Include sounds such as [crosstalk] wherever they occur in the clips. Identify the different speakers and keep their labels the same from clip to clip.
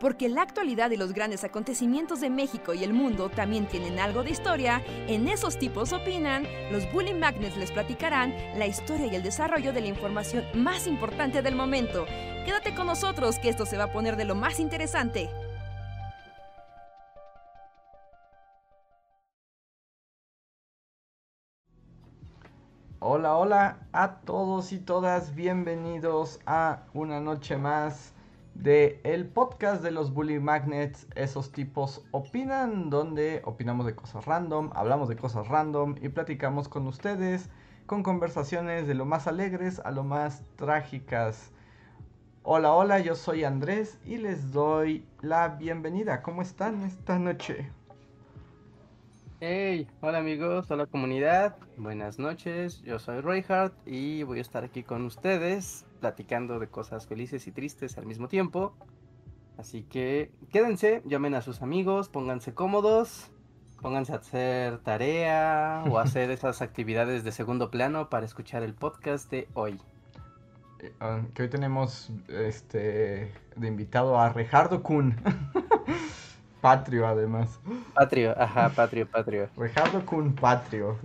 Speaker 1: Porque la actualidad y los grandes acontecimientos de México y el mundo también tienen algo de historia, en esos tipos opinan, los Bully Magnets les platicarán la historia y el desarrollo de la información más importante del momento. Quédate con nosotros que esto se va a poner de lo más interesante.
Speaker 2: Hola, hola a todos y todas, bienvenidos a una noche más de el podcast de los Bully Magnets, esos tipos opinan, donde opinamos de cosas random, hablamos de cosas random y platicamos con ustedes con conversaciones de lo más alegres a lo más trágicas. Hola, hola, yo soy Andrés y les doy la bienvenida. ¿Cómo están esta noche?
Speaker 3: Hey, hola amigos, hola comunidad, buenas noches, yo soy Reinhardt y voy a estar aquí con ustedes platicando de cosas felices y tristes al mismo tiempo. Así que quédense, llamen a sus amigos, pónganse cómodos, pónganse a hacer tarea o [laughs] hacer esas actividades de segundo plano para escuchar el podcast de hoy.
Speaker 2: Eh, ah, que hoy tenemos este de invitado a Rejardo Kun. [laughs] Patrio, además.
Speaker 3: Patrio, ajá, patrio, patrio.
Speaker 2: Rejardo Kun Patrio.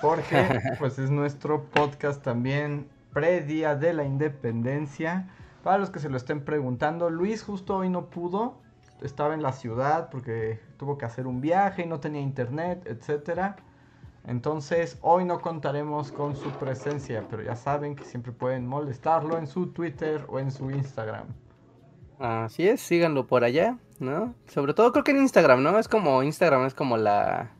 Speaker 2: Porque, [laughs] pues, es nuestro podcast también pre-día de la independencia. Para los que se lo estén preguntando, Luis justo hoy no pudo. Estaba en la ciudad porque tuvo que hacer un viaje y no tenía internet, etcétera. Entonces, hoy no contaremos con su presencia, pero ya saben que siempre pueden molestarlo en su Twitter o en su Instagram.
Speaker 3: Así es, síganlo por allá, ¿no? Sobre todo creo que en Instagram, ¿no? Es como Instagram, es como la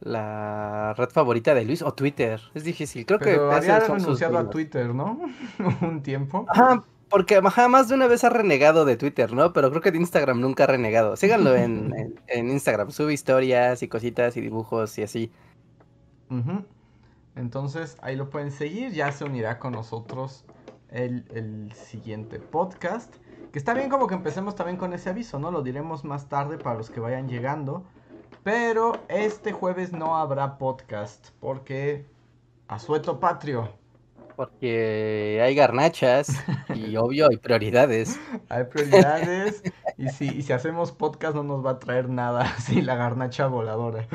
Speaker 3: la red favorita de Luis o Twitter. Es difícil, creo
Speaker 2: Pero
Speaker 3: que
Speaker 2: había renunciado a. Twitter, ¿no? [laughs] Un tiempo.
Speaker 3: Ajá, porque ajá, más de una vez ha renegado de Twitter, ¿no? Pero creo que de Instagram nunca ha renegado. Síganlo en, [laughs] en, en Instagram, sube historias y cositas y dibujos y así.
Speaker 2: Entonces ahí lo pueden seguir, ya se unirá con nosotros el, el siguiente podcast. Que está bien como que empecemos también con ese aviso, ¿no? Lo diremos más tarde para los que vayan llegando. Pero este jueves no habrá podcast porque asueto patrio.
Speaker 3: Porque hay garnachas y [laughs] obvio hay prioridades.
Speaker 2: Hay prioridades y si, y si hacemos podcast no nos va a traer nada [laughs] así la garnacha voladora.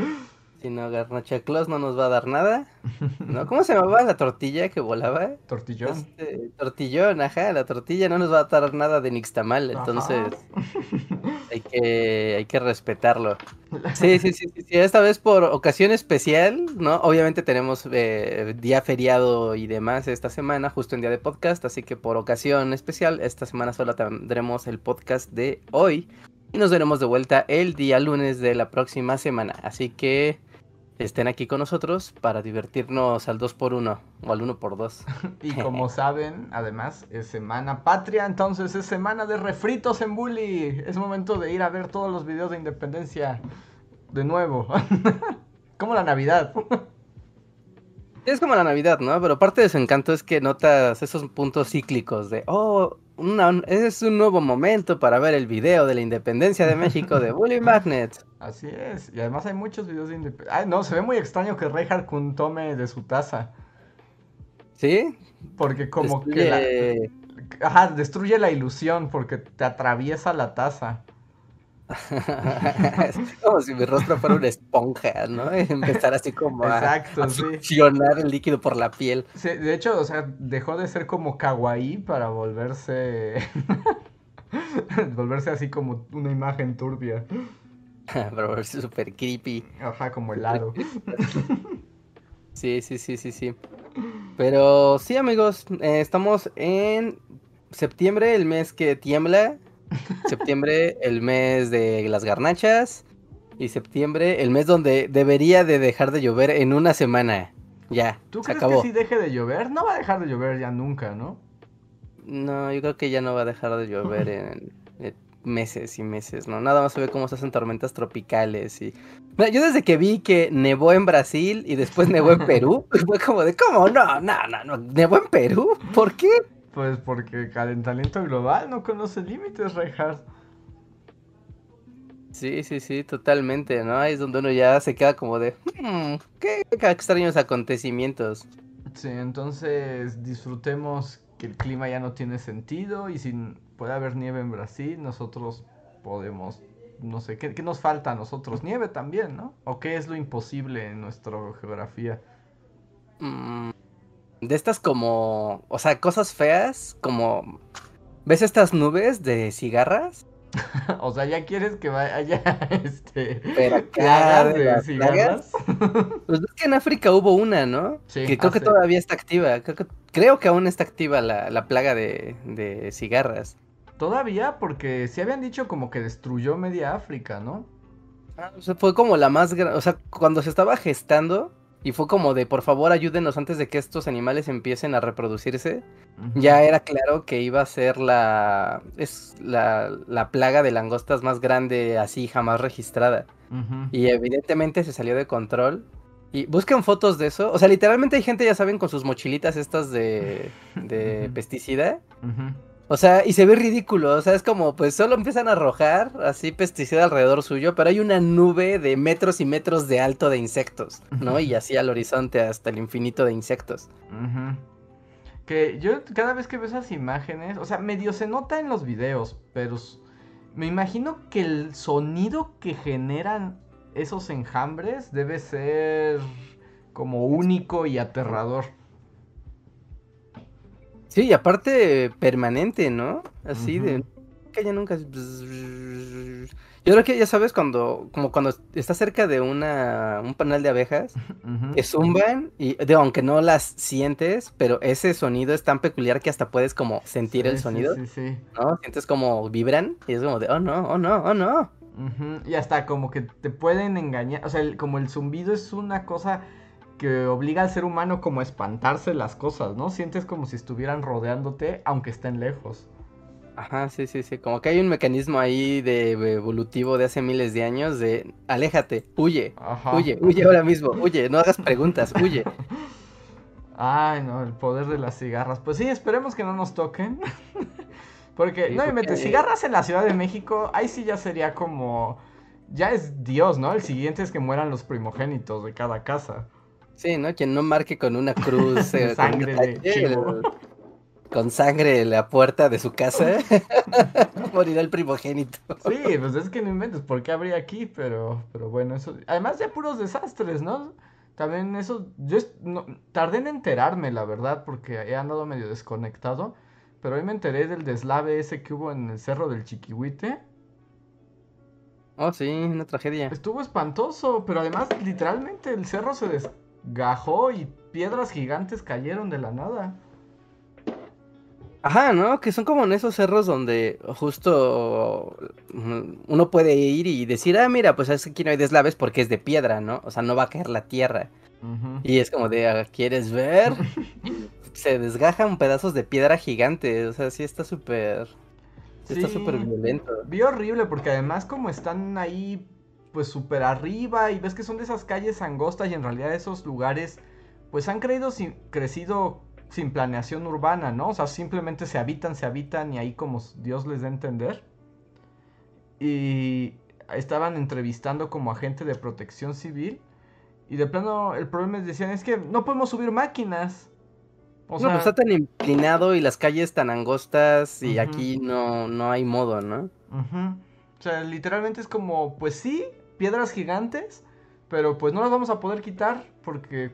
Speaker 3: Si no, garnacha Claus no nos va a dar nada. [laughs] ¿No? ¿Cómo se llamaba la tortilla que volaba?
Speaker 2: Tortillón.
Speaker 3: Este, tortillón, ajá, la tortilla no nos va a dar nada de nixtamal, entonces
Speaker 2: Ajá. [laughs]
Speaker 3: hay que, hay que respetarlo. [laughs] Sí, sí, sí, sí, sí, esta vez por ocasión especial, ¿no? Obviamente tenemos eh, día feriado y demás esta semana, justo en día de podcast, así que por ocasión especial, esta semana solo tendremos el podcast de hoy y nos veremos de vuelta el día lunes de la próxima semana, así que estén aquí con nosotros para divertirnos al 2x1 o al 1x2. [laughs]
Speaker 2: Y [laughs] como saben, además, es semana patria, entonces es semana de refritos en Bully. Es momento de ir a ver todos los videos de independencia de nuevo. [laughs] como la Navidad.
Speaker 3: Es como la Navidad, ¿no? Pero parte de su encanto es que notas esos puntos cíclicos de, oh, una- es un nuevo momento para ver el video de la independencia de México de Bully [laughs] Magnet.
Speaker 2: Así es. Y además hay muchos videos de independencia. Ay, no, se ve muy extraño que Reinhardt Kun tome de su taza.
Speaker 3: ¿Sí?
Speaker 2: Porque como que la... Ajá, destruye la ilusión porque te atraviesa la taza.
Speaker 3: Es [laughs] como si mi rostro fuera una esponja, ¿no? Y empezar así como a,
Speaker 2: Exacto,
Speaker 3: a
Speaker 2: sí.
Speaker 3: el líquido por la piel.
Speaker 2: Sí, de hecho, o sea, dejó de ser como kawaii para volverse... [laughs] volverse así como una imagen turbia.
Speaker 3: Pero es súper creepy.
Speaker 2: Ajá, como el aro. [laughs]
Speaker 3: Sí, sí, sí, sí, sí. Pero sí, amigos, eh, estamos en septiembre, el mes que tiembla. Septiembre, el mes de las garnachas. Y septiembre, el mes donde debería de dejar de llover en una semana. Ya,
Speaker 2: ¿Tú
Speaker 3: se
Speaker 2: crees
Speaker 3: acabó.
Speaker 2: que si deje de llover? No va a dejar de llover ya nunca, ¿no?
Speaker 3: No, yo creo que ya no va a dejar de llover en, en meses y meses, ¿no? Nada más se ve cómo se hacen tormentas tropicales y... Mira, yo desde que vi que nevó en Brasil y después nevó en [laughs] Perú, fue como de, ¿cómo? No, no, no, no, nevó en Perú, ¿por qué?
Speaker 2: Pues porque calentamiento global no conoce límites, Reinhardt.
Speaker 3: Sí, sí, sí, totalmente, ¿no? Ahí es donde uno ya se queda como de, "Hmm, qué extraños acontecimientos.
Speaker 2: Sí, entonces disfrutemos que el clima ya no tiene sentido y si puede haber nieve en Brasil, nosotros podemos, no sé, ¿qué, qué nos falta a nosotros? Nieve también, ¿no? ¿O qué es lo imposible en nuestra geografía?
Speaker 3: Mm, de estas como, o sea, cosas feas, como, ¿ves estas nubes de cigarras? [laughs]
Speaker 2: o sea, ya quieres que vaya [laughs] este
Speaker 3: Pero
Speaker 2: plagas
Speaker 3: de las
Speaker 2: cigarras.
Speaker 3: Pues es que en África hubo una, ¿no?
Speaker 2: Sí,
Speaker 3: que creo que
Speaker 2: hace-
Speaker 3: todavía está activa. Creo que, creo que aún está activa la, la plaga de, de cigarras.
Speaker 2: Todavía porque se habían dicho como que destruyó media África, ¿no?
Speaker 3: O sea, fue como la más grande. O sea, cuando se estaba gestando y fue como de por favor ayúdenos antes de que estos animales empiecen a reproducirse. Ya era claro que iba a ser la. Es la, la plaga de langostas más grande así jamás registrada. Y evidentemente se salió de control. Y busquen fotos de eso. O sea, literalmente hay gente, ya saben, con sus mochilitas estas de, de [laughs] pesticida.
Speaker 2: Ujú.
Speaker 3: O sea, y se ve ridículo. O sea, es como, pues solo empiezan a arrojar así pesticida alrededor suyo, pero hay una nube de metros y metros de alto de insectos, ¿no? Y así al horizonte hasta el infinito de insectos.
Speaker 2: Que yo cada vez que veo esas imágenes, o sea, medio se nota en los videos, pero me imagino que el sonido que generan esos enjambres debe ser como único y aterrador.
Speaker 3: Sí, y aparte permanente, ¿no? Así de que ya nunca. Yo creo que ya sabes cuando, como cuando estás cerca de una, un panal de abejas, [laughs] que zumban y digo, aunque no las sientes, pero ese sonido es tan peculiar que hasta puedes como sentir
Speaker 2: Sí,
Speaker 3: el sonido,
Speaker 2: Sí, sí.
Speaker 3: ¿no? Sientes como vibran y es como de, oh no, oh no, oh no.
Speaker 2: Y hasta como que te pueden engañar, o sea, el- como el zumbido es una cosa que obliga al ser humano como a espantarse las cosas, ¿no? Sientes como si estuvieran rodeándote aunque estén lejos.
Speaker 3: Ajá, sí, sí, sí, como que hay un mecanismo ahí de evolutivo de hace miles de años de aléjate, huye,
Speaker 2: Ajá.
Speaker 3: huye, huye ahora mismo, huye, no hagas preguntas, huye. [laughs]
Speaker 2: Ay, no, el poder de las cigarras. Pues sí, esperemos que no nos toquen. [laughs] Porque,
Speaker 3: Sí,
Speaker 2: no me
Speaker 3: porque-
Speaker 2: metes cigarras en la Ciudad de México, ahí sí ya sería como... Ya es Dios, ¿no? El siguiente es que mueran los primogénitos de cada casa.
Speaker 3: Sí, ¿no? Quien no marque con una cruz [laughs] eh, con
Speaker 2: sangre
Speaker 3: el- con sangre en la puerta de su casa, [laughs] morirá el primogénito.
Speaker 2: Sí, pues es que no inventes, ¿por qué habría aquí? Pero, pero bueno, eso... Además de puros desastres, ¿no? También eso... Yo no- tardé en enterarme, la verdad, porque he andado medio desconectado. Pero hoy me enteré del deslave ese que hubo en el Cerro del Chiquihuite.
Speaker 3: Oh, sí, una tragedia.
Speaker 2: Estuvo espantoso, pero además literalmente el cerro se desgajó y piedras gigantes cayeron de la nada.
Speaker 3: Ajá, ¿no? Que son como en esos cerros donde justo mm, uno puede ir y decir, ah, mira, pues es que aquí no hay deslaves porque es de piedra, ¿no? O sea, no va a caer la tierra. Y es como de, "Ah, ¿quieres ver? [laughs] Se desgajan pedazos de piedra gigante. O sea, sí está súper... sí está súper violento.
Speaker 2: Vi horrible porque además como están ahí pues súper arriba y ves que son de esas calles angostas y en realidad esos lugares pues han creído sin- crecido sin planeación urbana, ¿no? O sea, simplemente se habitan, se habitan y ahí como Dios les da a entender. Y estaban entrevistando como a gente de protección civil y de plano el problema es decían es que no podemos subir máquinas. O
Speaker 3: no,
Speaker 2: sea,
Speaker 3: pues está tan inclinado y las calles tan angostas y aquí no, no hay modo, ¿no?
Speaker 2: O sea, literalmente es como, pues sí, piedras gigantes, pero pues no las vamos a poder quitar porque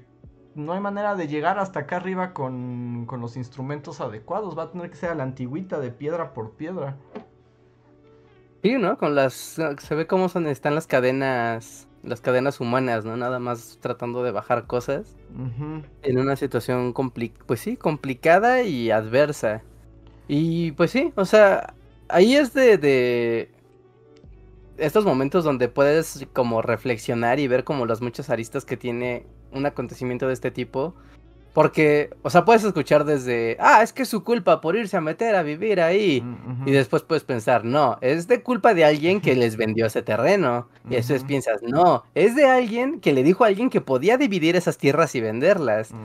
Speaker 2: no hay manera de llegar hasta acá arriba con, con los instrumentos adecuados. Va a tener que ser a la antigüita de piedra por piedra.
Speaker 3: Sí, ¿no? Con las... Se ve cómo son, están las cadenas, las cadenas humanas, ¿no? Nada más tratando de bajar cosas en una situación, compli- pues sí, complicada y adversa. Y pues sí, o sea, ahí es de, de estos momentos donde puedes como reflexionar y ver como las muchas aristas que tiene un acontecimiento de este tipo. Porque, o sea, puedes escuchar desde, ah, es que es su culpa por irse a meter a vivir ahí. Y después puedes pensar, no, es de culpa de alguien que les vendió ese terreno. Y después
Speaker 2: Ujú.
Speaker 3: piensas, no, es de alguien que le dijo a alguien que podía dividir esas tierras y venderlas.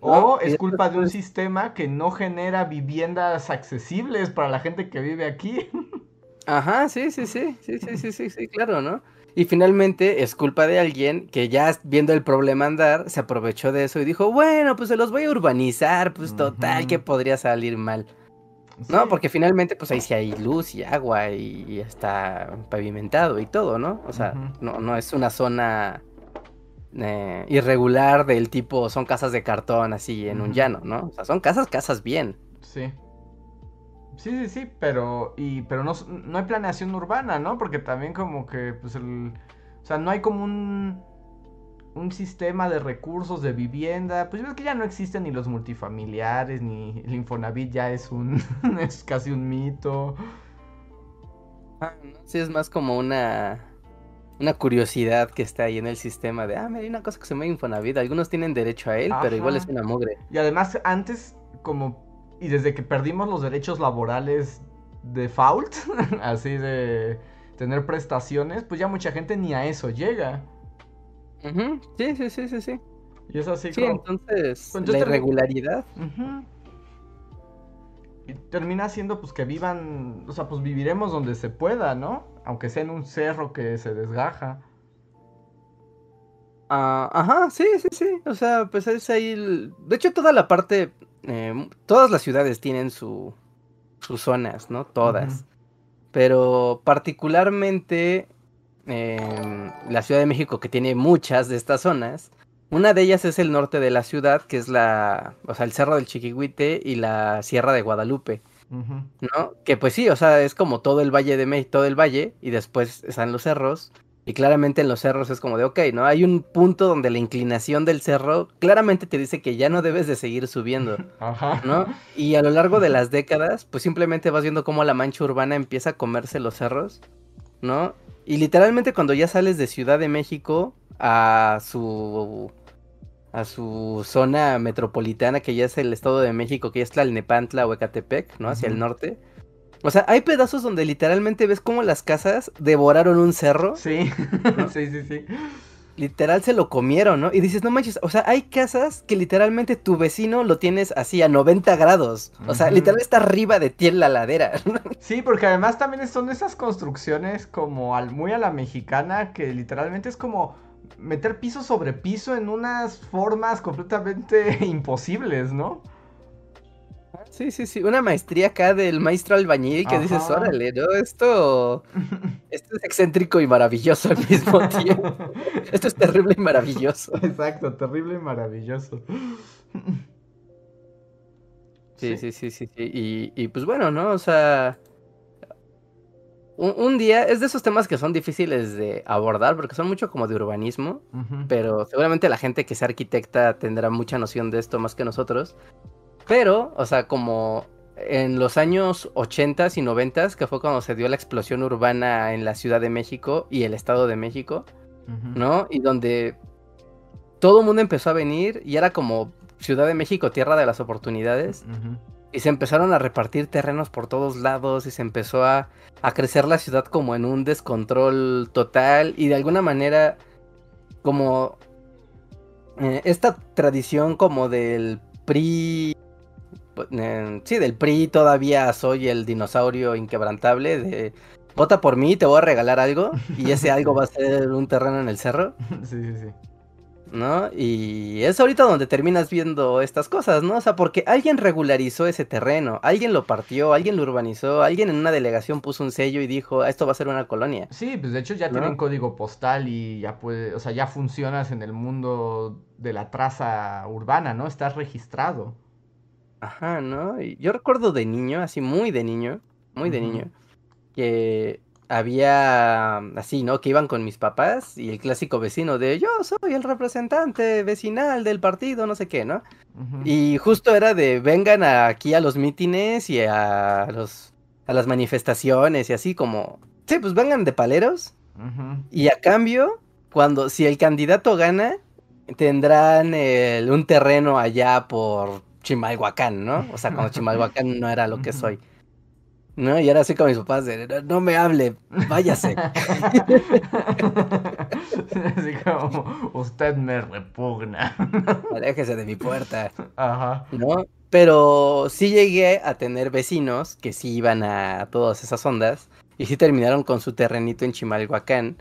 Speaker 2: O
Speaker 3: Y
Speaker 2: es culpa de un sistema que no genera viviendas accesibles para la gente que vive aquí. [laughs]
Speaker 3: Ajá, sí, sí, sí, sí, sí, sí, sí, sí, claro, ¿no? Y finalmente es culpa de alguien que ya viendo el problema andar, se aprovechó de eso y dijo, bueno, pues se los voy a urbanizar, pues total, que podría salir mal. No, porque finalmente pues ahí sí hay luz y agua y, está pavimentado y todo, ¿no? O sea, no, no es una zona eh, irregular del tipo, son casas de cartón así en un llano, ¿no? O sea, son casas, casas bien.
Speaker 2: Sí. Sí, sí, sí, pero, y, pero no, no hay planeación urbana, ¿no? Porque también como que, pues, el, o sea, no hay como un, un sistema de recursos de vivienda. Pues yo que ya no existen ni los multifamiliares, ni el Infonavit ya es un, [laughs] es casi un mito.
Speaker 3: Ah, sí, es más como una, una curiosidad que está ahí en el sistema de, ah, mira, hay una cosa que se llama Infonavit. Algunos tienen derecho a él, pero igual es una mugre.
Speaker 2: Y además, antes, como y desde que perdimos los derechos laborales default, [laughs] así de tener prestaciones, pues ya mucha gente ni a eso llega.
Speaker 3: Sí, sí, sí, sí, sí.
Speaker 2: Y es así
Speaker 3: sí, entonces, pues, la irregularidad.
Speaker 2: Y termina siendo pues que vivan, o sea, pues viviremos donde se pueda, ¿no? Aunque sea en un cerro que se desgaja.
Speaker 3: Ah, ajá, sí, sí, sí. O sea, pues es ahí. De hecho, toda la parte eh, todas las ciudades tienen su, sus zonas, ¿no? Todas. Pero particularmente em, la Ciudad de México, que tiene muchas de estas zonas, una de ellas es el norte de la ciudad, que es la, o sea, el Cerro del Chiquihuite y la Sierra de Guadalupe. ¿No? Que pues sí, o sea, es como todo el valle de México, todo el valle, y después están los cerros. Y claramente en los cerros es como de, ok, ¿no? Hay un punto donde la inclinación del cerro claramente te dice que ya no debes de seguir subiendo, [laughs] Ajá. ¿no? Y a lo largo de las décadas, pues simplemente vas viendo cómo la mancha urbana empieza a comerse los cerros, ¿no? Y literalmente cuando ya sales de Ciudad de México a su a su zona metropolitana, que ya es el Estado de México, que ya es Tlalnepantla o Ecatepec, ¿no? Hacia el norte o sea, hay pedazos donde literalmente ves cómo las casas devoraron un cerro.
Speaker 2: Sí, [laughs] sí, sí, sí.
Speaker 3: Literal se lo comieron, ¿no? Y dices, no manches, o sea, hay casas que literalmente tu vecino lo tienes así a 90 grados. O sea, literal está arriba de ti en la ladera. [laughs]
Speaker 2: Sí, porque además también son esas construcciones como al, muy a la mexicana que literalmente es como meter piso sobre piso en unas formas completamente [laughs] imposibles, ¿no?
Speaker 3: Sí, sí, sí, una maestría acá del maestro albañil que dices, órale, ¿no? Esto, [laughs] esto es excéntrico y maravilloso al mismo [laughs] tiempo. esto es terrible y maravilloso.
Speaker 2: Exacto, terrible y maravilloso.
Speaker 3: Sí, sí, sí, sí, sí. Y, y pues bueno, ¿no? O sea, un, día es de esos temas que son difíciles de abordar porque son mucho como de urbanismo, pero seguramente la gente que sea arquitecta tendrá mucha noción de esto más que nosotros. Pero, o sea, como en los años 80 y 90 que fue cuando se dio la explosión urbana en la Ciudad de México y el Estado de México, ¿no? Y donde todo el mundo empezó a venir y era como Ciudad de México, tierra de las oportunidades. Y se empezaron a repartir terrenos por todos lados y se empezó a, a crecer la ciudad como en un descontrol total y de alguna manera como eh, esta tradición como del PRI sí, del PRI todavía soy el dinosaurio inquebrantable de vota por mí, te voy a regalar algo y ese [laughs] algo va a ser un terreno en el cerro. [laughs]
Speaker 2: Sí, sí, sí.
Speaker 3: ¿No? Y es ahorita donde terminas viendo estas cosas, ¿no? O sea, porque alguien regularizó ese terreno, alguien lo partió, alguien lo urbanizó, alguien en una delegación puso un sello y dijo, esto va a ser una colonia.
Speaker 2: Sí, pues de hecho ya tienen código postal y ya puede, o sea, ya funcionas en el mundo de la traza urbana, ¿no? Estás registrado.
Speaker 3: Ajá, ¿no? Y yo recuerdo de niño, así muy de niño, muy de niño, que había así, ¿no? Que iban con mis papás y el clásico vecino de yo soy el representante vecinal del partido, no sé qué, ¿no? Y justo era de vengan aquí a los mítines y a los a las manifestaciones y así como, sí, pues vengan de paleros y a cambio, cuando si el candidato gana, tendrán un terreno allá por Chimalhuacán, ¿no? O sea, cuando Chimalhuacán no era lo que soy. ¿No? Y era así con mis papás de, no me hable, váyase. [laughs]
Speaker 2: así como, usted me repugna. [laughs]
Speaker 3: Aléjese de mi puerta. Ajá. ¿No? Pero sí llegué a tener vecinos que sí iban a todas esas ondas y sí terminaron con su terrenito en Chimalhuacán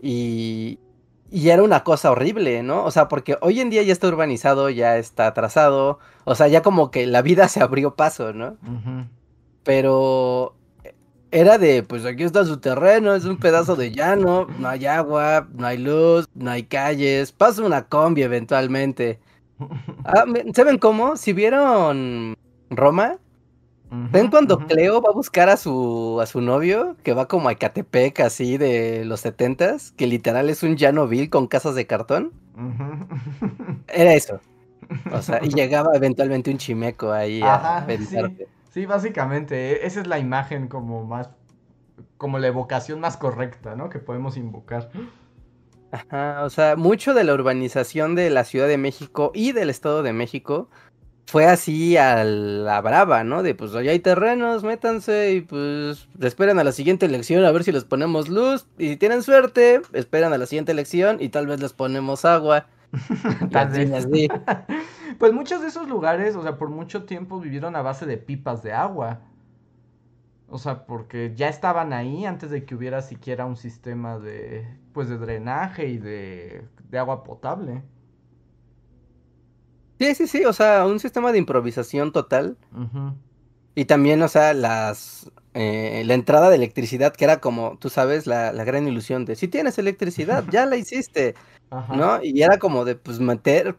Speaker 3: Y, y era una cosa horrible, ¿no? O sea, porque hoy en día ya está urbanizado, ya está atrasado, o sea, ya como que la vida [laughs] se abrió paso, ¿no? Pero era de, pues aquí está su terreno, es un pedazo de llano, no hay agua, no hay luz, no hay calles, pasa una combi eventualmente. [laughs] Ah, ¿Saben cómo? Si vieron Roma, ¿ven cuando Cleo va a buscar a su, a su novio, que va como a Ecatepec, así de los setentas, que literal es un llano vil con casas de cartón? Era eso. O sea, y [laughs] llegaba eventualmente un chimeco ahí a
Speaker 2: Sí, básicamente, e, esa es la imagen como más, como la evocación más correcta, ¿no? Que podemos invocar.
Speaker 3: Ajá, o sea, mucho de la urbanización de la Ciudad de México y del Estado de México fue así a la brava, ¿no? De pues allá hay terrenos, métanse y pues esperan a la siguiente elección a ver si les ponemos luz y si tienen suerte, esperan a la siguiente elección y tal vez les ponemos agua. [laughs]
Speaker 2: tal vez. [laughs] Pues muchos de esos lugares, o sea, por mucho tiempo vivieron a base de pipas de agua. O sea, porque ya estaban ahí antes de que hubiera siquiera un sistema de, pues, de drenaje y de, de agua potable.
Speaker 3: Sí, sí, sí, o sea, un sistema de improvisación total. Y también, o sea, las eh, la entrada de electricidad, que era como, tú sabes, la, la gran ilusión de si tienes electricidad, ya la hiciste, [laughs] ¿no? Y era como de, pues, meter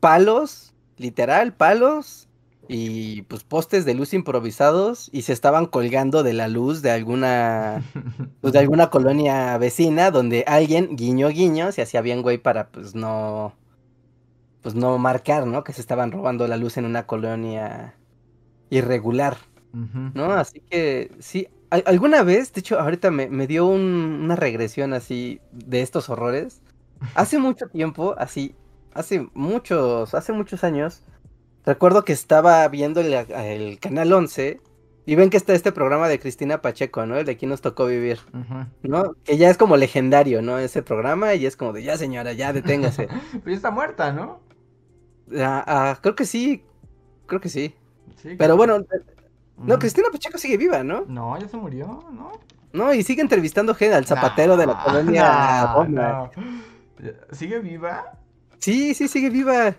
Speaker 3: palos, literal, palos y pues postes de luz improvisados y se estaban colgando de la luz de alguna [laughs] pues de alguna colonia vecina donde alguien guiño guiño se hacía bien güey para pues no pues no marcar, ¿no? Que se estaban robando la luz en una colonia irregular, ¿no? Así que sí, alguna vez, de hecho ahorita me, me dio una regresión así de estos horrores. [laughs] Hace mucho tiempo, así, hace muchos, hace muchos años, recuerdo que estaba viendo el, canal 11 y ven que está este programa de Cristina Pacheco, ¿no? El de aquí nos tocó vivir, ¿no? Que ya es como legendario, ¿no? Ese programa y es como de, ya señora, ya deténgase. [laughs]
Speaker 2: Pero ya está muerta, ¿no?
Speaker 3: Ah, ah, creo que sí, creo que sí. Pero bueno, eh, no, Cristina Pacheco sigue viva, ¿no?
Speaker 2: No, ya se murió, ¿no?
Speaker 3: No, y sigue entrevistando gente al zapatero de la colonia.
Speaker 2: ¿Sigue viva?
Speaker 3: Sí, sí, sigue viva.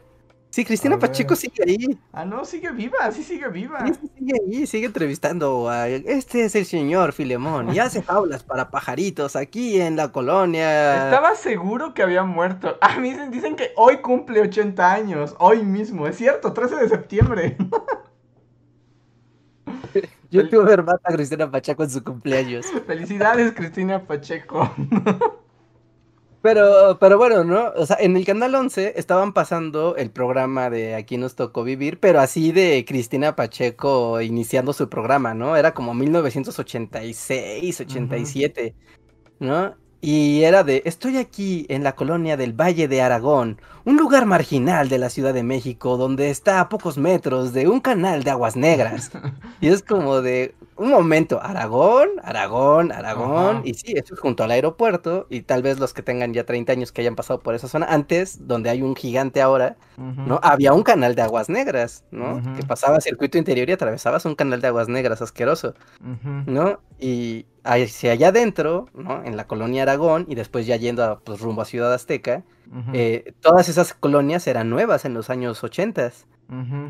Speaker 3: Sí, Cristina Pacheco sigue ahí.
Speaker 2: Ah, no, sigue viva, sí sigue viva.
Speaker 3: Sí, sigue ahí, sigue entrevistando a... Este es el señor Filemón y hace faulas para pajaritos aquí en la colonia.
Speaker 2: Estaba seguro que había muerto. A mí dicen que hoy cumple 80 años, hoy mismo, es cierto, 13 de septiembre. [laughs]
Speaker 3: Yo tuve hermana Cristina Pacheco en su cumpleaños.
Speaker 2: Felicidades, Cristina Pacheco. [laughs]
Speaker 3: Pero, pero bueno, ¿no? O sea, en el canal 11 estaban pasando el programa de Aquí nos tocó vivir, pero así de Cristina Pacheco iniciando su programa, ¿no? Era como 1986, 87, ¿no? Y era de, estoy aquí en la colonia del Valle de Aragón, un lugar marginal de la Ciudad de México, donde está a pocos metros de un canal de aguas negras. [laughs] y es como de, un momento, Aragón, Aragón, Aragón, y sí, eso es junto al aeropuerto, y tal vez los que tengan ya 30 años que hayan pasado por esa zona, antes, donde hay un gigante ahora, ¿no? Había un canal de aguas negras, ¿no? Que pasaba circuito interior y atravesabas un canal de aguas negras asqueroso, ¿no? Y hacia allá adentro, ¿no? En la colonia Aragón, y después ya yendo a, pues, rumbo a Ciudad Azteca, eh, todas esas colonias eran nuevas en los años 80,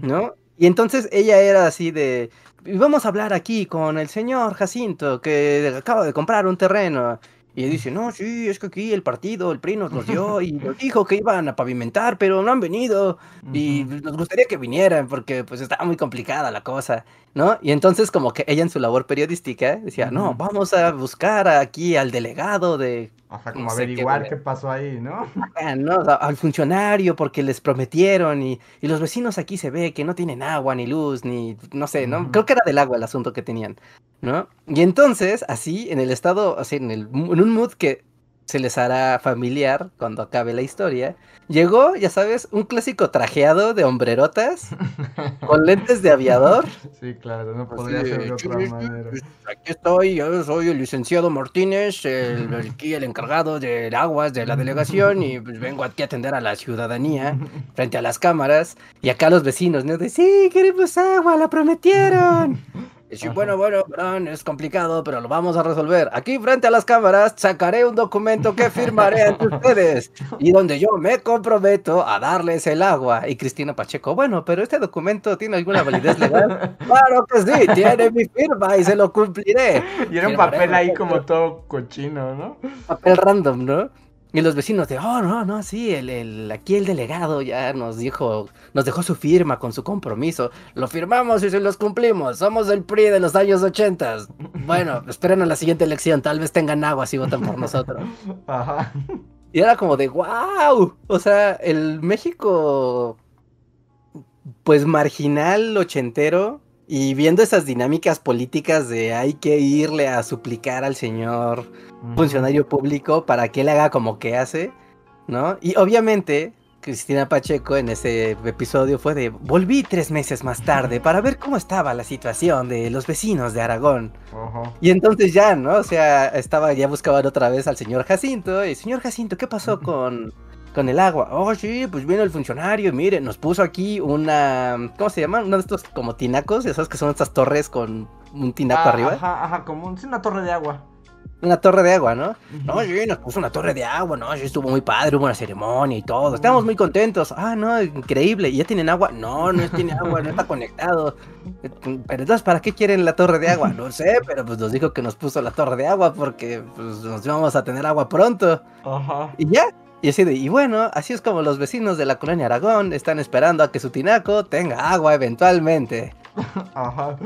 Speaker 3: ¿no? Y entonces ella era así de, vamos a hablar aquí con el señor Jacinto, que acaba de comprar un terreno. Y dice, no, sí, es que aquí el partido, el PRI nos los dio [laughs] y nos dijo que iban a pavimentar, pero no han venido. Y nos gustaría que vinieran porque pues estaba muy complicada la cosa, ¿no? Y entonces como que ella en su labor periodística decía, no, vamos a buscar aquí al delegado de
Speaker 2: Ajá, como averiguar qué, pasó ahí, ¿no?
Speaker 3: no al funcionario porque les prometieron y, y, los vecinos aquí se ve que no tienen agua ni luz ni, no sé, ¿no? Creo que era del agua el asunto que tenían, ¿no? Y entonces, así, en el estado, así, en, el, en un mood que se les hará familiar cuando acabe la historia. Llegó, ya sabes, un clásico trajeado de hombrerotas [laughs] con lentes de aviador.
Speaker 2: Sí, claro, no podría ser de otra manera.
Speaker 3: Aquí estoy, yo soy el licenciado Martínez, el, [laughs] aquí el encargado de aguas de la delegación y pues vengo aquí a atender a la ciudadanía [laughs] frente a las cámaras y acá los vecinos, ¿no? De sí, queremos agua, la prometieron. Bueno, bueno, perdón, es complicado, pero lo vamos a resolver. Aquí frente a las cámaras sacaré un documento que firmaré ante ustedes [laughs] y donde yo me comprometo a darles el agua. Y Cristina Pacheco, bueno, pero este documento tiene alguna validez legal. [laughs] claro que sí, tiene mi firma y se lo cumpliré.
Speaker 2: Y era un papel ahí como todo cochino, ¿no?
Speaker 3: Papel random, ¿no? Y los vecinos de, oh, no, no, sí, el, el, aquí el delegado ya nos dijo, nos dejó su firma con su compromiso. Lo firmamos y se los cumplimos. Somos el PRI de los años 80. Bueno, [laughs] esperen a la siguiente elección. Tal vez tengan agua si votan por nosotros. Ajá. Y era como de, wow. O sea, el México, pues marginal, ochentero, y viendo esas dinámicas políticas de hay que irle a suplicar al señor funcionario público para que él haga como que hace, ¿no? Y obviamente Cristina Pacheco en ese episodio fue de volví tres meses más tarde para ver cómo estaba la situación de los vecinos de Aragón. Y entonces ya, ¿no? O sea, estaba, ya buscaban otra vez al señor Jacinto. Y señor Jacinto, ¿qué pasó con, con el agua? Oh, sí, pues vino el funcionario, mire, nos puso aquí una, ¿cómo se llama? Uno de estos como tinacos, ya sabes que son estas torres con un tinaco ah, arriba.
Speaker 2: Ajá, ajá, como una torre de agua
Speaker 3: una torre de agua, ¿no? No, sí, nos puso una torre de agua, ¿no? Sí, estuvo muy padre, hubo una ceremonia y todo. Estamos muy contentos. Ah, no, increíble. ¿Y ya tienen agua? No, no tiene agua, no está conectado. Pero entonces, ¿para qué quieren la torre de agua? No sé, pero pues nos dijo que nos puso la torre de agua porque pues, nos íbamos a tener agua pronto. Ajá. Y ya. Y así de, y bueno, así es como los vecinos de la colonia Aragón están esperando a que su tinaco tenga agua eventualmente. [laughs] Ajá.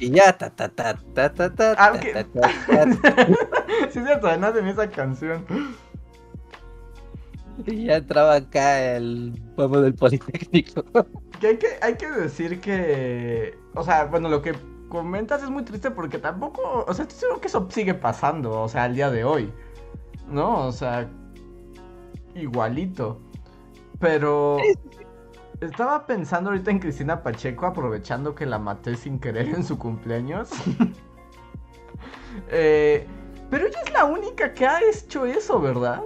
Speaker 3: Y ya, ta, ta, ta, ta, ta, ta,
Speaker 2: ah, [laughs] sí, es cierto, además de esa canción.
Speaker 3: Y ya entraba acá el pueblo del Politécnico. [laughs]
Speaker 2: Que hay, que hay que decir que. O sea, bueno, lo que comentas es muy triste porque tampoco. O sea, estoy seguro que eso sigue pasando, o sea, al día de hoy. ¿No? O sea. Igualito. Pero. Estaba pensando ahorita en Cristina Pacheco, aprovechando que la maté sin querer en su cumpleaños. [laughs] Eh, pero ella es la única que ha hecho eso, ¿verdad?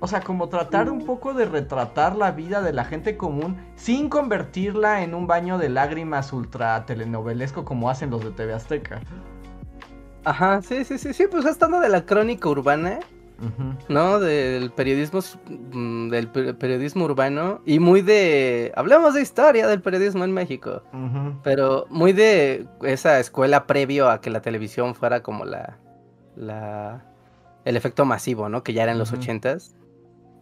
Speaker 2: O sea, como tratar un poco de retratar la vida de la gente común sin convertirla en un baño de lágrimas ultra telenovelesco como hacen los de TV Azteca.
Speaker 3: Ajá, sí, sí, sí, sí, pues estando de la crónica urbana, ¿no? Del periodismo, mm, del periodismo urbano y muy de, hablemos de historia del periodismo en México, pero muy de esa escuela previo a que la televisión fuera como la, la, el efecto masivo, ¿no? Que ya era en los ochentas.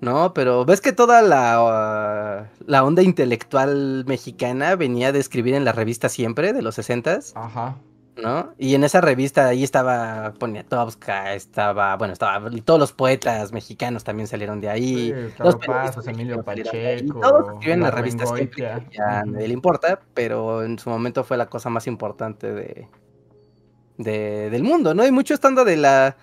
Speaker 3: No, pero ves que toda la, la onda intelectual mexicana venía de escribir en la revista siempre de los sesentas. Ajá. ¿No? Y en esa revista ahí estaba Poniatowska, estaba, bueno, estaba, todos los poetas mexicanos también salieron de ahí. los
Speaker 2: Pasos, Emilio Pacheco.
Speaker 3: todos escriben en la revista siempre, ya nadie le importa, pero en su momento fue la cosa más importante de, de del mundo, ¿no? Y mucho estando de la,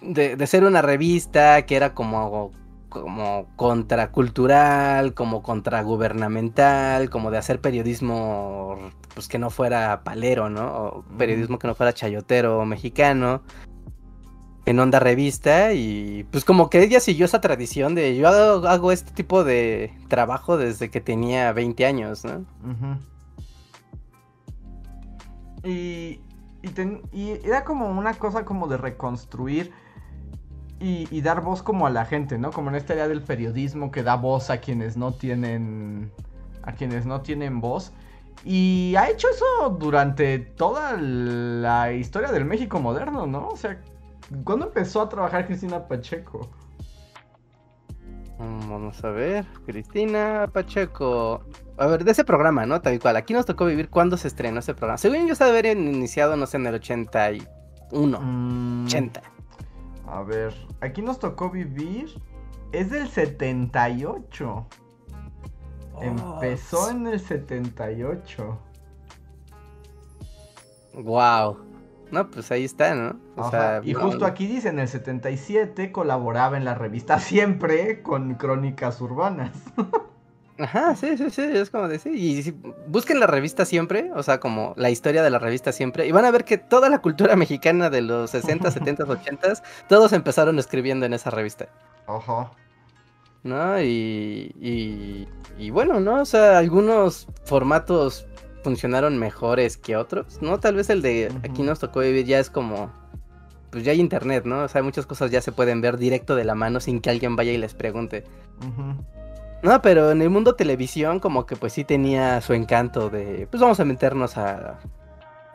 Speaker 3: de, de ser una revista que era como como contracultural, como contragubernamental, como de hacer periodismo pues que no fuera palero, ¿no? O periodismo que no fuera chayotero mexicano en Onda Revista y pues como que ella siguió esa tradición de yo hago, este tipo de trabajo desde que tenía 20 años, ¿no?
Speaker 2: y, y, era como una cosa como de reconstruir y, dar voz como a la gente, ¿no? Como en esta idea del periodismo que da voz a quienes no tienen a quienes no tienen voz. Y ha hecho eso durante toda la historia del México moderno, ¿no? O sea, ¿cuándo empezó a trabajar Cristina Pacheco?
Speaker 3: Mm, vamos a ver, Cristina Pacheco. A ver, de ese programa, ¿no? Tal cual. Aquí nos tocó vivir cuándo se estrenó ese programa. Según yo, se haber iniciado, no sé, en el 81. 80.
Speaker 2: Mm, a ver, aquí nos tocó vivir. Es del 78. Empezó en el 78.
Speaker 3: Wow. No, pues ahí está, ¿no?
Speaker 2: y justo aquí dice, en el 77 colaboraba en la revista [laughs] Siempre con Crónicas Urbanas.
Speaker 3: Ajá, sí, sí, sí, es como decir. Y busquen la revista siempre, o sea, como la historia de la revista siempre, y van a ver que toda la cultura mexicana de los 60, 70, 80, todos empezaron escribiendo en esa revista. Ajá. ¿No? Y, y, bueno, ¿no? O sea, algunos formatos funcionaron mejores que otros, ¿no? Tal vez el de aquí nos tocó vivir ya es como, pues ya hay internet, ¿no? O sea, muchas cosas ya se pueden ver directo de la mano sin que alguien vaya y les pregunte. No, pero en el mundo televisión como que pues sí tenía su encanto de, pues vamos a meternos a,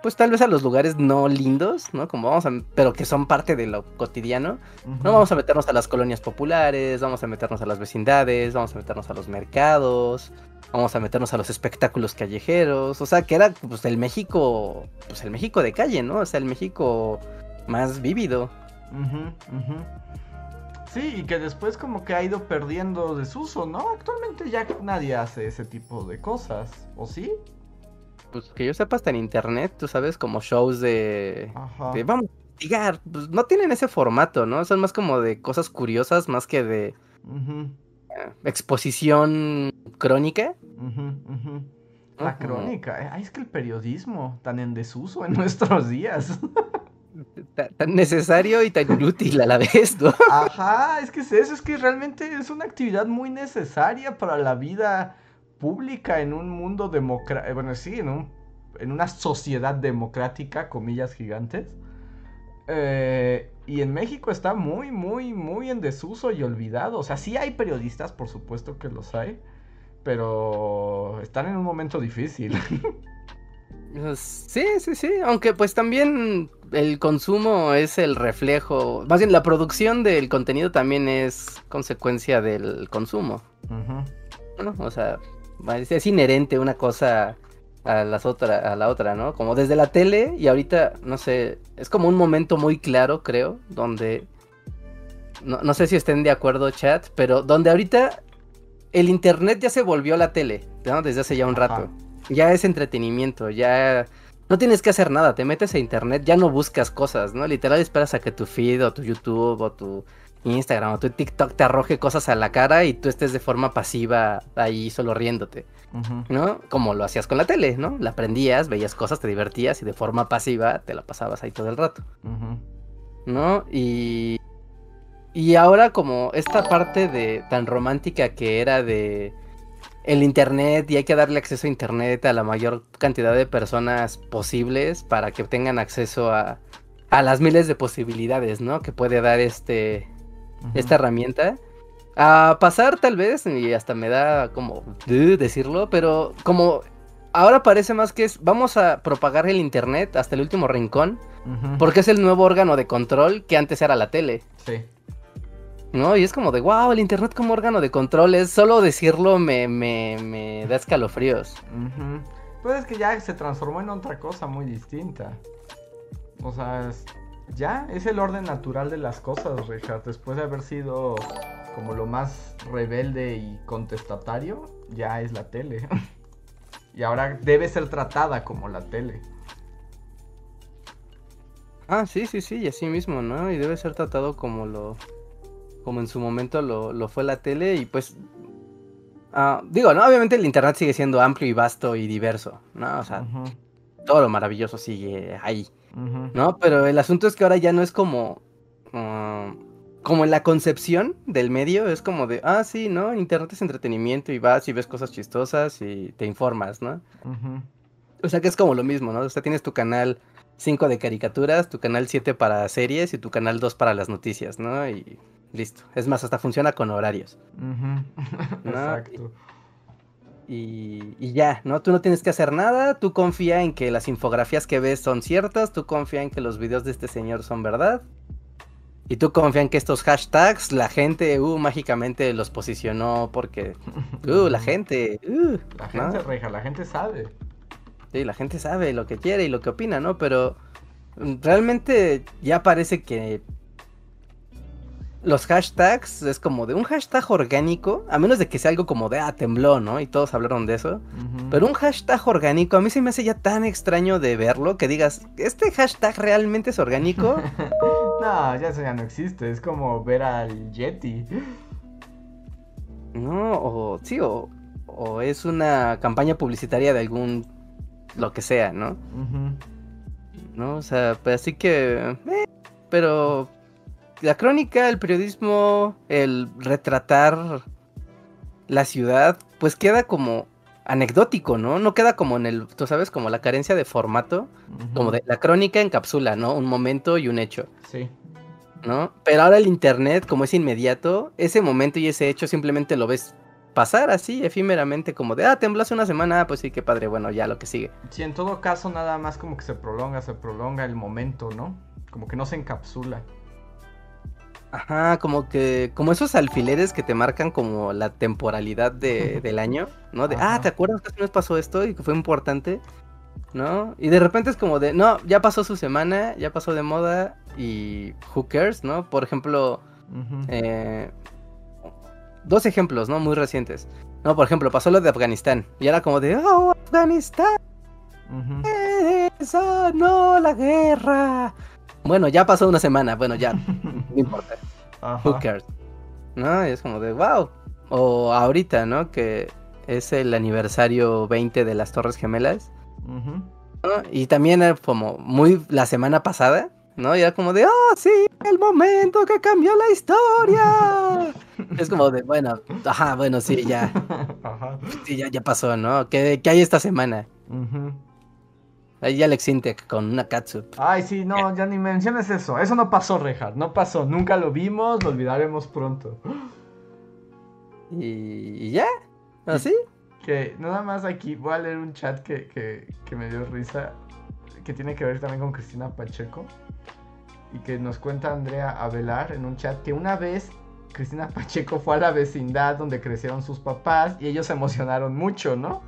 Speaker 3: pues tal vez a los lugares no lindos, ¿no? Como vamos a, pero que son parte de lo cotidiano. No vamos a meternos a las colonias populares, vamos a meternos a las vecindades, vamos a meternos a los mercados, vamos a meternos a los espectáculos callejeros, o sea, que era pues el México, pues el México de calle, ¿no? O sea, el México más vívido.
Speaker 2: Sí, y que después como que ha ido perdiendo desuso, ¿no? Actualmente ya nadie hace ese tipo de cosas, ¿o sí?
Speaker 3: Pues que yo sepa hasta en internet, tú sabes, como shows de, vamos a investigar, pues no tienen ese formato, ¿no? Son más como de cosas curiosas más que de eh, exposición crónica.
Speaker 2: La crónica, eh, es que el periodismo tan en desuso en [laughs] nuestros días.
Speaker 3: tan necesario y tan inútil a la vez, ¿no?
Speaker 2: Ajá, es que es eso, es que realmente es una actividad muy necesaria para la vida pública en un mundo democrático, eh, bueno, sí, en, un, en una sociedad democrática, comillas gigantes. Eh, y en México está muy, muy, muy en desuso y olvidado. O sea, sí hay periodistas, por supuesto que los hay, pero están en un momento difícil. [laughs]
Speaker 3: Pues, sí, sí, sí, aunque pues también el consumo es el reflejo, más bien la producción del contenido también es consecuencia del consumo. O sea, es inherente una cosa a, las otra, a la otra, ¿no? Como desde la tele y ahorita, no sé, es como un momento muy claro, creo, donde... No, sé si estén de acuerdo, chat, pero donde ahorita el internet ya se volvió la tele, ¿no? Desde hace ya un rato. Ya es entretenimiento, ya... No tienes que hacer nada, te metes a internet, ya no buscas cosas, ¿no? Literal esperas a que tu feed o tu YouTube o tu Instagram o tu TikTok te arroje cosas a la cara y tú estés de forma pasiva ahí solo riéndote, ¿no? Como lo hacías con la tele, ¿no? La aprendías, veías cosas, te divertías y de forma pasiva te la pasabas ahí todo el rato, ¿no? Y, y ahora como esta parte de tan romántica que era de el internet y hay que darle acceso a internet a la mayor cantidad de personas posibles para que tengan acceso a, a las miles de posibilidades, ¿no? Que puede dar este esta herramienta. A pasar tal vez, y hasta me da como decirlo, pero como ahora parece más que es, vamos a propagar el Internet hasta el último rincón, porque es el nuevo órgano de control que antes era la tele. Sí. ¿No? Y es como de, wow, el Internet como órgano de control, es solo decirlo me, me, me da escalofríos.
Speaker 2: Pues es que ya se transformó en otra cosa muy distinta. O sea, es ya, es el orden natural de las cosas, Richard. Después de haber sido como lo más rebelde y contestatario, ya es la tele. [laughs] y ahora debe ser tratada como la tele.
Speaker 3: Ah, sí, sí, sí, y así mismo, ¿no? Y debe ser tratado como lo. como en su momento lo, fue la tele, y pues. Ah, digo, ¿no? Obviamente el internet sigue siendo amplio y vasto y diverso, ¿no? O sea, todo lo maravilloso sigue ahí. ¿No? Pero el asunto es que ahora ya no es como... Ah, como en la concepción del medio, es como de, ah, sí, ¿no? Internet es entretenimiento y vas y ves cosas chistosas y te informas, ¿no? O sea que es como lo mismo, ¿no? O sea, tienes tu canal 5 de caricaturas, tu canal 7 para series y tu canal 2 para las noticias, ¿no? Y listo. Es más, hasta funciona con horarios. [laughs] Exacto. Y, ya, ¿no? Tú no tienes que hacer nada, tú confía en que las infografías que ves son ciertas, tú confía en que los videos de este señor son verdad. Y tú confía en que estos hashtags, la gente, uh, mágicamente los posicionó porque, [laughs] uh, la gente, uh,
Speaker 2: La gente reja, la gente sabe.
Speaker 3: Sí, la gente sabe lo que quiere y lo que opina, ¿no? Pero mm, realmente ya parece que los hashtags es como de un hashtag orgánico, a menos de que sea algo como de, ah, tembló, ¿no? Y todos hablaron de eso. Pero un hashtag orgánico, a mí se me hace ya tan extraño de verlo que digas, ¿este hashtag realmente es orgánico? [laughs]
Speaker 2: no, ya eso ya no existe, es como ver al Yeti.
Speaker 3: No, o sí, o, o es una campaña publicitaria de algún, lo que sea, ¿no? No, o sea, pues así que... Eh, pero la crónica, el periodismo, el retratar la ciudad, pues queda como anecdótico, ¿no? No queda como en el, tú sabes, como la carencia de formato, como de la crónica encapsula, ¿no? Un momento y un hecho.
Speaker 2: Sí.
Speaker 3: ¿No? Pero ahora el internet, como es inmediato, ese momento y ese hecho simplemente lo ves pasar así, efímeramente, como de, ah, tembló hace una semana, ah, pues sí, qué padre, bueno, ya lo que sigue.
Speaker 2: Sí, en todo caso, nada más como que se prolonga, se prolonga el momento, ¿no? Como que no se encapsula.
Speaker 3: Ajá, como que, como esos alfileres que te marcan como la temporalidad de, [laughs] del año, ¿no? De, ah, ¿te acuerdas que hace mes pasó esto y que fue importante? ¿No? Y de repente es como de, no, ya pasó su semana, ya pasó de moda y who cares, ¿no? Por ejemplo, eh, dos ejemplos, ¿no? Muy recientes. No, por ejemplo, pasó lo de Afganistán y era como de, oh, Afganistán. Eso, no, la guerra. Bueno, ya pasó una semana, bueno, ya, [laughs] no importa. Who cares? ¿No? Y es como de, wow. O ahorita, ¿no? Que es el aniversario 20 de las Torres Gemelas. Y también como muy la semana pasada, ¿no? Y era como de, oh, sí, el momento que cambió la historia. [laughs] es como de, bueno, ajá, bueno, sí, ya. Ajá. Sí, ya, ya pasó, ¿no? ¿Qué, qué hay esta semana? Ahí Alex Intec con una Katsup.
Speaker 2: Ay, sí, no, ya ni menciones eso. Eso no pasó, Rejar. No pasó. Nunca lo vimos, lo olvidaremos pronto.
Speaker 3: ¿Y, ya? ¿Así?
Speaker 2: Que nada más aquí voy a leer un chat que, que me dio risa. Que tiene que ver también con Cristina Pacheco. Y que nos cuenta Andrea Avelar en un chat que una vez Cristina Pacheco fue a la vecindad donde crecieron sus papás y ellos se emocionaron mucho, ¿no?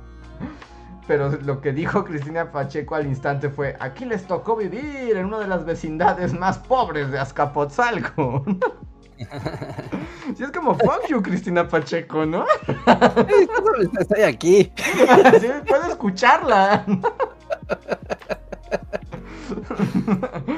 Speaker 2: Pero lo que dijo Cristina Pacheco al instante fue, aquí les tocó vivir en una de las vecindades más pobres de Azcapotzalco. [laughs] Si es como fuck you, Cristina Pacheco, ¿no?
Speaker 3: Estoy aquí. [laughs]
Speaker 2: Sí, puedo escucharla. [laughs]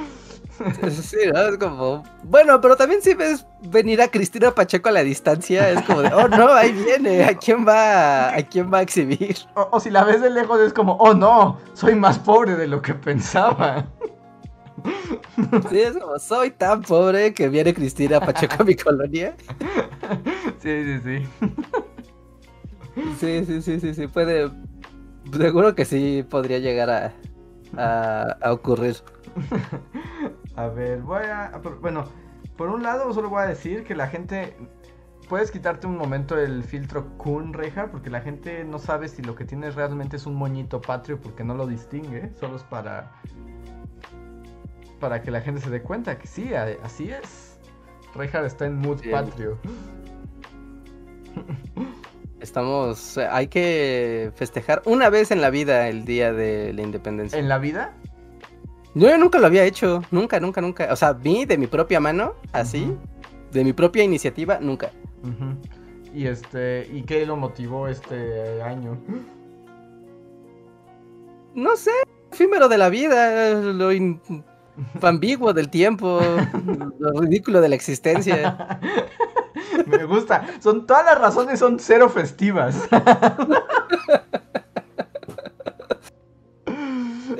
Speaker 2: [laughs]
Speaker 3: Sí, Es como, bueno, pero también si ves venir a Cristina Pacheco a la distancia, es como de, oh no, ahí viene, ¿a quién va, a quién va a exhibir?
Speaker 2: O, si la ves de lejos es como, oh no, soy más pobre de lo que pensaba.
Speaker 3: Sí, es como, soy tan pobre que viene Cristina Pacheco a mi [laughs] colonia.
Speaker 2: Sí, sí, sí.
Speaker 3: Sí, sí, sí, sí, sí, puede, seguro que sí podría llegar a, a, a ocurrir. [laughs]
Speaker 2: A ver, voy a... Bueno, por un lado solo voy a decir que la gente... Puedes quitarte un momento el filtro Kun, Reja, porque la gente no sabe si lo que tienes realmente es un moñito patrio porque no lo distingue. Solo es para... Para que la gente se dé cuenta que sí, así es. Reja está en mood patrio. [laughs]
Speaker 3: Estamos, hay que festejar una vez en la vida el día de la independencia.
Speaker 2: ¿En la vida?
Speaker 3: Yo nunca lo había hecho, nunca, nunca, nunca. O sea, vi de mi propia mano, así, de mi propia iniciativa, nunca.
Speaker 2: Y este, ¿y qué lo motivó este año?
Speaker 3: No sé, efímero de la vida, lo [laughs] ambiguo del tiempo, lo ridículo de la existencia. [laughs]
Speaker 2: Me gusta, son todas las razones son cero festivas. [laughs]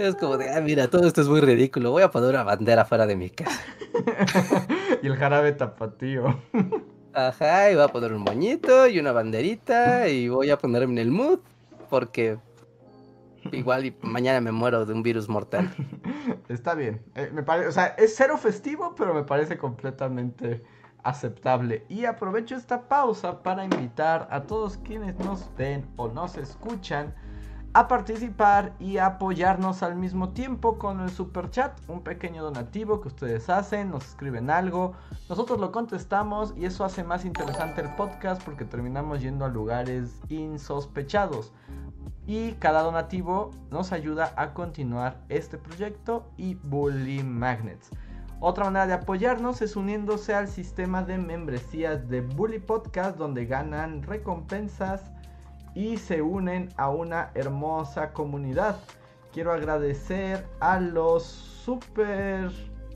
Speaker 3: Es como de, ah, mira, todo esto es muy ridículo. Voy a poner una bandera fuera de mi casa. [laughs]
Speaker 2: y el jarabe tapatío.
Speaker 3: Ajá, y voy a poner un moñito y una banderita y voy a ponerme en el mood porque igual y mañana me muero de un virus mortal. [laughs]
Speaker 2: Está bien. Eh, me parece, o sea, es cero festivo, pero me parece completamente aceptable. Y aprovecho esta pausa para invitar a todos quienes nos ven o nos escuchan a participar y apoyarnos al mismo tiempo con el super chat, un pequeño donativo que ustedes hacen, nos escriben algo, nosotros lo contestamos y eso hace más interesante el podcast porque terminamos yendo a lugares insospechados. Y cada donativo nos ayuda a continuar este proyecto y Bully Magnets. Otra manera de apoyarnos es uniéndose al sistema de membresías de Bully Podcast donde ganan recompensas y se unen a una hermosa comunidad. Quiero agradecer a los super...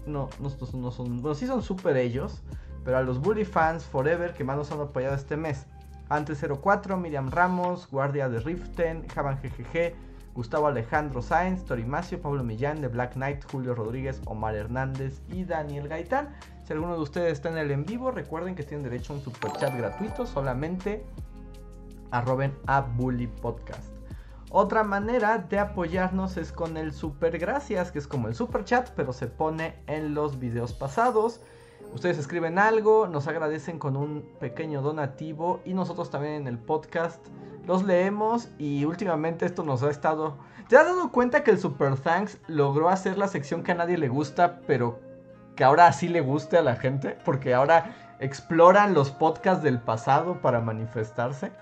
Speaker 2: No, no, no son... Bueno, sí son super ellos, pero a los Bully Fans Forever que más nos han apoyado este mes. Antes 04, Miriam Ramos, Guardia de Riften, Javan GGG, Gustavo Alejandro Sáenz, Torimacio, Pablo Millán, de Black Knight, Julio Rodríguez, Omar Hernández y Daniel Gaitán. Si alguno de ustedes está en el en vivo, recuerden que tienen derecho a un super chat gratuito solamente arroben a Bully Podcast. Otra manera de apoyarnos es con el super gracias, que es como el super chat, pero se pone en los videos pasados. Ustedes escriben algo, nos agradecen con un pequeño donativo y nosotros también en el podcast los leemos y últimamente esto nos ha estado... ¿Te has dado cuenta que el Super Thanks logró hacer la sección que a nadie le gusta, pero que ahora sí le guste a la gente? Porque ahora exploran los podcasts del pasado para manifestarse.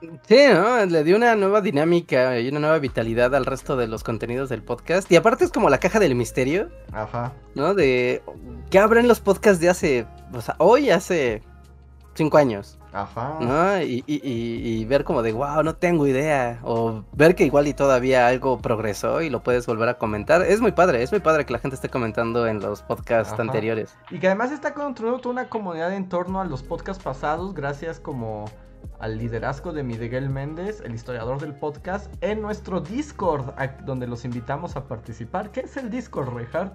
Speaker 3: Sí, ¿no? Le dio una nueva dinámica y una nueva vitalidad al resto de los contenidos del podcast. Y aparte es como la caja del misterio.
Speaker 2: Ajá.
Speaker 3: ¿No? De que abren los podcasts de hace, o sea, hoy hace cinco años.
Speaker 2: Ajá.
Speaker 3: ¿No? Y, y, y, ver como de, wow, no tengo idea. O ver que igual y todavía algo progresó y lo puedes volver a comentar. Es muy padre, es muy padre que la gente esté comentando en los podcasts anteriores.
Speaker 2: Y que además está construyendo toda una comunidad en torno a los podcasts pasados, gracias como al liderazgo de Miguel Méndez, el historiador del podcast, en nuestro Discord, donde los invitamos a participar. ¿Qué es el Discord, Reinhardt?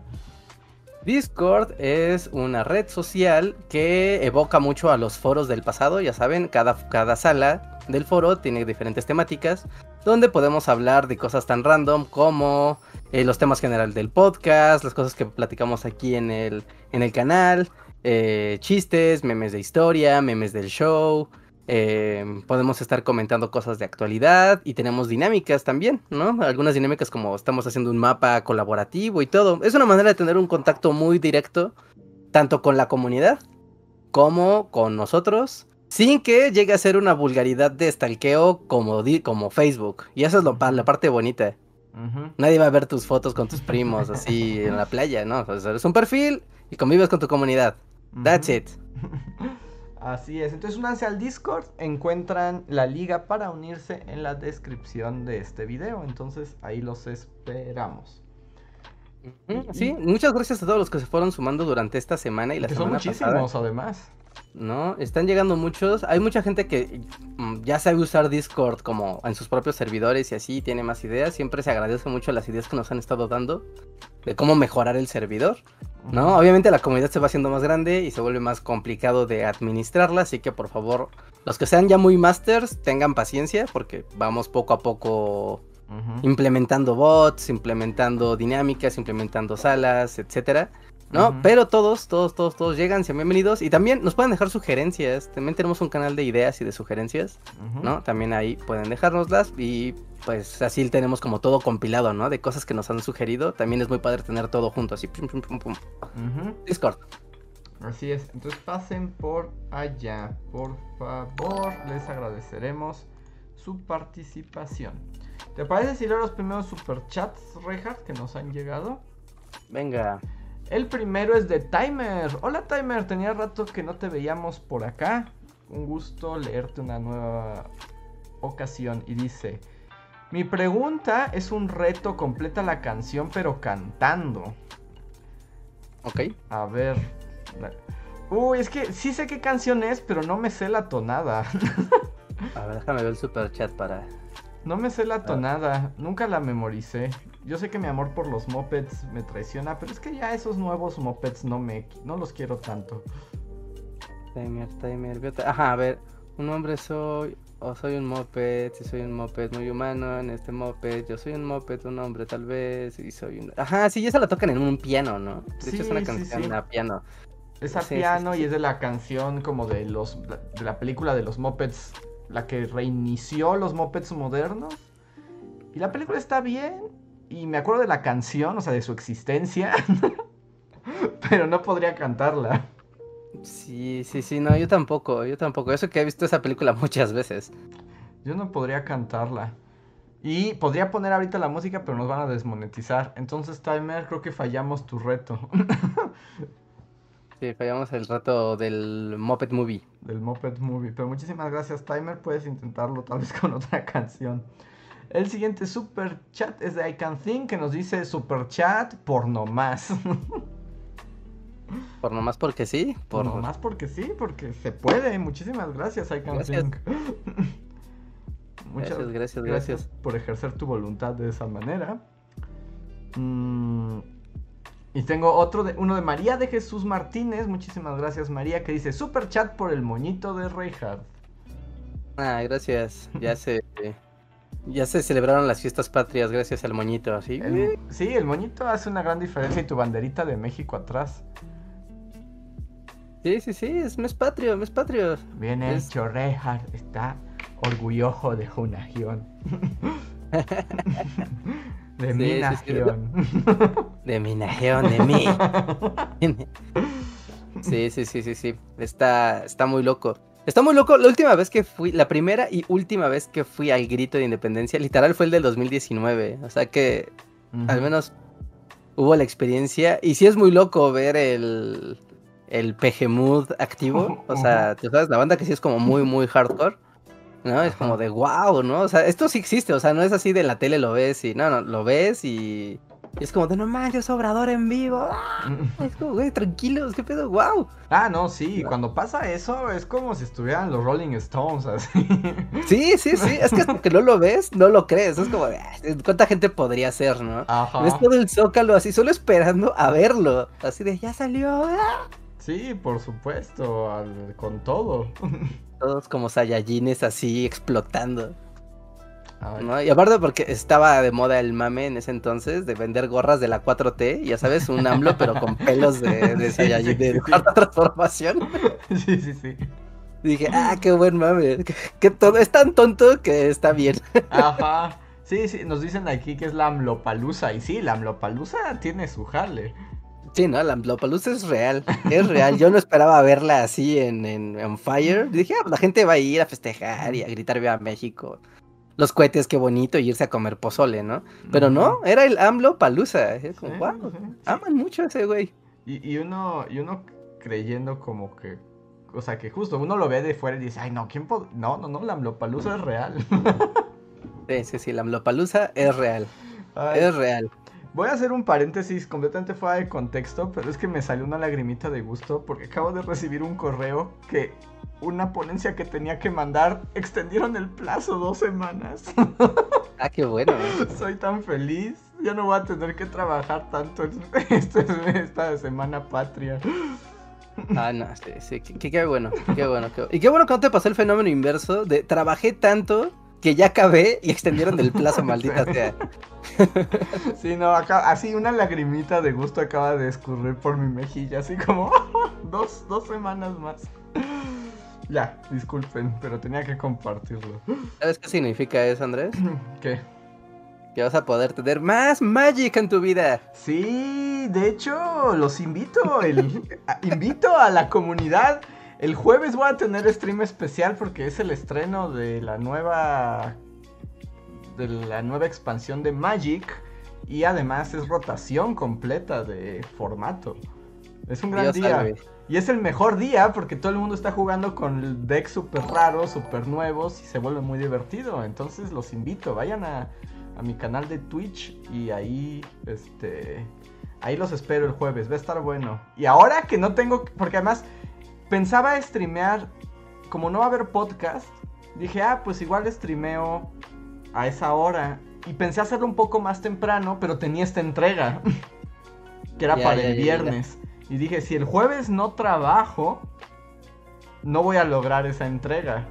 Speaker 3: Discord es una red social que evoca mucho a los foros del pasado, ya saben, cada, cada sala del foro tiene diferentes temáticas, donde podemos hablar de cosas tan random como eh, los temas generales del podcast, las cosas que platicamos aquí en el, en el canal, eh, chistes, memes de historia, memes del show, Em, podemos estar comentando cosas de actualidad y tenemos dinámicas también, ¿no? Algunas dinámicas como estamos haciendo un mapa colaborativo y todo. Es una manera de tener un contacto muy directo, tanto con la comunidad como con nosotros, sin que llegue a ser una vulgaridad de stalkeo como, como Facebook. Y eso es lo, la parte bonita. Nadie va a ver tus fotos con tus primos así en la playa, ¿no? O eres un perfil y convives con tu comunidad. That's it. [laughs]
Speaker 2: Así es, entonces únanse al Discord, encuentran la liga para unirse en la descripción de este video, entonces ahí los esperamos.
Speaker 3: Sí, muchas gracias a todos los que se fueron sumando durante esta semana y la
Speaker 2: que
Speaker 3: semana
Speaker 2: son muchísimos además.
Speaker 3: ¿no? Están llegando muchos. Hay mucha gente que mm, ya sabe usar Discord como en sus propios servidores y así tiene más ideas. Siempre se agradece mucho las ideas que nos han estado dando de cómo mejorar el servidor. ¿No? Obviamente la comunidad se va haciendo más grande y se vuelve más complicado de administrarla, así que por favor, los que sean ya muy masters, tengan paciencia porque vamos poco a poco implementando bots, implementando dinámicas, implementando salas, etcétera. ¿No? Pero todos, todos, todos, todos llegan, sean bienvenidos. Y también nos pueden dejar sugerencias. También tenemos un canal de ideas y de sugerencias, ¿no? También ahí pueden dejárnoslas. Y pues así tenemos como todo compilado, ¿no? De cosas que nos han sugerido. También es muy padre tener todo junto, así. Pum, pum, pum, Discord.
Speaker 2: Así es. Entonces pasen por allá. Por favor, les agradeceremos su participación. ¿Te parece si leo los primeros superchats, Reinhardt, que nos han llegado?
Speaker 3: Venga.
Speaker 2: El primero es de Timer. Hola Timer, tenía rato que no te veíamos por acá. Un gusto leerte una nueva ocasión. Y dice, mi pregunta es un reto, completa la canción pero cantando.
Speaker 3: Ok.
Speaker 2: A ver. Uy, es que sí sé qué canción es, pero no me sé la tonada.
Speaker 3: A ver, déjame ver el super chat para
Speaker 2: no me sé la tonada, nunca la memoricé. Yo sé que mi amor por los mopeds me traiciona, pero es que ya esos nuevos mopeds no me no los quiero tanto.
Speaker 3: Timer, timer, ajá, a ver, un hombre soy o soy un moped, si soy un moped muy humano en este moped, yo soy un moped, un hombre tal vez, y soy un... Ajá, sí, esa la tocan en un piano, ¿no? De hecho es una canción a piano.
Speaker 2: Es a piano y es de la canción como de los de la película de los mopeds la que reinició los mopeds modernos. Y la película está bien. Y me acuerdo de la canción, o sea, de su existencia. [laughs] pero no podría cantarla.
Speaker 3: Sí, sí, sí, no, yo tampoco, yo tampoco. Eso que he visto esa película [laughs] muchas veces.
Speaker 2: Yo no podría cantarla. Y podría poner ahorita la música, pero nos van a desmonetizar. Entonces, Timer, creo que fallamos tu reto. [laughs]
Speaker 3: Sí, fallamos el rato del Moped Movie.
Speaker 2: Del Moped Movie. Pero muchísimas gracias, Timer. Puedes intentarlo tal vez con otra canción. El siguiente super chat es de I Can Think que nos dice super chat por nomás. [laughs]
Speaker 3: ¿Por nomás porque sí?
Speaker 2: Por nomás porque sí, porque se puede. Muchísimas gracias, I Can Think. [laughs]
Speaker 3: Muchas gracias, gracias, gracias,
Speaker 2: por ejercer tu voluntad de esa manera. Mmm y tengo otro, de, uno de María de Jesús Martínez. Muchísimas gracias, María, que dice super chat por el moñito de Reinhardt.
Speaker 3: Ah, gracias. Ya [laughs] se. Ya se celebraron las fiestas patrias gracias al moñito, así.
Speaker 2: El- sí, el moñito hace una gran diferencia y tu banderita de México atrás.
Speaker 3: Sí, sí, sí, es mes patrio, mes patrio.
Speaker 2: Bien
Speaker 3: Es-
Speaker 2: hecho, está orgulloso de su nación. [laughs] de mi
Speaker 3: Sí, sí, sí.
Speaker 2: nación. [laughs]
Speaker 3: De mi nación, de mí. [laughs] Sí, sí, sí, sí, sí. Está, está muy loco. Está muy loco. La última vez que fui, la primera y última vez que fui al grito de independencia, literal fue el del 2019. O sea que al menos hubo la experiencia. Y sí es muy loco ver el, el PG Mood activo. O sea, tú sabes, la banda que sí es como muy, muy hardcore. ¿No? Es como de wow, ¿no? O sea, esto sí existe. O sea, no es así de la tele lo ves y. No, no, lo ves y. y es como de no manches, Obrador en vivo. [laughs] ¡Ah! Es como, güey, tranquilos, qué pedo, wow.
Speaker 2: Ah, no, sí, cuando pasa eso es como si estuvieran los Rolling Stones así. [laughs]
Speaker 3: Sí, sí, sí. Es que hasta que no lo ves, no lo crees. Es como "Ah, cuánta gente podría ser, ¿no?
Speaker 2: Ajá.
Speaker 3: Ves todo el zócalo así, solo esperando a verlo. Así de ya salió. ¡ah!
Speaker 2: Sí, por supuesto, al- con todo. [laughs]
Speaker 3: Todos como Saiyajines así explotando.
Speaker 2: Ay,
Speaker 3: ¿no? Y aparte porque estaba de moda el mame en ese entonces de vender gorras de la 4T, ya sabes, un AMLO pero con [laughs] pelos de, de
Speaker 2: Sí,
Speaker 3: Saiyajin,
Speaker 2: sí,
Speaker 3: de
Speaker 2: sí.
Speaker 3: cuarta transformación.
Speaker 2: Sí, sí, sí.
Speaker 3: Dije, ah, qué buen mame. Que, que todo es tan tonto que está bien.
Speaker 2: Ajá. [laughs] Sí, sí, nos dicen aquí que es la Amlopalusa. Y sí, la Amlopalusa tiene su jale.
Speaker 3: Sí, no, la Amlopalusa es real, es real. Yo no esperaba verla así en, en, en Fire. Dije, ah, pues la gente va a ir a festejar y a gritar Viva México. Los cohetes, qué bonito, y irse a comer pozole, ¿no? Pero no, era el AMLO Palusa. Es como,
Speaker 2: Sí,
Speaker 3: wow,
Speaker 2: sí, sí.
Speaker 3: aman mucho a ese güey.
Speaker 2: Y, y uno, y uno creyendo como que. O sea, que justo uno lo ve de fuera y dice, ay, no, ¿quién pod-?" No, no, no, la Amlopalusa es real. [laughs]
Speaker 3: Sí, sí, sí, la Amlopalusa es real,
Speaker 2: Ay,
Speaker 3: es real.
Speaker 2: Voy a hacer un paréntesis completamente fuera de contexto, pero es que me salió una lagrimita de gusto porque acabo de recibir un correo que una ponencia que tenía que mandar extendieron el plazo dos semanas. [laughs]
Speaker 3: Ah, qué bueno.
Speaker 2: Soy tan feliz. Ya no voy a tener que trabajar tanto [laughs] este- esta semana patria.
Speaker 3: Ah, no, sí, sí, qué, qué bueno, qué bueno. qué- Y qué bueno que no te pasó el fenómeno inverso de trabajé tanto que ya acabé y extendieron el plazo, [laughs] maldita sea.
Speaker 2: Sí, no, acá, así una lagrimita de gusto acaba de escurrir por mi mejilla, así como dos, dos semanas más. Ya, disculpen, pero tenía que compartirlo.
Speaker 3: ¿Sabes qué significa eso, Andrés? [clears throat]
Speaker 2: ¿Qué?
Speaker 3: Que vas a poder tener más Magic en tu vida.
Speaker 2: Sí, de hecho, los invito, el, a- invito a la comunidad. El jueves voy a tener stream especial porque es el estreno de la nueva de la nueva expansión de Magic y además es rotación completa de formato. Es un gran
Speaker 3: Dios
Speaker 2: día.
Speaker 3: salve.
Speaker 2: Y es el mejor día porque todo el mundo está jugando con decks super raros, super nuevos y se vuelve muy divertido. Entonces los invito, vayan a, a mi canal de Twitch y ahí, este, ahí los espero el jueves, va a estar bueno. Y ahora que no tengo, porque además pensaba streamear, como no va a haber podcast, dije, ah, pues igual streameo a esa hora. Y pensé hacerlo un poco más temprano, pero tenía esta entrega, [laughs] que era
Speaker 3: Ya,
Speaker 2: para
Speaker 3: ya,
Speaker 2: el
Speaker 3: ya.
Speaker 2: Y dije, si el jueves no trabajo, no voy a lograr esa entrega.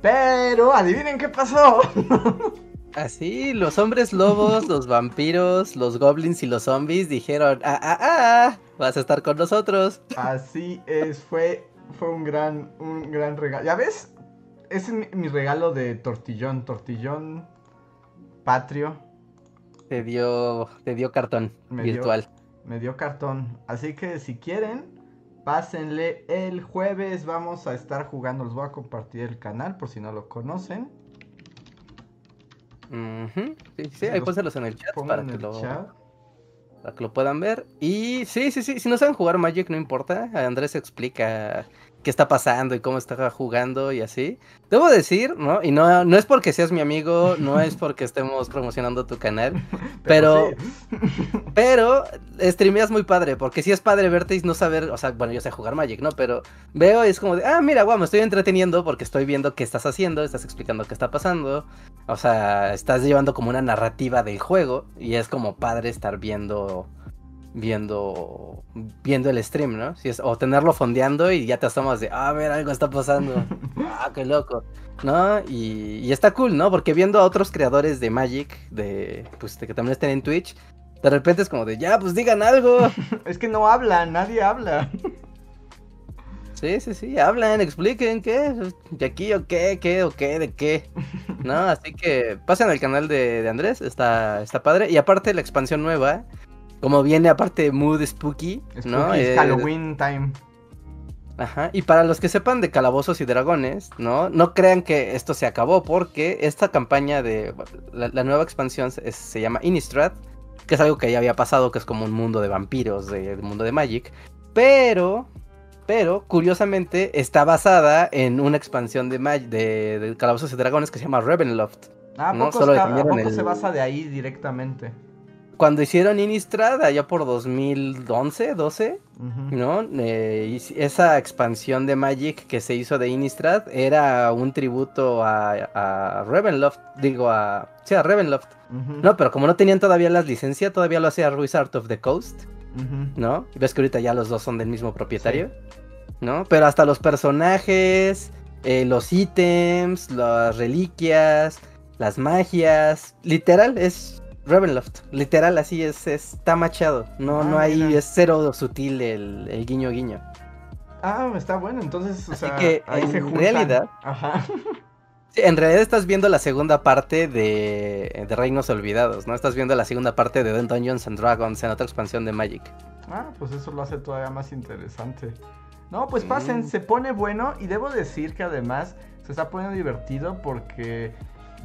Speaker 2: Pero, adivinen qué pasó. [laughs]
Speaker 3: Así, los hombres lobos, los vampiros, los goblins y los zombies dijeron, ah, ah, ah, vas a estar con nosotros.
Speaker 2: Así es, fue, fue un gran, un gran regalo. ¿Ya ves? Ese es mi, mi regalo de tortillón, tortillón patrio.
Speaker 3: Te dio, te dio cartón
Speaker 2: Me
Speaker 3: virtual.
Speaker 2: Me dio cartón. Así que si quieren, pásenle el jueves. Vamos a estar jugando. Les voy a compartir el canal por si no lo conocen.
Speaker 3: Sí, sí, ahí
Speaker 2: los
Speaker 3: pónselos en el chat para que,
Speaker 2: el
Speaker 3: lo,
Speaker 2: chat.
Speaker 3: para que lo puedan ver. Y sí, sí, sí, si no saben jugar Magic, no importa. Andrés explica qué está pasando y cómo está jugando y así. Debo decir, ¿no? Y no, no es porque seas mi amigo, no es porque estemos promocionando tu canal, [laughs] pero,
Speaker 2: sí. [laughs] [laughs]
Speaker 3: pero streameas muy padre, porque sí es padre verte y no saber, o sea, bueno, yo sé jugar Magic, ¿no? Pero veo y es como de, ah, mira, guau, me estoy entreteniendo porque estoy viendo qué estás haciendo, estás explicando qué está pasando, o sea, estás llevando como una narrativa del juego y es como padre estar viendo viendo viendo el stream, ¿no? Si es, o tenerlo fondeando y ya te asomas de, ah, a ver, algo está pasando. [laughs] ah, qué loco. ¿No? Y, y, está cool, ¿no? Porque viendo a otros creadores de Magic, de pues de que también estén en Twitch, de repente es como de, ya, pues digan algo. [laughs]
Speaker 2: es que no hablan, nadie habla. [laughs]
Speaker 3: Sí, sí, sí, hablan, expliquen qué, de aquí o qué, qué o qué, de qué. ¿No? Así que pasen al canal de, de, Andrés, está, está padre. Y aparte la expansión nueva, como viene aparte Mood Spooky, ¿no?
Speaker 2: Es Halloween time.
Speaker 3: Ajá, y para los que sepan de calabozos y dragones, ¿no? No crean que esto se acabó, porque esta campaña de la, nueva expansión se, se, llama Innistrad, que es algo que ya había pasado, que es como un mundo de vampiros, del de mundo de Magic. Pero pero, curiosamente, está basada en una expansión de, de, de Calabozos y Dragones que se llama Ravenloft.
Speaker 2: Ah, ¿no? Solo está, ¿a poco se basa de ahí directamente?
Speaker 3: Cuando hicieron Innistrad, allá por 2011, 12, ¿no? Eh, esa expansión de Magic que se hizo de Innistrad era un tributo a, a Ravenloft, digo, a... Sí, a Ravenloft. No, pero como no tenían todavía las licencias, todavía lo hacía Wizard of the Coast. ¿no? Ves que ahorita ya los dos son del mismo propietario, ¿no? Pero hasta los personajes, eh, los ítems, las reliquias, las magias, literal es Ravenloft, literal así es, está machado, no, ah, no hay, es cero sutil el, guiño guiño.
Speaker 2: Ah, está bueno, entonces,
Speaker 3: o que en realidad, [laughs] en realidad estás viendo la segunda parte de, Reinos Olvidados, ¿no? Estás viendo la segunda parte de Dungeons and Dragons en otra expansión de Magic.
Speaker 2: Ah, pues eso lo hace todavía más interesante. No, pues pasen, se pone bueno y debo decir que además se está poniendo divertido porque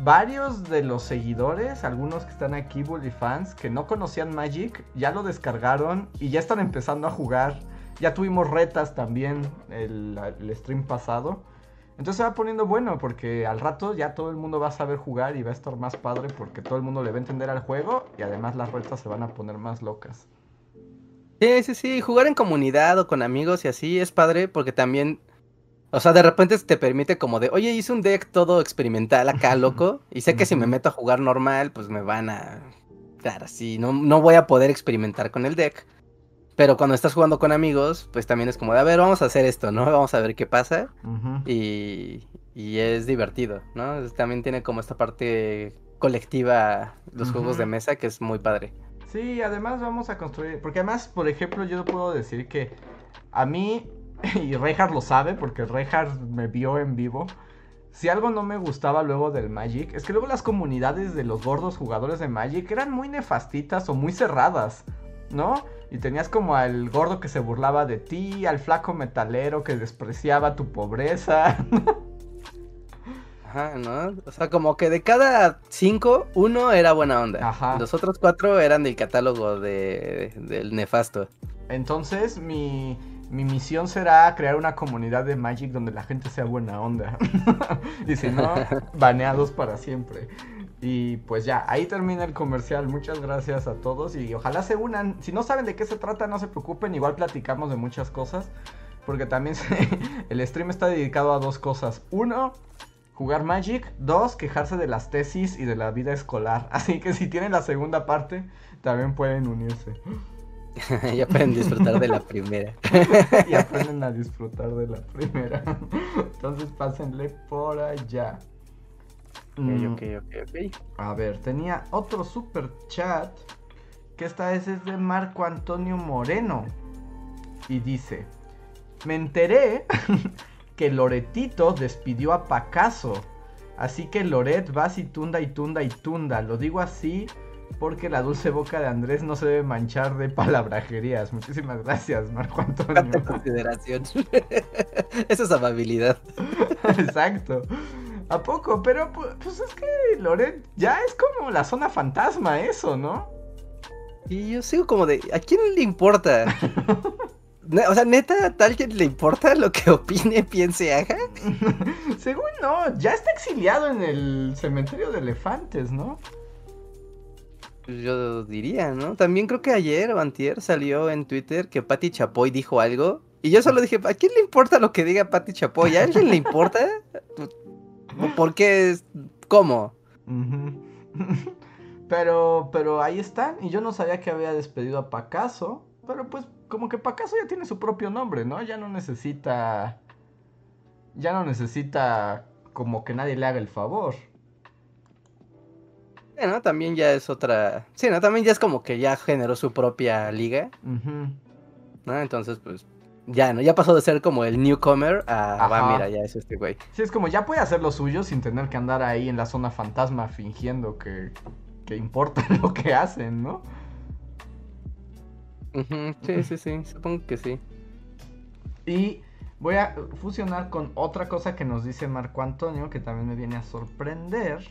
Speaker 2: varios de los seguidores, algunos que están aquí, Bully fans, que no conocían Magic, ya lo descargaron y ya están empezando a jugar. Ya tuvimos retas también el, el stream pasado. Entonces se va poniendo bueno porque al rato ya todo el mundo va a saber jugar y va a estar más padre porque todo el mundo le va a entender al juego y además las retas se van a poner más locas.
Speaker 3: Sí, sí, sí, jugar en comunidad o con amigos y así es padre porque también, o sea, de repente te permite como de, oye, hice un deck todo experimental acá, loco, y sé que si me meto a jugar normal, pues me van a... Claro, sí, no, no voy a poder experimentar con el deck. Pero cuando estás jugando con amigos, pues también es como de, a ver, vamos a hacer esto, ¿no? [laughs] Vamos a ver qué pasa. y, y, es divertido, ¿no? También tiene como esta parte colectiva, los juegos de mesa, que es muy padre.
Speaker 2: Sí, además vamos a construir, porque además, por ejemplo, yo puedo decir que a mí, [laughs] y Reinhardt lo sabe, porque Reinhardt me vio en vivo, si algo no me gustaba luego del Magic, es que luego las comunidades de los gordos jugadores de Magic eran muy nefastitas o muy cerradas, ¿no? Y tenías como al gordo que se burlaba de ti, al flaco metalero que despreciaba tu pobreza. [laughs]
Speaker 3: Ajá, ¿no? O sea, como que de cada cinco, uno era buena onda. Ajá. Los otros cuatro eran del catálogo de, del nefasto.
Speaker 2: Entonces, mi, mi misión será crear una comunidad de Magic donde la gente sea buena onda. [laughs] y si no, baneados para siempre. Y pues ya, ahí termina el comercial. Muchas gracias a todos y ojalá se unan. Si no saben de qué se trata, no se preocupen. Igual platicamos de muchas cosas. Porque también [laughs] el stream está dedicado a dos cosas. Uno, jugar Magic. Dos, quejarse de las tesis y de la vida escolar. [laughs] Así que si tienen la segunda parte, también pueden unirse. [laughs]
Speaker 3: y pueden disfrutar de la primera. [laughs]
Speaker 2: y [laughs] aprenden a disfrutar de la primera. Entonces pásenle por allá.
Speaker 3: Mm. Ok, ok, ok,
Speaker 2: A ver, tenía otro super chat. Que esta vez es de Marco Antonio Moreno. Y dice: Me enteré que Loretito despidió a Pacaso. Así que Loret va y tunda y tunda y tunda. Lo digo así porque la dulce boca de Andrés no se debe manchar de palabrajerías. Muchísimas gracias, Marco Antonio.
Speaker 3: consideración. [laughs] Eso es amabilidad. [laughs]
Speaker 2: Exacto. ¿A poco? Pero pues es que Loret ya es como la zona fantasma eso, ¿no?
Speaker 3: Y yo sigo como de, ¿a quién le importa? [laughs] o sea, neta, ¿a alguien le importa lo que opine, piense, haga?
Speaker 2: Según no, ya está exiliado en el cementerio de elefantes, ¿no?
Speaker 3: Yo diría, ¿no? También creo que ayer o antier salió en Twitter que Patti Chapoy dijo algo. Y yo solo dije, ¿a quién le importa lo que diga Patti Chapoy? ¿A alguien le importa? [laughs] ¿Por qué? ¿Cómo? [laughs]
Speaker 2: Pero, pero ahí están. Y yo no sabía que había despedido a Pacaso. Pero pues como que Pacaso ya tiene su propio nombre, ¿no? Ya no necesita... Ya no necesita como que nadie le haga el favor.
Speaker 3: Bueno, también ya es otra... Sí, ¿no? También ya es como que ya generó su propia liga. ¿No? Entonces, pues, ya, ¿no? Ya pasó de ser como el newcomer a, va, mira, ya es este güey.
Speaker 2: Sí, es como ya puede hacer lo suyo sin tener que andar ahí en la zona fantasma fingiendo que, que importa [laughs] lo que hacen, ¿no?
Speaker 3: Sí, sí, sí, supongo que sí.
Speaker 2: Y voy a fusionar con otra cosa que nos dice Marco Antonio, que también me viene a sorprender.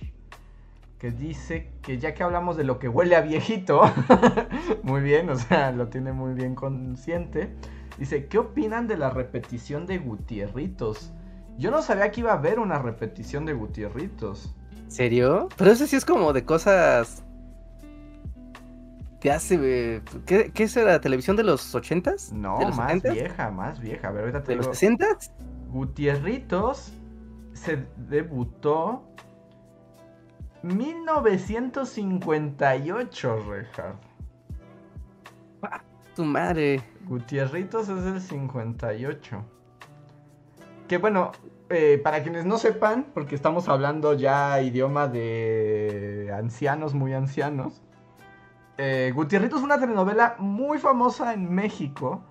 Speaker 2: Que dice que ya que hablamos de lo que huele a viejito, [laughs] muy bien, o sea, lo tiene muy bien consciente. Dice, ¿qué opinan de la repetición de Gutierritos? Yo no sabía que iba a haber una repetición de Gutierritos.
Speaker 3: ¿Serio? Pero eso sí es como de cosas te hace. ¿Qué, qué es la televisión de los ochentas?
Speaker 2: No, más vieja, más vieja. A ver, ahorita te
Speaker 3: ¿De los sesentas?
Speaker 2: Gutierritos se debutó 1958, Richard.
Speaker 3: Ah, tu madre.
Speaker 2: Gutierritos es el 58. Que bueno, eh, para quienes no sepan, porque estamos hablando ya idioma de ancianos, muy ancianos. Eh, Gutierritos es una telenovela muy famosa en México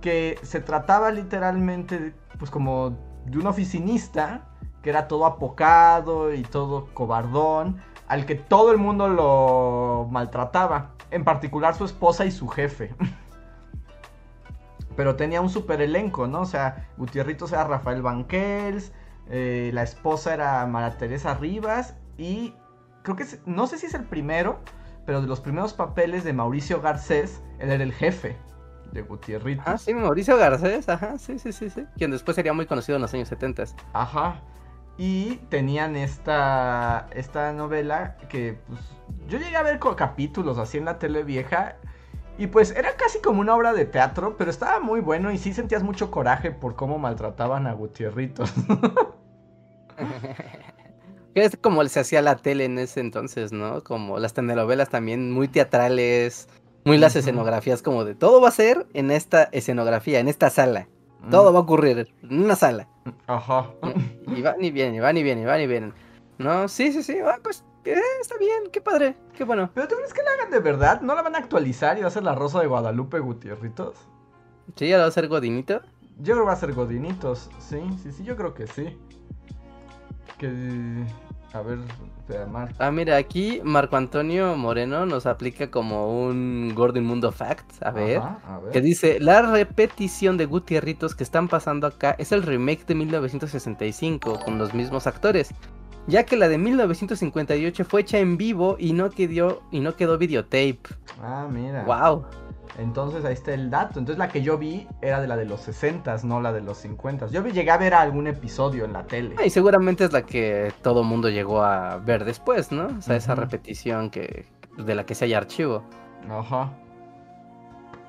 Speaker 2: que se trataba literalmente pues como de un oficinista que era todo apocado y todo cobardón, al que todo el mundo lo maltrataba, en particular su esposa y su jefe. [laughs] Pero tenía un super elenco, ¿no? O sea, Gutierritos era Rafael Banquels, eh, la esposa era Mara Teresa Rivas y creo que no sé si es el primero, pero de los primeros papeles de Mauricio Garcés, él era el jefe de Gutierrito.
Speaker 3: Ah, sí, Mauricio Garcés, ajá, sí, sí, sí, sí. Quien después sería muy conocido en los años 70.
Speaker 2: Ajá. Y tenían esta, esta novela que pues, yo llegué a ver capítulos así en la tele vieja. Y pues era casi como una obra de teatro, pero estaba muy bueno y sí sentías mucho coraje por cómo maltrataban a Gutierritos. [laughs]
Speaker 3: es como se hacía la tele en ese entonces, ¿no? Como las telenovelas también muy teatrales, muy las escenografías como de todo va a ser en esta escenografía, en esta sala. Todo va a ocurrir en una sala.
Speaker 2: Ajá.
Speaker 3: Y van y vienen, y van y vienen, y van y vienen. No, sí, sí, sí, ah, pues eh, está bien, qué padre, qué bueno.
Speaker 2: ¿Pero tú crees que la hagan de verdad? ¿No la van a actualizar y va a ser la Rosa de Guadalupe Gutierritos?
Speaker 3: ¿Sí, ya va a ser Godinito?
Speaker 2: Yo creo que va a ser Godinitos, sí, sí, sí, yo creo que sí. Que a ver, Marco.
Speaker 3: Ah, mira, aquí Marco Antonio Moreno nos aplica como un Gordon Mundo Fact. A ver, Que dice: La repetición de Gutierritos que están pasando acá es el remake de 1965 con los mismos actores. Ya que la de 1958 fue hecha en vivo y no quedó, y no quedó videotape.
Speaker 2: Ah, mira.
Speaker 3: Wow.
Speaker 2: Entonces ahí está el dato. Entonces la que yo vi era de la de los 60, no la de los 50. Yo llegué a ver algún episodio en la tele.
Speaker 3: Y seguramente es la que todo mundo llegó a ver después, ¿no? O sea, esa repetición que de la que se haya archivo.
Speaker 2: Ajá.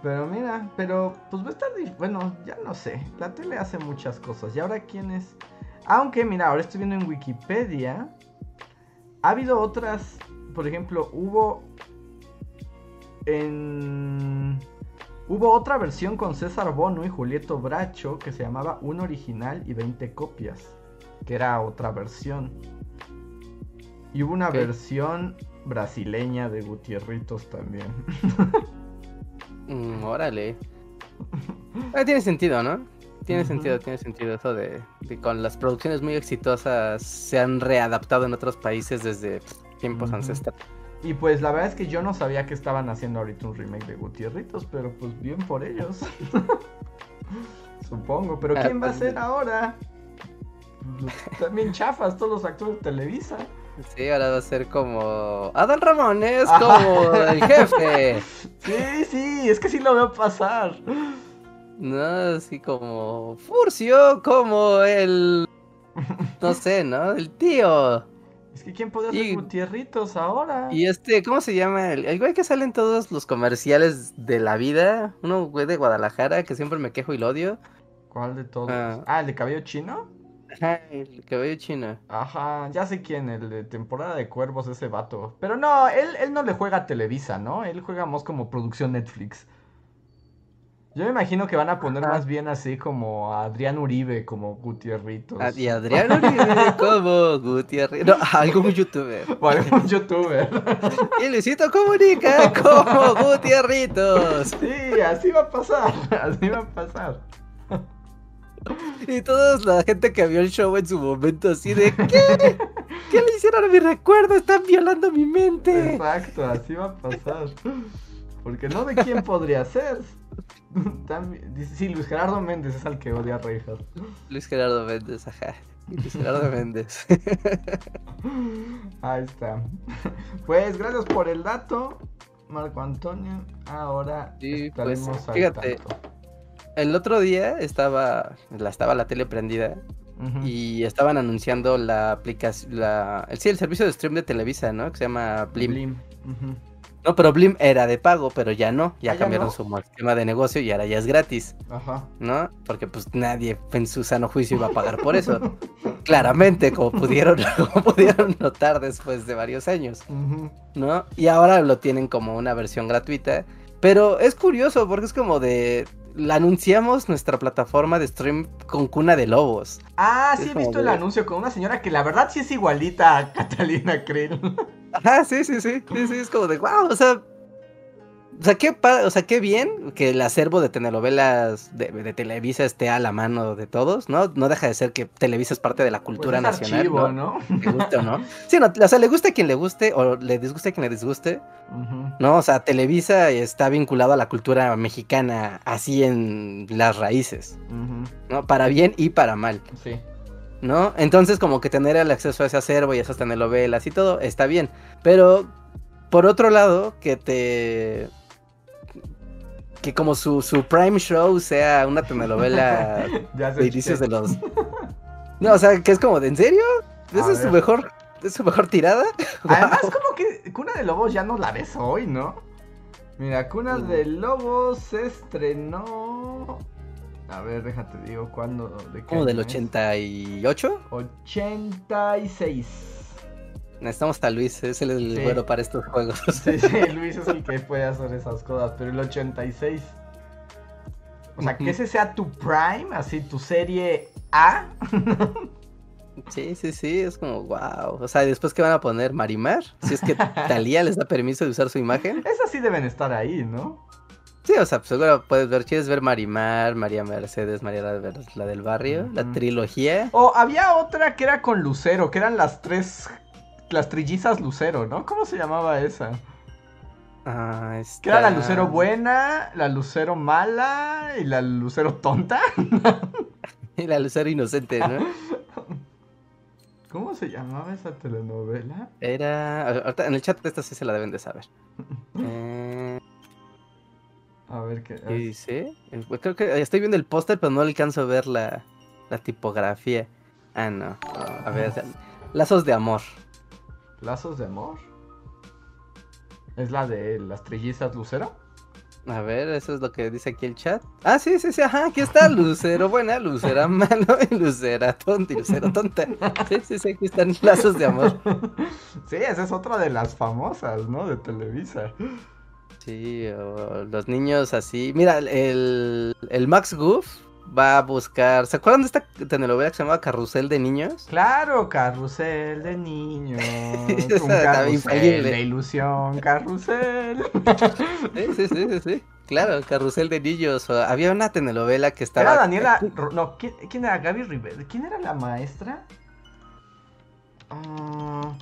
Speaker 2: Pero mira, pero pues va a estar... Bueno, ya no sé. La tele hace muchas cosas. ¿Y ahora quién es? Aunque, mira, ahora estoy viendo en Wikipedia. Ha habido otras... Por ejemplo, hubo en... Hubo otra versión con César Bono y Julieto Bracho que se llamaba Un original y 20 copias, que era otra versión. Y hubo una versión brasileña de Gutierritos también. [laughs]
Speaker 3: Mm, órale. Ah, [laughs] tiene sentido, ¿no? Tiene sentido, tiene sentido eso de, que con las producciones muy exitosas se han readaptado en otros países desde tiempos ancestrales.
Speaker 2: Y pues la verdad es que yo no sabía que estaban haciendo ahorita un remake de Gutierritos, pero pues bien por ellos. [laughs] Supongo, pero ah, ¿quién va a ser ahora? También chafas todos los actores de Televisa.
Speaker 3: Sí, ahora va a ser como Adán Ramón es como el jefe. [laughs]
Speaker 2: Sí, sí, es que sí lo veo pasar.
Speaker 3: No, así como Furcio, como el no sé, ¿no? El tío.
Speaker 2: Es que ¿quién podría ser Gutierritos ahora?
Speaker 3: Y este, ¿cómo se llama? El, güey que sale en todos los comerciales de la vida. Uno güey de Guadalajara que siempre me quejo y lo odio.
Speaker 2: ¿Cuál de todos? Ah, ah ¿el de cabello chino?
Speaker 3: Ajá, el cabello chino.
Speaker 2: Ajá, ya sé quién, el de temporada de cuervos, ese vato. Pero no, él, él no le juega a Televisa, ¿no? Él juega más como producción Netflix. Yo me imagino que van a poner más bien así como a Adrián Uribe, como Gutierritos.
Speaker 3: Ah, y Adrián Uribe como Gutiérrez. No, [laughs] algún youtuber.
Speaker 2: O algún youtuber. [laughs]
Speaker 3: Y Luisito Comunica como Gutierritos.
Speaker 2: Sí, así va a pasar, [laughs] así va a pasar.
Speaker 3: Y toda la gente que vio el show en su momento así de ¿qué? ¿Qué le hicieron a mi recuerdo? Están violando mi mente.
Speaker 2: Exacto, así va a pasar. Porque no de quién podría ser. [laughs] También- sí, Luis Gerardo Méndez es al que odia a Reinhardt.
Speaker 3: Luis Gerardo Méndez, ajá. Luis Gerardo [laughs] Méndez. [laughs]
Speaker 2: Ahí está. Pues gracias por el dato, Marco Antonio. Ahora
Speaker 3: Sí, pues,
Speaker 2: al
Speaker 3: fíjate.
Speaker 2: tanto.
Speaker 3: El otro día estaba la, estaba la tele prendida y estaban anunciando la aplicación, la, el, sí, el servicio de stream de Televisa, ¿no? Que se llama Blim. No, pero Blim era de pago, pero ya no. Ya
Speaker 2: Ah, ¿ya
Speaker 3: cambiaron
Speaker 2: no?
Speaker 3: su esquema de negocio y ahora ya es gratis,
Speaker 2: Ajá.
Speaker 3: ¿no? Porque pues nadie en su sano juicio iba a pagar por eso. [laughs] Claramente, como pudieron, [laughs] como pudieron notar después de varios años. ¿no? Y ahora lo tienen como una versión gratuita. Pero es curioso porque es como de... La anunciamos nuestra plataforma de stream con cuna de lobos.
Speaker 2: Ah,
Speaker 3: Es
Speaker 2: sí he visto el anuncio con una señora que la verdad sí es igualita a Catalina Krill.
Speaker 3: Ajá, sí, sí, sí, sí, sí, es como de wow, o sea, o sea, qué, o sea, qué bien que el acervo de telenovelas de, de Televisa esté a la mano de todos, ¿no? No deja de ser que Televisa es parte de la cultura
Speaker 2: Pues es
Speaker 3: nacional,
Speaker 2: archivo,
Speaker 3: ¿no?
Speaker 2: ¿no?
Speaker 3: Le guste o no. Sí, no, o sea, le guste a quien le guste o le disguste a quien le disguste. ¿no? O sea, Televisa está vinculado a la cultura mexicana así en las raíces. ¿no? Para bien y para mal.
Speaker 2: Sí.
Speaker 3: ¿no? Entonces como que tener el acceso a ese acervo y esas telenovelas y todo está bien, pero por otro lado que te que como su, su prime show sea una telenovela [laughs] de inicios de los no, o sea, que es como de ¿en serio? ¿Esa es su mejor es su mejor tirada? [laughs]
Speaker 2: Además, como que Cuna de Lobos ya no la ves hoy, ¿no? Mira, Cuna
Speaker 3: Mm.
Speaker 2: de Lobos se estrenó. A ver, déjate digo cuándo. ¿De qué
Speaker 3: como del
Speaker 2: año es?
Speaker 3: 88?
Speaker 2: 86.
Speaker 3: Necesitamos a Luis, es el, el
Speaker 2: Sí.
Speaker 3: bueno para estos juegos.
Speaker 2: Sí, sí, [laughs] Luis es el que puede hacer esas cosas, pero el 86. O sea, que ese sea tu prime, así tu serie A. [laughs]
Speaker 3: Sí, sí, sí, es como wow. O sea, después que van a poner Marimar, si es que Talía les da permiso de usar su imagen. [laughs]
Speaker 2: Esas sí deben estar ahí, ¿no?
Speaker 3: Sí, o sea, pues seguro puedes ver, quieres ver Marimar, María Mercedes, María la, la del barrio, la trilogía.
Speaker 2: O había otra que era con Lucero, que eran las tres. Las trillizas Lucero, ¿no? ¿Cómo se llamaba esa?
Speaker 3: Ah,
Speaker 2: Que era la Lucero buena, la Lucero mala y la Lucero tonta. [laughs]
Speaker 3: Y la Lucero inocente, ¿no? [laughs]
Speaker 2: ¿Cómo se llamaba esa telenovela?
Speaker 3: Era. ahorita en el chat esta sí se la deben de saber. [laughs] Eh,
Speaker 2: A ver qué.
Speaker 3: ¿Qué dice? Eh, Creo que estoy viendo el póster, pero no alcanzo a ver la, la tipografía. Ah, no. A ver, lazos de amor.
Speaker 2: ¿Lazos de amor? ¿Es la de las trillizas Lucero?
Speaker 3: A ver, eso es lo que dice aquí el chat. Ah, sí, sí, sí, ajá, aquí está Lucero buena, Lucera mala y Lucera tonta y Lucero tonta. Sí, sí, sí, aquí están lazos de amor.
Speaker 2: sí, esa es otra de las famosas, ¿no? De Televisa.
Speaker 3: Sí, los niños así. Mira, el, el Max Goof va a buscar. ¿Se acuerdan de esta telenovela que se llamaba Carrusel de Niños?
Speaker 2: Claro, carrusel de niños. [laughs] Un carrusel de ilusión, carrusel. [laughs]
Speaker 3: Sí, sí, sí, sí, sí. Claro, Carrusel de Niños. había una telenovela que estaba.
Speaker 2: Era Daniela. No, ¿quién, quién era? Gaby Rivera. ¿Quién era la maestra? Ah,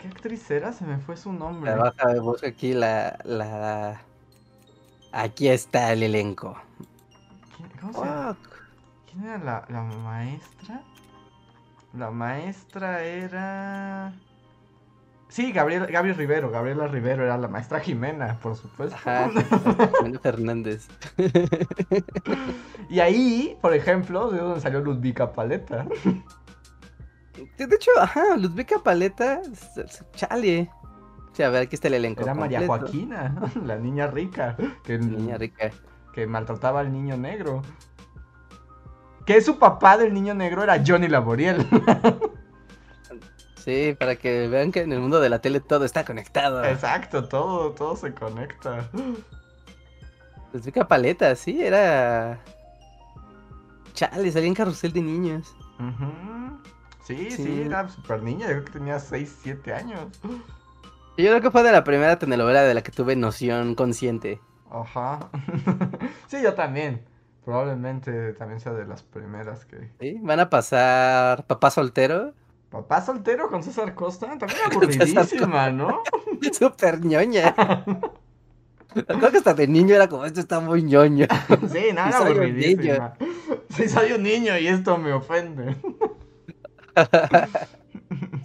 Speaker 2: ¿Qué actriz era? Se me fue su nombre.
Speaker 3: La baja, busca aquí la, la. Aquí está el elenco.
Speaker 2: ¿Quién, ¿Cómo se llama?
Speaker 3: Fuck.
Speaker 2: ¿Quién era la, la maestra? La maestra era. Sí, Gabriel, Gaby Rivero. Gabriela Rivero era la maestra Jimena, por supuesto.
Speaker 3: Ajá, [laughs] Jimena Fernández.
Speaker 2: Y ahí, por ejemplo, de donde salió Ludvika Paleta.
Speaker 3: De hecho, ajá, Ludvika Paleta, chale. Sí, a ver, aquí está el elenco.
Speaker 2: Era María. Joaquina, [laughs] la niña rica, que,
Speaker 3: Niña rica.
Speaker 2: Que maltrataba al niño negro. que su papá del niño negro era Johnny Laboriel.
Speaker 3: Sí, para que vean que en el mundo de la tele todo está conectado.
Speaker 2: Exacto, todo, todo se conecta.
Speaker 3: Pues pica paleta, sí, era. Chale, salía en carrusel de niños.
Speaker 2: Sí, sí,
Speaker 3: Sí.
Speaker 2: era súper niña, yo creo que tenía 6, 7 años.
Speaker 3: Yo creo que fue de la primera telenovela de la que tuve noción consciente.
Speaker 2: Ajá. [laughs] sí, yo también. Probablemente también sea de las primeras que...
Speaker 3: ¿sí? Van a pasar Papá Soltero.
Speaker 2: Papá soltero con César Costa, también [laughs] aburridísima, ¿no? [laughs]
Speaker 3: Súper ñoña. Creo que hasta de niño era como, esto está muy ñoño.
Speaker 2: Sí, no,
Speaker 3: un
Speaker 2: aburridísima. Sí, soy un niño y esto me ofende.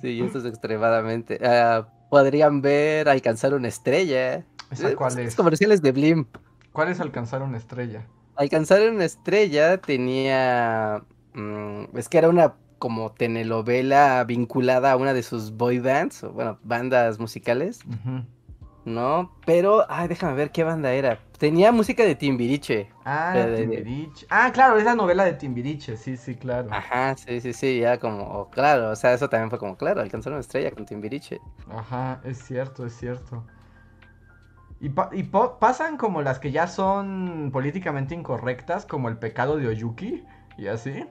Speaker 3: Sí, esto es extremadamente. ah, podrían ver alcanzar una estrella.
Speaker 2: ¿Esa
Speaker 3: Eh,
Speaker 2: cuál es?
Speaker 3: comerciales de Blim.
Speaker 2: ¿Cuál es alcanzar una estrella?
Speaker 3: Alcanzar una estrella tenía. mm, es que era una como telenovela vinculada a una de sus boy bands, o bueno, bandas musicales. ¿no? Pero, ay, déjame ver qué banda era. Tenía música de Timbiriche.
Speaker 2: Ah,
Speaker 3: de-
Speaker 2: Timbiriche. Ah, claro, es la novela de Timbiriche, sí, sí, claro.
Speaker 3: Ajá, sí, sí, sí, ya como, claro, o sea, eso también fue como, claro, alcanzar una estrella con Timbiriche.
Speaker 2: Ajá, es cierto, es cierto. Y, pa- y po- pasan como las que ya son políticamente incorrectas, como el pecado de Oyuki y así.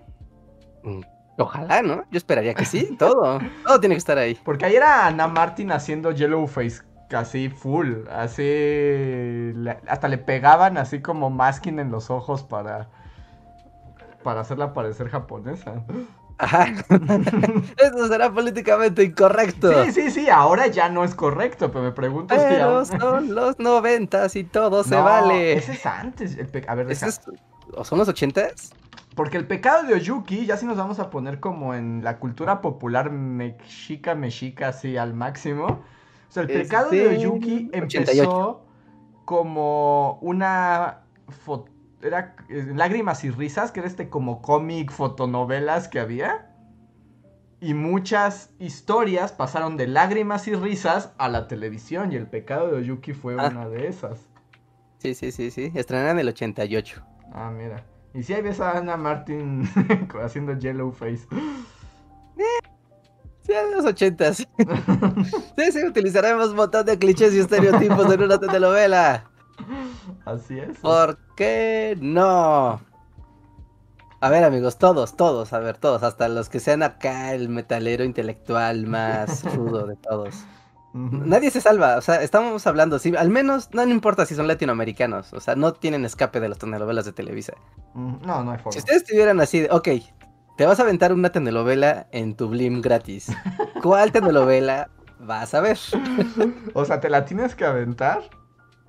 Speaker 3: Mm, Ojalá, ¿no? Yo esperaría que sí, todo, [laughs] todo tiene que estar ahí.
Speaker 2: Porque ahí era Ana Martin haciendo Yellowface casi full, así hasta le pegaban así como masking en los ojos para para hacerla parecer japonesa.
Speaker 3: Ajá. [laughs] Eso será políticamente incorrecto.
Speaker 2: Sí, sí, sí, ahora ya no es correcto, pero me pregunto si
Speaker 3: Pero
Speaker 2: aún-
Speaker 3: son [laughs] los noventas y todo se vale.
Speaker 2: Ese es antes. el pe- A ver,
Speaker 3: ¿Ese
Speaker 2: deja-
Speaker 3: es- ¿O son los ochentas?
Speaker 2: Porque el pecado de Oyuki, ya si nos vamos a poner como en la cultura popular mexica, mexica, así al máximo. O sea, el pecado de
Speaker 3: de
Speaker 2: Oyuki
Speaker 3: 88.
Speaker 2: empezó como una... fo- Era eh, Lágrimas y Risas, que era este como cómic, fotonovelas que había. Y muchas historias pasaron de lágrimas y risas a la televisión. Y el pecado de Oyuki fue
Speaker 3: Ah.
Speaker 2: una de esas.
Speaker 3: Sí, sí, sí, sí. Estrenaron en el 88.
Speaker 2: Ah, mira. Y si ahí ves a Ana Martin [laughs] haciendo yellow face.
Speaker 3: Sí, en los ochentas. [laughs] sí, sí, utilizaremos un montón de clichés y estereotipos en una telenovela.
Speaker 2: Así es.
Speaker 3: ¿Por qué no? A ver, amigos, todos, todos, a ver, todos, hasta los que sean acá el metalero intelectual más [laughs] rudo de todos. Nadie se salva, o sea, estamos hablando, sí, al menos no, no importa si son latinoamericanos, o sea, no tienen escape de las telenovelas de Televisa.
Speaker 2: Ujú. No, no hay forma.
Speaker 3: Si ustedes estuvieran así, de, ok, te vas a aventar una telenovela en tu Blim gratis, ¿cuál telenovela vas a ver? [laughs]
Speaker 2: O sea, ¿te la tienes que aventar?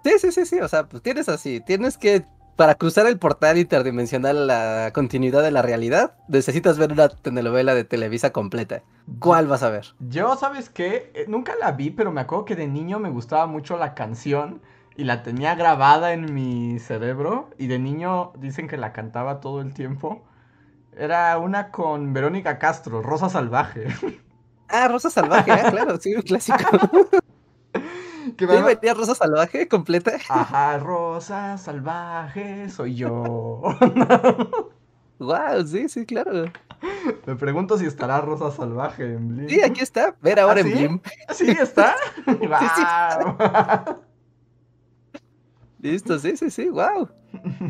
Speaker 3: Sí, sí, sí, sí, o sea, pues tienes así, tienes que, para cruzar el portal interdimensional a la continuidad de la realidad, necesitas ver una telenovela de Televisa completa. ¿Cuál vas a ver?
Speaker 2: Yo, ¿sabes qué? Eh, nunca la vi, pero me acuerdo que de niño me gustaba mucho la canción y la tenía grabada en mi cerebro. Y de niño dicen que la cantaba todo el tiempo. Era una con Verónica Castro, Rosa Salvaje.
Speaker 3: Ah, Rosa Salvaje, ah, claro, sí, un clásico. [laughs]
Speaker 2: que
Speaker 3: ¿Sí
Speaker 2: me-
Speaker 3: venía Rosa Salvaje completa? [laughs]
Speaker 2: Ajá, Rosa Salvaje, soy yo. [laughs]
Speaker 3: Wow, sí, sí, claro.
Speaker 2: Me pregunto si estará Rosa Salvaje en Blim.
Speaker 3: Sí, aquí está. Ver ahora
Speaker 2: ¿Ah,
Speaker 3: en
Speaker 2: sí?
Speaker 3: Blim. [laughs]
Speaker 2: ¿Sí está?
Speaker 3: sí.
Speaker 2: Guau.
Speaker 3: Listo, sí, sí, sí, wow.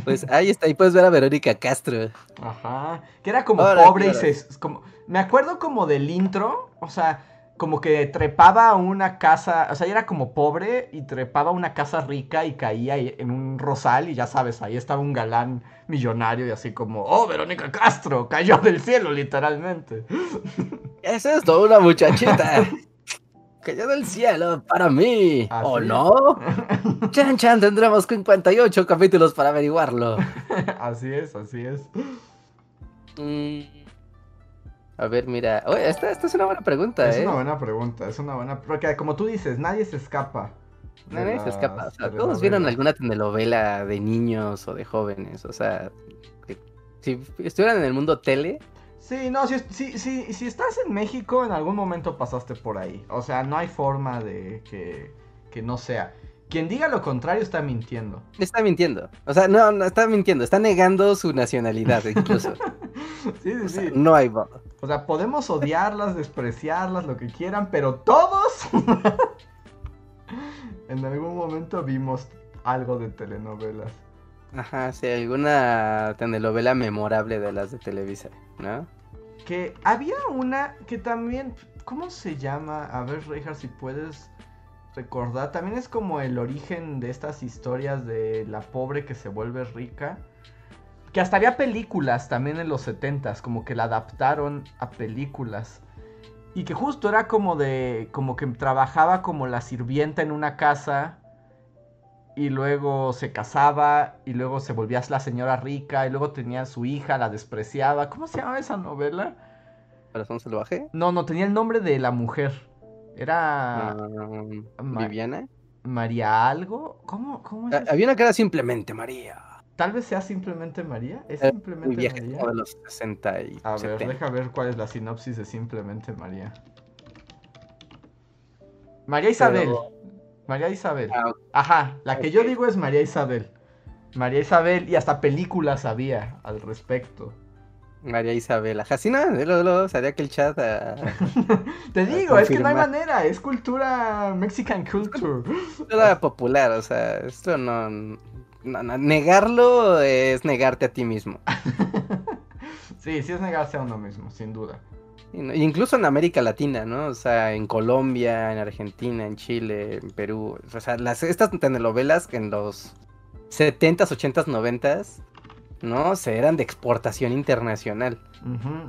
Speaker 3: Pues ahí está, ahí puedes ver a Verónica Castro.
Speaker 2: Ajá. Que era como
Speaker 3: Ahora,
Speaker 2: pobre
Speaker 3: claro.
Speaker 2: y se... Como... Me acuerdo como del intro, o sea, como que trepaba a una casa, o sea, era como pobre y trepaba a una casa rica y caía en un rosal y ya sabes, ahí estaba un galán millonario y así como, oh, Verónica Castro, cayó del cielo literalmente. [laughs]
Speaker 3: Es esto, una muchachita. [laughs] Cayó del cielo para mí.
Speaker 2: ¿Ah,
Speaker 3: ¿O
Speaker 2: sí?
Speaker 3: no? [laughs] Chan Chan, tendremos 58 capítulos para averiguarlo.
Speaker 2: así es, así es.
Speaker 3: Mm, A ver, mira. Oye, esta, esta es una buena pregunta,
Speaker 2: Es
Speaker 3: ¿eh?
Speaker 2: una buena pregunta, es una buena... Porque como tú dices, nadie se escapa.
Speaker 3: Nadie se escapa. O sea, todos vieron alguna telenovela de niños o de jóvenes. O sea, si estuvieran en el mundo tele,
Speaker 2: Sí, no, si, si, si, si estás en México, en algún momento pasaste por ahí. O sea, no hay forma de que, que no sea. Quien diga lo contrario está mintiendo.
Speaker 3: está mintiendo. O sea, no, no está mintiendo. Está negando su nacionalidad, incluso. [laughs]
Speaker 2: Sí, sí,
Speaker 3: O sea,
Speaker 2: sí.
Speaker 3: no hay modo.
Speaker 2: O sea, podemos odiarlas, despreciarlas, lo que quieran, pero todos [laughs] en algún momento vimos algo de telenovelas.
Speaker 3: Ajá, sí, alguna telenovela memorable de las de Televisa, ¿no?
Speaker 2: Que había una que también, ¿cómo se llama? A ver, Reinhardt, si puedes recordar. También es como el origen de estas historias de la pobre que se vuelve rica. Que hasta había películas también en los 70s, como que la adaptaron a películas. Y que justo era como de, como que trabajaba como la sirvienta en una casa. Y luego se casaba y luego se volvía la señora rica y luego tenía a su hija, la despreciaba. ¿Cómo se llamaba esa novela?
Speaker 3: Corazón salvaje.
Speaker 2: No, no, tenía el nombre de la mujer. Era
Speaker 3: Um,
Speaker 2: Ma-
Speaker 3: Viviana.
Speaker 2: María algo. ¿Cómo, cómo es?
Speaker 3: Ah? Había una que era simplemente María.
Speaker 2: Tal vez sea simplemente María. ¿Es simplemente María?
Speaker 3: como de los 60 y
Speaker 2: A ver,
Speaker 3: 70.
Speaker 2: deja ver cuál es la sinopsis de simplemente María. María Isabel.
Speaker 3: Pero-
Speaker 2: María Isabel.
Speaker 3: Ah.
Speaker 2: Ajá, la que yo digo es María Isabel. María Isabel y hasta películas había al respecto.
Speaker 3: María Isabela. Jacina, luego, luego salía que el chat. ah, [laughs]
Speaker 2: Te
Speaker 3: A
Speaker 2: digo, es que no hay manera, es cultura Mexican culture.
Speaker 3: era popular, o sea, esto no, no- no, Negarlo es negarte a ti mismo. [laughs]
Speaker 2: Sí, sí es negarse a uno mismo, sin duda.
Speaker 3: Incluso en América Latina, ¿no? O sea, en Colombia, en Argentina, en Chile, en Perú. O sea, las, estas telenovelas que en los 70s, 80s, 90s, ¿no? Se eran de exportación internacional.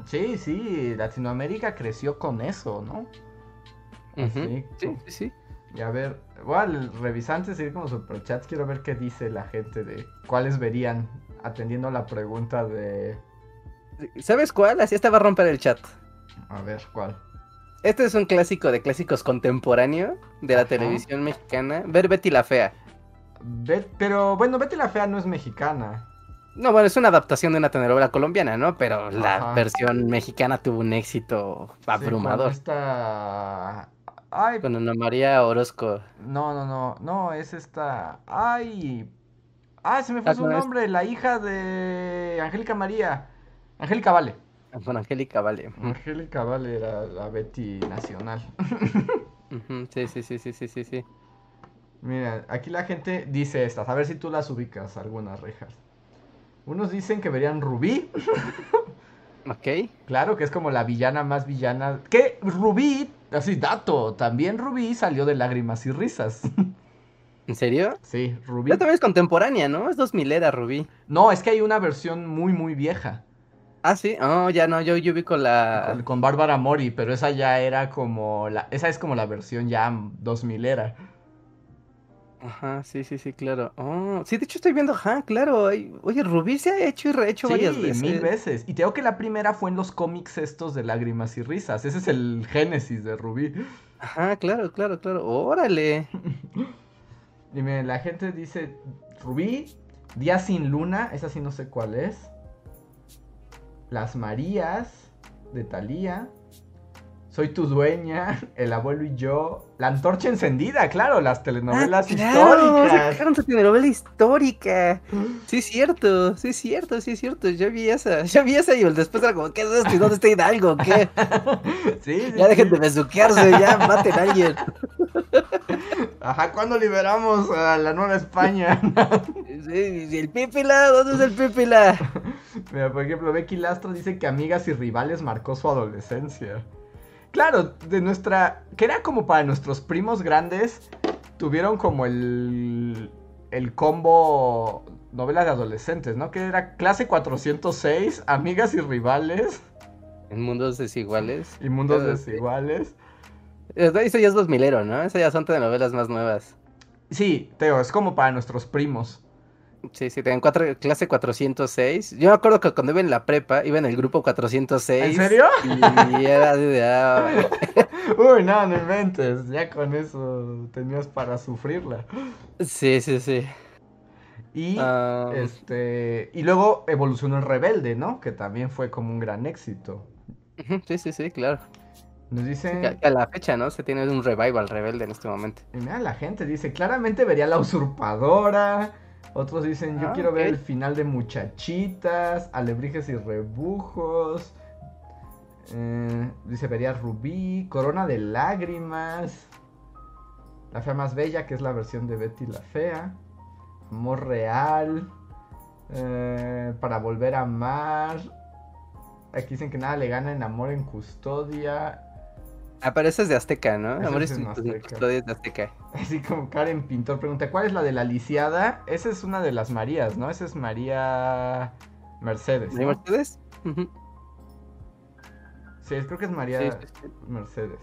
Speaker 2: Sí, sí, Latinoamérica creció con eso, ¿no?
Speaker 3: Sí, sí, sí.
Speaker 2: Y a ver, voy a revisar antes de ir con los superchats, quiero ver qué dice la gente de cuáles verían, atendiendo a la pregunta de...
Speaker 3: ¿Sabes cuál? Así esta va a romper el chat.
Speaker 2: A ver, ¿cuál?
Speaker 3: Este es un clásico de clásicos contemporáneo de la
Speaker 2: Ajá.
Speaker 3: televisión mexicana. Ver Betty la Fea.
Speaker 2: Bet- pero bueno, Betty la Fea no es mexicana.
Speaker 3: No, bueno, es una adaptación de una telenovela colombiana, ¿no? Pero la
Speaker 2: Ajá.
Speaker 3: versión mexicana tuvo un éxito
Speaker 2: Sí, con
Speaker 3: abrumador.
Speaker 2: esta... Ay,
Speaker 3: Con Ana María Orozco.
Speaker 2: no, no, no, no, es esta... Ay... Ah, se me fue
Speaker 3: Ah,
Speaker 2: su nombre, la hija de Angélica María. Angélica Vale.
Speaker 3: Con Angélica Vale.
Speaker 2: Angélica Vale era la Betty nacional. [laughs]
Speaker 3: Sí, sí, sí, sí, sí, sí, sí.
Speaker 2: Mira, aquí la gente dice estas, a ver si tú las ubicas, algunas rejas. Unos dicen que verían Rubí, [laughs]
Speaker 3: Ok.
Speaker 2: claro que es como la villana más villana. Que Rubí, así dato, también Rubí salió de Lágrimas y Risas.
Speaker 3: ¿En serio?
Speaker 2: sí, Rubí.
Speaker 3: Ya también es contemporánea, ¿no? Es 2000 era Rubí.
Speaker 2: No, es que hay una versión muy, muy vieja,
Speaker 3: Ah, sí. Oh, ya no, yo, yo vi con la.
Speaker 2: con, con Bárbara Mori, pero esa ya era como, la, esa es como la versión ya 2000 era.
Speaker 3: Ajá, sí, sí, sí, claro. Oh, sí, de hecho estoy viendo, ajá, claro. Oye, Rubí se ha hecho y rehecho
Speaker 2: Sí,
Speaker 3: varias veces.
Speaker 2: mil veces. Y te digo que la primera fue en los cómics estos de Lágrimas y Risas. Ese es el génesis de Rubí.
Speaker 3: Ajá, claro, claro, claro. Órale. [laughs]
Speaker 2: Y miren, la gente dice Rubí, Día sin Luna, esa sí no sé cuál es. Las Marías de Thalía. Soy tu dueña, El abuelo y yo. La antorcha encendida, claro, las telenovelas
Speaker 3: Ah, claro,
Speaker 2: históricas.
Speaker 3: sacaron su telenovela histórica. Sí, es cierto, sí, es cierto, sí, es cierto. Yo vi esa, [laughs] yo vi esa y después era como, ¿qué es esto? ¿Y dónde está Hidalgo? ¿Qué? [laughs]
Speaker 2: Sí, sí,
Speaker 3: Ya dejen
Speaker 2: sí.
Speaker 3: de besuquearse, ya maten a alguien. [laughs]
Speaker 2: Ajá, ¿cuándo liberamos a la Nueva España?
Speaker 3: Sí, sí, el Pípila, ¿dónde es el Pípila?
Speaker 2: Mira, por ejemplo, Becky Lastro dice que Amigas y Rivales marcó su adolescencia. Claro, de nuestra. que era como para nuestros primos grandes. Tuvieron como el. el combo. novelas de adolescentes, ¿no? Que era clase 406, Amigas y Rivales
Speaker 3: En mundos desiguales.
Speaker 2: y Mundos. Desiguales.
Speaker 3: Eso ya es 2000 ¿no? Esas ya son telenovelas más nuevas.
Speaker 2: Sí, Teo, es como para nuestros primos.
Speaker 3: Sí, sí, tenían cuatro, clase 406. Yo me acuerdo que cuando iba en la prepa, iba en el grupo 406.
Speaker 2: ¿En serio?
Speaker 3: Y era de, ah, [laughs]
Speaker 2: Uy, no, no inventes. Ya con eso tenías para sufrirla.
Speaker 3: Sí, sí, sí.
Speaker 2: Y.
Speaker 3: Ah,
Speaker 2: Este. Y luego evolucionó el Rebelde, ¿no? Que también fue como un gran éxito.
Speaker 3: Sí, sí, sí, claro.
Speaker 2: Nos dicen.
Speaker 3: que a la fecha, ¿no? Se tiene un revival rebelde en este momento.
Speaker 2: y Mira, la gente dice, claramente vería la usurpadora. Otros dicen, yo
Speaker 3: Ah,
Speaker 2: quiero ver el final de Muchachitas, Alebrijes y Rebujos. Eh, dice, vería Rubí, Corona de Lágrimas. La Fea Más Bella, que es la versión de Betty la Fea. Amor Real. eh, para Volver a Amar. Aquí dicen que nada le gana en Amor en Custodia.
Speaker 3: Apareces de Azteca, ¿no? Amores
Speaker 2: en Azteca.
Speaker 3: de Azteca.
Speaker 2: Así como Karen Pintor pregunta, ¿cuál es la de la lisiada? Esa es una de las Marías, ¿no? Esa es María Mercedes.
Speaker 3: ¿De
Speaker 2: ¿no?
Speaker 3: Mercedes?
Speaker 2: Sí, creo que es María
Speaker 3: Sí, sí, sí.
Speaker 2: Mercedes.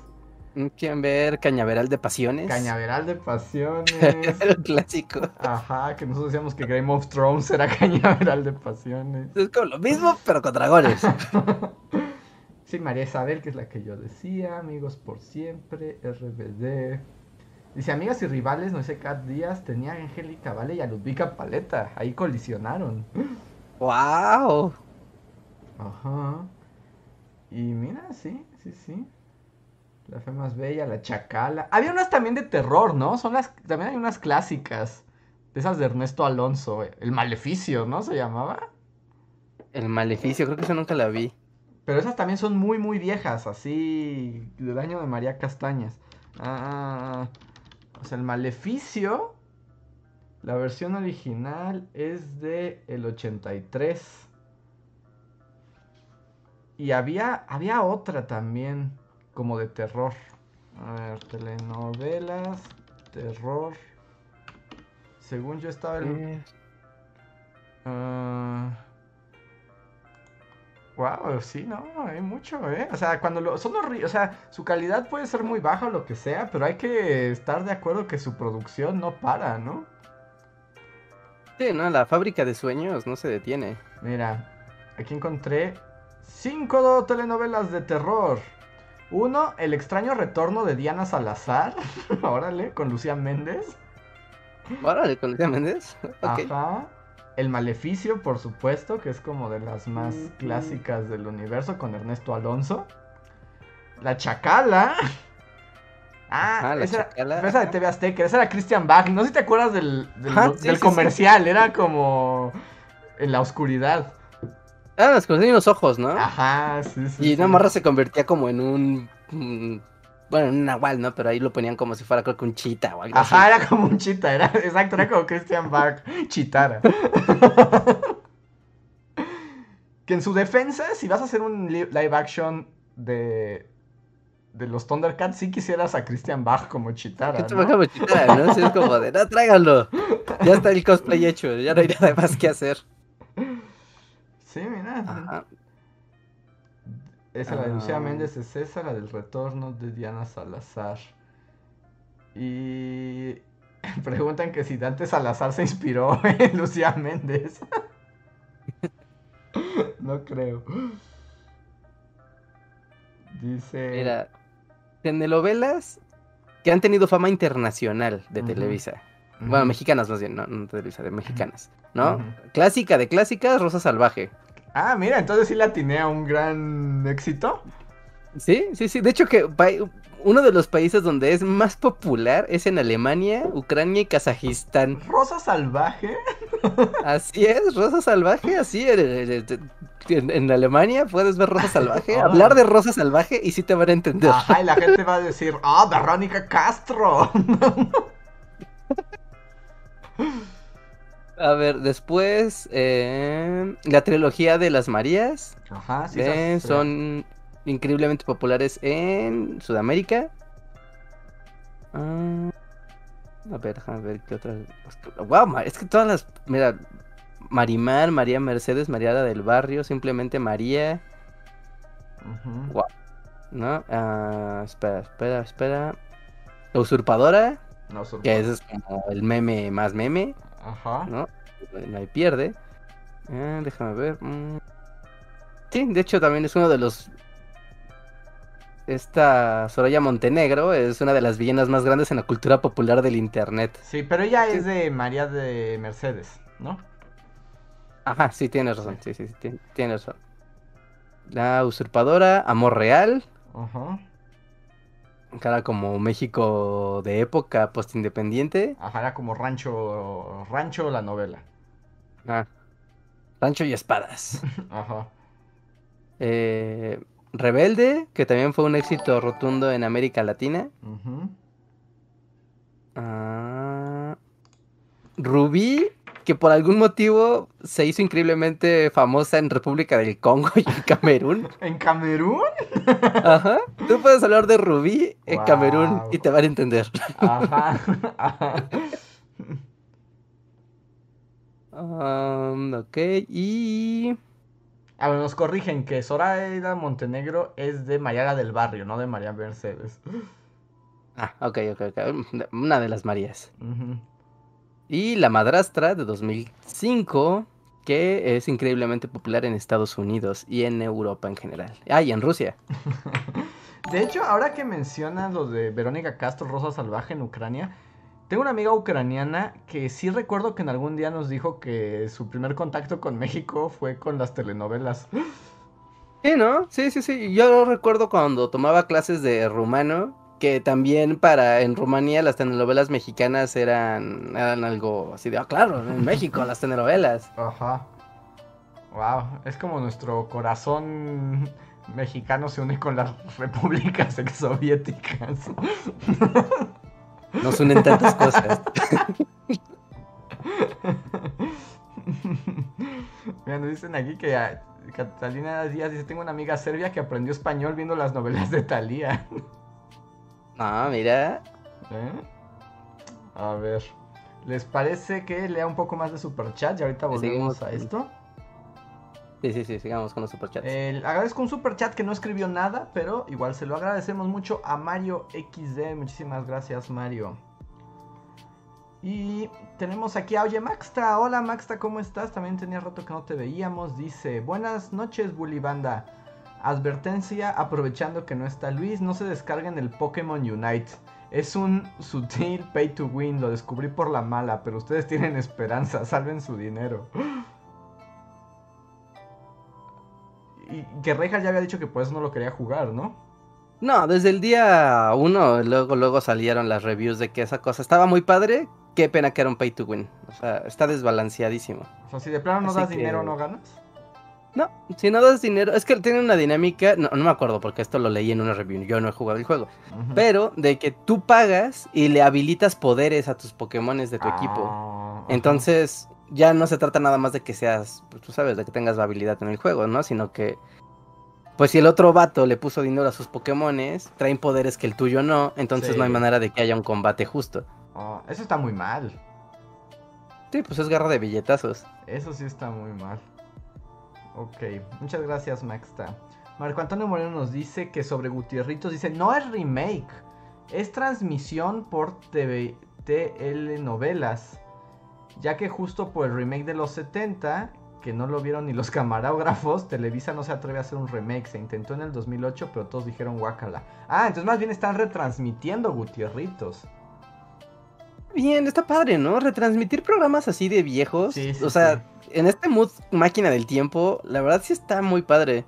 Speaker 3: ¿Quieren ver Cañaveral de Pasiones?
Speaker 2: Cañaveral de [laughs] Pasiones.
Speaker 3: El clásico.
Speaker 2: Ajá, que nosotros decíamos que Game of Thrones era [laughs] Cañaveral de Pasiones.
Speaker 3: Es como lo mismo, pero con dragones. [laughs]
Speaker 2: Sí, María Isabel, que es la que yo decía. Amigos por siempre. RBD. Dice, amigas y rivales, no sé, Cat Díaz tenía a Angélica Vale y a Ludvika Paleta. Ahí colisionaron.
Speaker 3: ¡Wow!
Speaker 2: Ajá. Y mira, sí, sí, sí. La fe más bella, la chacala. Había unas también de terror, ¿no? Son las. También hay unas clásicas. De esas de Ernesto Alonso. El maleficio, ¿no? Se llamaba.
Speaker 3: El maleficio, creo que eso nunca la vi.
Speaker 2: Pero esas también son muy, muy viejas. Así. Del año de María Castañas. Ah. O sea, el maleficio. La versión original es de el 83. Y había, había otra también, como de terror. A ver, telenovelas, terror. Según yo estaba el...
Speaker 3: Eh,
Speaker 2: wow, sí, no, hay mucho, ¿eh? O sea, cuando lo, son los ri- o sea, su calidad puede ser muy baja o lo que sea, pero hay que estar de acuerdo que su producción no para, ¿no?
Speaker 3: Sí, no, la fábrica de sueños no se detiene.
Speaker 2: Mira, aquí encontré cinco telenovelas de terror. Uno, El extraño retorno de Diana Salazar. [laughs] Órale, con Lucía Méndez.
Speaker 3: Órale, con Lucía Méndez. Ok.
Speaker 2: Ajá. El Maleficio, por supuesto, que es como de las más clásicas del universo, con Ernesto Alonso. La Chacala. [laughs] Ah,
Speaker 3: La
Speaker 2: esa,
Speaker 3: Chacala,
Speaker 2: esa de. TV Azteca, esa era Christian Bach. No sé si te acuerdas del, del,
Speaker 3: Ajá,
Speaker 2: del
Speaker 3: sí, sí, sí.
Speaker 2: comercial, era como en la oscuridad.
Speaker 3: Ah, las cosas los ojos, ¿no?
Speaker 2: Ajá, sí, sí.
Speaker 3: y una morra se convertía como en un. Bueno, en un nahual, ¿no? Pero ahí lo ponían como si fuera, creo que un chita o algo
Speaker 2: Ajá,
Speaker 3: así.
Speaker 2: era como un chita, era, exacto, era como Christian Bach, chitara. que en su defensa, si vas a hacer un li- live action de, de los Thundercats, sí quisieras a Christian Bach como chitara,
Speaker 3: ¿Qué te
Speaker 2: ¿no? [laughs]
Speaker 3: como chita, no? Sí, es como de, no, tráiganlo. Ya está el cosplay hecho, ya no hay nada más que hacer.
Speaker 2: Sí, mira.
Speaker 3: Ajá.
Speaker 2: Esa, la de Lucía
Speaker 3: Ah.
Speaker 2: Méndez es esa, la del retorno de Diana Salazar. Y [laughs] preguntan que si Dante Salazar se inspiró [laughs] en Lucía Méndez. [laughs] no creo. Dice...
Speaker 3: Mira, telenovelas que han tenido fama internacional de. Televisa. Bueno, mexicanas más bien, no, no Televisa, de mexicanas, ¿no? Clásica de clásicas, Rosa Salvaje.
Speaker 2: Ah, mira, entonces sí la atiné a un gran éxito.
Speaker 3: Sí, sí, sí. De hecho que uno de los países donde es más popular es en Alemania, Ucrania y Kazajistán.
Speaker 2: Rosa Salvaje.
Speaker 3: Así es, Rosa Salvaje, así. En, en- en- en Alemania puedes ver Rosa Salvaje,
Speaker 2: Órale. [laughs]
Speaker 3: hablar de Rosa Salvaje y sí te van a entender.
Speaker 2: Ajá, y la gente va a decir, ah, Verónica Castro. [laughs]
Speaker 3: A ver, después eh, la trilogía de las Marías.
Speaker 2: Ajá, sí.
Speaker 3: eh, son increíblemente populares en Sudamérica. Ah, a ver, déjame ver qué otras. Wow, es que todas las. Mira, Marimar, María Mercedes, María la del Barrio, simplemente María. Guau. ¿No? Ah, espera, espera, espera. La usurpadora,
Speaker 2: No,
Speaker 3: que ese es como el meme más meme,
Speaker 2: Ajá.
Speaker 3: ¿no? No hay pierde. Ah, déjame ver. mm. Sí, de hecho también es uno de los. Esta Soraya Montenegro es una de las villanas más grandes en la cultura popular del internet.
Speaker 2: Sí, pero ella
Speaker 3: Sí.
Speaker 2: es de María de Mercedes, ¿no?
Speaker 3: Ajá, sí, tienes razón. Sí, sí, sí, tien- tienes razón. La usurpadora, Amor Real.
Speaker 2: Ajá.
Speaker 3: Era como México de época postindependiente.
Speaker 2: Ajá, era como rancho, rancho la novela.
Speaker 3: Ah. Rancho y espadas. [laughs]
Speaker 2: Ajá.
Speaker 3: Eh, Rebelde, que también fue un éxito rotundo en América Latina.
Speaker 2: ujú.
Speaker 3: Ah, Rubí, que por algún motivo se hizo increíblemente famosa en República del Congo y en Camerún. [laughs]
Speaker 2: ¿En Camerún?
Speaker 3: Ajá. Tú puedes hablar de Rubí en Camerún y te van a entender.
Speaker 2: Ajá. [laughs] Ajá.
Speaker 3: Um, ok, y...
Speaker 2: A ver, nos corrigen que Zoraida Montenegro es de Mayara del Barrio, no de María Mercedes.
Speaker 3: Ah, ok, ok, ok. Una de las Marías.
Speaker 2: Ujú.
Speaker 3: Y La Madrastra de 2005, que es increíblemente popular en Estados Unidos y en Europa en general. Ah, y en Rusia. [laughs]
Speaker 2: De hecho, ahora que mencionas lo de Verónica Castro, Rosa Salvaje en Ucrania, tengo una amiga ucraniana que sí recuerdo que en algún día nos dijo que su primer contacto con México fue con las telenovelas.
Speaker 3: Sí, ¿no? Sí, sí, sí. Yo recuerdo cuando tomaba clases de rumano, que también para en Rumanía las telenovelas mexicanas eran, eran algo así de, ah, claro, en [laughs] México las telenovelas.
Speaker 2: Ajá. Wow, es como nuestro corazón mexicano se une con las [laughs] repúblicas exsoviéticas.
Speaker 3: Nos unen tantas cosas. [laughs]
Speaker 2: Mira, nos dicen aquí que ah, Catalina Díaz dice, tengo una amiga serbia que aprendió español viendo las novelas de Thalía.
Speaker 3: No, mira.
Speaker 2: ¿Eh? A ver, ¿les parece que lea un poco más de Superchat? Y ahorita volvemos a esto.
Speaker 3: Sí, sí, sí, sigamos con los superchats.
Speaker 2: El- agradezco un Superchat que no escribió nada, pero igual se lo agradecemos mucho a Mario XD. Muchísimas gracias, Mario. Y tenemos aquí a Oye Maxta. Hola Maxta, ¿cómo estás? También tenía rato que no te veíamos. Dice, buenas noches, Bully Banda. Advertencia, aprovechando que no está Luis, no se descarguen el Pokémon Unite. Es un sutil pay to win, lo descubrí por la mala, pero ustedes tienen esperanza, [laughs] salven su dinero. [gasps] Y que Rejas ya había dicho que por eso no lo quería jugar, ¿no?
Speaker 3: No, desde el día uno, luego, luego salieron las reviews de que esa cosa estaba muy padre. Qué pena que era un pay to win. O sea, está desbalanceadísimo.
Speaker 2: O sea, si de plano no
Speaker 3: Así
Speaker 2: das
Speaker 3: que-
Speaker 2: dinero, no ganas.
Speaker 3: No, si no das dinero, es que tiene una dinámica, no, no me acuerdo porque esto lo leí en una review, yo no he jugado el juego, pero de que tú pagas y le habilitas poderes a tus Pokémones de tu equipo.
Speaker 2: Ah.
Speaker 3: Entonces, ya no se trata nada más de que seas, pues, tú sabes, de que tengas habilidad en el juego, ¿no? Sino que, pues si el otro vato le puso dinero a sus Pokémones, traen poderes que el tuyo no, entonces no hay manera de que haya un combate justo.
Speaker 2: Ah, eso está muy mal.
Speaker 3: Sí, pues es guerra de billetazos.
Speaker 2: Eso sí está muy mal. Ok, muchas gracias, Maxta. Marco Antonio Moreno nos dice que sobre Gutierritos dice, no es remake, es transmisión por TV, TL novelas. Ya que justo por el remake de los 70, que no lo vieron ni los [laughs] camarógrafos, Televisa no se atreve a hacer un remake. Se intentó en el 2008, pero todos dijeron guácala. Ah, entonces más bien están retransmitiendo Gutierritos.
Speaker 3: Bien, está padre, ¿no? Retransmitir programas así de viejos.
Speaker 2: Sí, sí,
Speaker 3: o sea,
Speaker 2: sí.
Speaker 3: En este mood máquina del tiempo, la verdad sí está muy padre.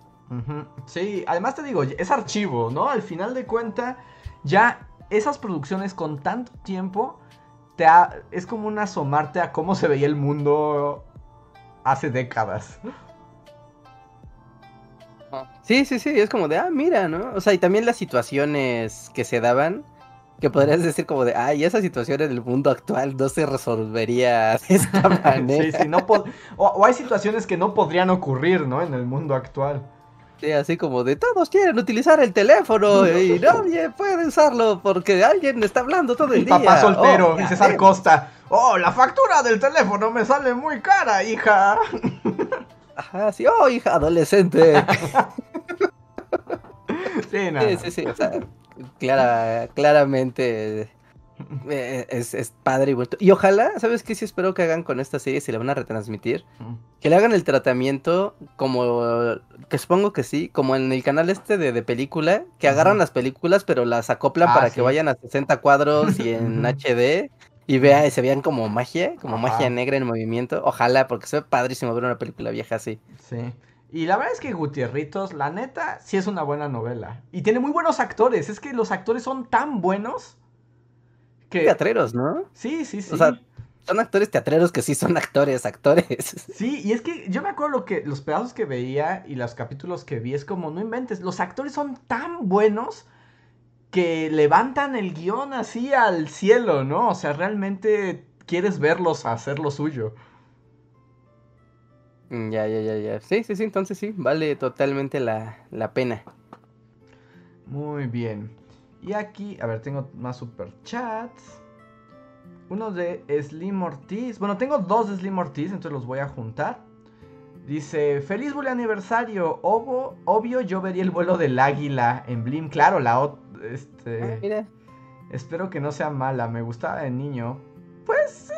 Speaker 2: Sí, además te digo, es archivo, ¿no? Al final de cuenta, ya esas producciones con tanto tiempo, te ha- es como un asomarte a cómo se veía el mundo hace décadas.
Speaker 3: Sí, sí, sí, es como de, ah, mira, ¿no? O sea, y también las situaciones que se daban, que podrías decir como de, ay, esa situación en el mundo actual no se resolvería de [laughs] esta
Speaker 2: Sí,
Speaker 3: manera.
Speaker 2: sí, no pod- o, o hay situaciones que no podrían ocurrir, ¿no? En el mundo actual.
Speaker 3: Sí, así como de, todos quieren utilizar el teléfono y nadie puede usarlo porque alguien está hablando todo el [laughs] día.
Speaker 2: papá soltero,
Speaker 3: Oh,
Speaker 2: César. Costa. Oh, la factura del teléfono me sale muy cara, hija.
Speaker 3: Ajá, sí, oh, hija adolescente. [laughs]
Speaker 2: Sí, no,
Speaker 3: Sí,
Speaker 2: no.
Speaker 3: sí, sí, o sea, clara, claramente eh, es, es padre y vuelto. Y ojalá, ¿sabes qué? Sí espero que hagan con esta serie, si la van a retransmitir,
Speaker 2: Mm.
Speaker 3: que le hagan el tratamiento como, que supongo que sí, como en el canal este de, de película, que agarran las películas pero las acoplan
Speaker 2: Ah,
Speaker 3: para
Speaker 2: sí.
Speaker 3: que vayan a 60 cuadros y en HD. Y vea, y se vean como magia, como
Speaker 2: Ajá.
Speaker 3: magia negra en movimiento. Ojalá, porque se ve padrísimo ver una película vieja así.
Speaker 2: Sí. Y la verdad es que Gutierritos, la neta, sí es una buena novela. Y tiene muy buenos actores. Es que los actores son tan buenos que...
Speaker 3: Teatreros, ¿no?
Speaker 2: Sí, sí, sí.
Speaker 3: O sea, son actores teatreros que sí son actores, actores. [laughs]
Speaker 2: Sí, y es que yo me acuerdo lo que los pedazos que veía y los capítulos que vi es como, no inventes, los actores son tan buenos que levantan el guion así al cielo, ¿no? O sea, realmente quieres verlos hacer lo suyo.
Speaker 3: Mm, Ya, ya, ya, ya. Sí, sí, sí, entonces sí, vale totalmente la, la pena.
Speaker 2: Muy bien. Y aquí, a ver, tengo más super chats. Uno de Slim Ortiz. Bueno, tengo dos de Slim Ortiz, entonces los voy a juntar. Dice, feliz vuelo aniversario. Obvio, obvio yo vería el vuelo del águila en Blim. Claro, la este,
Speaker 3: Ah, mira.
Speaker 2: Espero que no sea mala, me gustaba de niño. Pues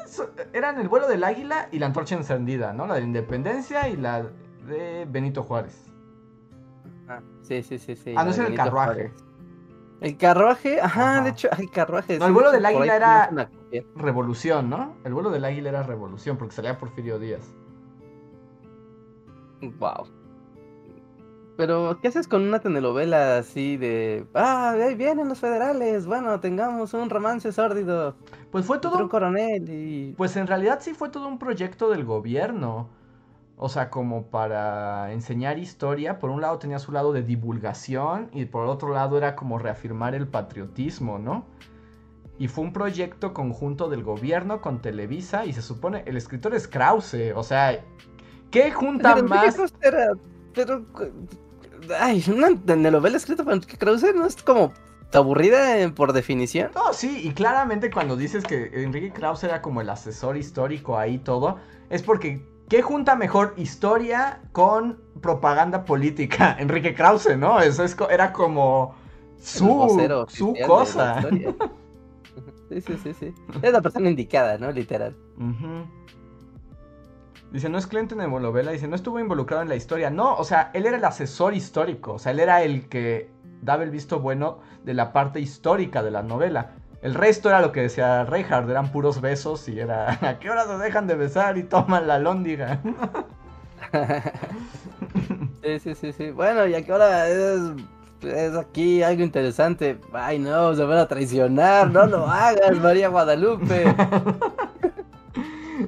Speaker 2: eran el vuelo del águila y la antorcha encendida, ¿no? La de la independencia y la de Benito Juárez.
Speaker 3: Ah, sí, sí, sí, sí.
Speaker 2: Ah, no,
Speaker 3: de
Speaker 2: el carruaje.
Speaker 3: Juárez. El carruaje, ajá,
Speaker 2: Ajá.
Speaker 3: de hecho, el carruaje.
Speaker 2: No, el vuelo del águila era-
Speaker 3: una.
Speaker 2: Revolución, ¿no? El vuelo del águila era revolución porque salía Porfirio Díaz.
Speaker 3: Wow. Pero, ¿qué haces con una telenovela así de. Ah, ahí vienen los federales. Bueno, tengamos un romance sórdido.
Speaker 2: Pues fue todo
Speaker 3: un coronel y.
Speaker 2: Pues en realidad sí fue todo un proyecto del gobierno. O sea, como para enseñar historia. Por un lado tenía su lado de divulgación y por otro lado era como reafirmar el patriotismo, ¿no? Y fue un proyecto conjunto del gobierno con Televisa y se supone, el escritor es Krause. O sea, ¿qué junta
Speaker 3: Pero
Speaker 2: más?
Speaker 3: Era- Pero. Ay, una telenovela escrita por Enrique Krause no es como aburrida eh, por definición.
Speaker 2: No, sí, y claramente cuando dices que Enrique Krause era como el asesor histórico ahí todo, es porque ¿qué junta mejor historia con propaganda política? [laughs] Enrique Krause, ¿no? Eso es, era como su, su cosa. [laughs]
Speaker 3: Sí, sí, sí, sí. Es la persona indicada, ¿no? Literal.
Speaker 2: Ujú. Dice, no es cliente de novela, dice, no estuvo involucrado en la historia. No, o sea, él era el asesor histórico, o sea, él era el que daba el visto bueno de la parte histórica de la novela. El resto era lo que decía Reinhardt, eran puros besos y era, [laughs] ¿a qué hora se dejan de besar y toman la lóndiga? [laughs]
Speaker 3: Sí, sí, sí, sí. Bueno, y aquí ahora es, es aquí algo interesante. Ay, no, se van a traicionar. No lo hagas, María Guadalupe. [laughs]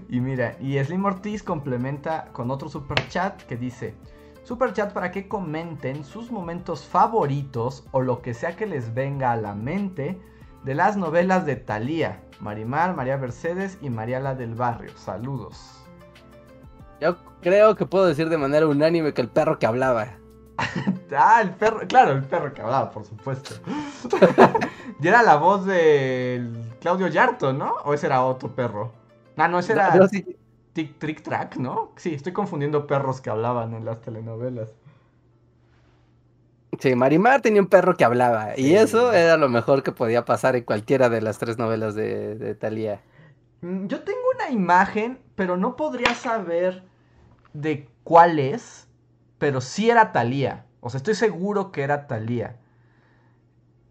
Speaker 2: Y mira, y Slim Ortiz complementa con otro super chat que dice: Super chat para que comenten sus momentos favoritos o lo que sea que les venga a la mente de las novelas de Thalía, Marimar, María Mercedes y Mariala del Barrio. Saludos.
Speaker 3: Yo creo que puedo decir de manera unánime que el perro que hablaba. [laughs]
Speaker 2: Ah, el perro, claro, el perro que hablaba, por supuesto. [laughs] y era la voz de Claudio Yarto, ¿no? ¿O ese era otro perro? Ah, no, ese era
Speaker 3: No, sí,
Speaker 2: Tic Trick Track, ¿no? Sí, estoy confundiendo perros que hablaban en las telenovelas.
Speaker 3: sí, Marimar tenía un perro que hablaba.
Speaker 2: Sí.
Speaker 3: Y eso era lo mejor que podía pasar en cualquiera de las tres novelas de, de Thalía.
Speaker 2: Mm, Yo tengo una imagen, pero no podría saber de cuál es, pero sí era Thalía. O sea, estoy seguro que era Thalía.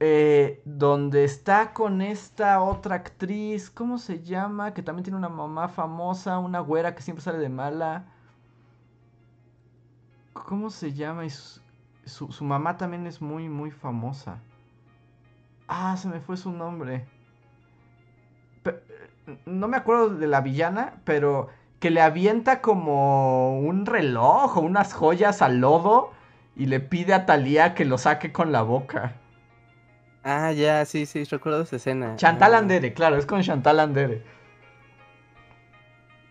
Speaker 2: Eh, donde está con esta otra actriz, ¿cómo se llama? Que también tiene una mamá famosa, una güera que siempre sale de mala. ¿Cómo se llama? Su, mamá también es muy, muy famosa. Ah, se me fue su nombre. Pe- no me acuerdo de la villana, pero que le avienta como un reloj o unas joyas al lodo y le pide a Thalía que lo saque con la boca.
Speaker 3: Ah, ya, sí, sí, recuerdo esa escena.
Speaker 2: Chantal
Speaker 3: Ah.
Speaker 2: Andere, claro, es con Chantal Andere.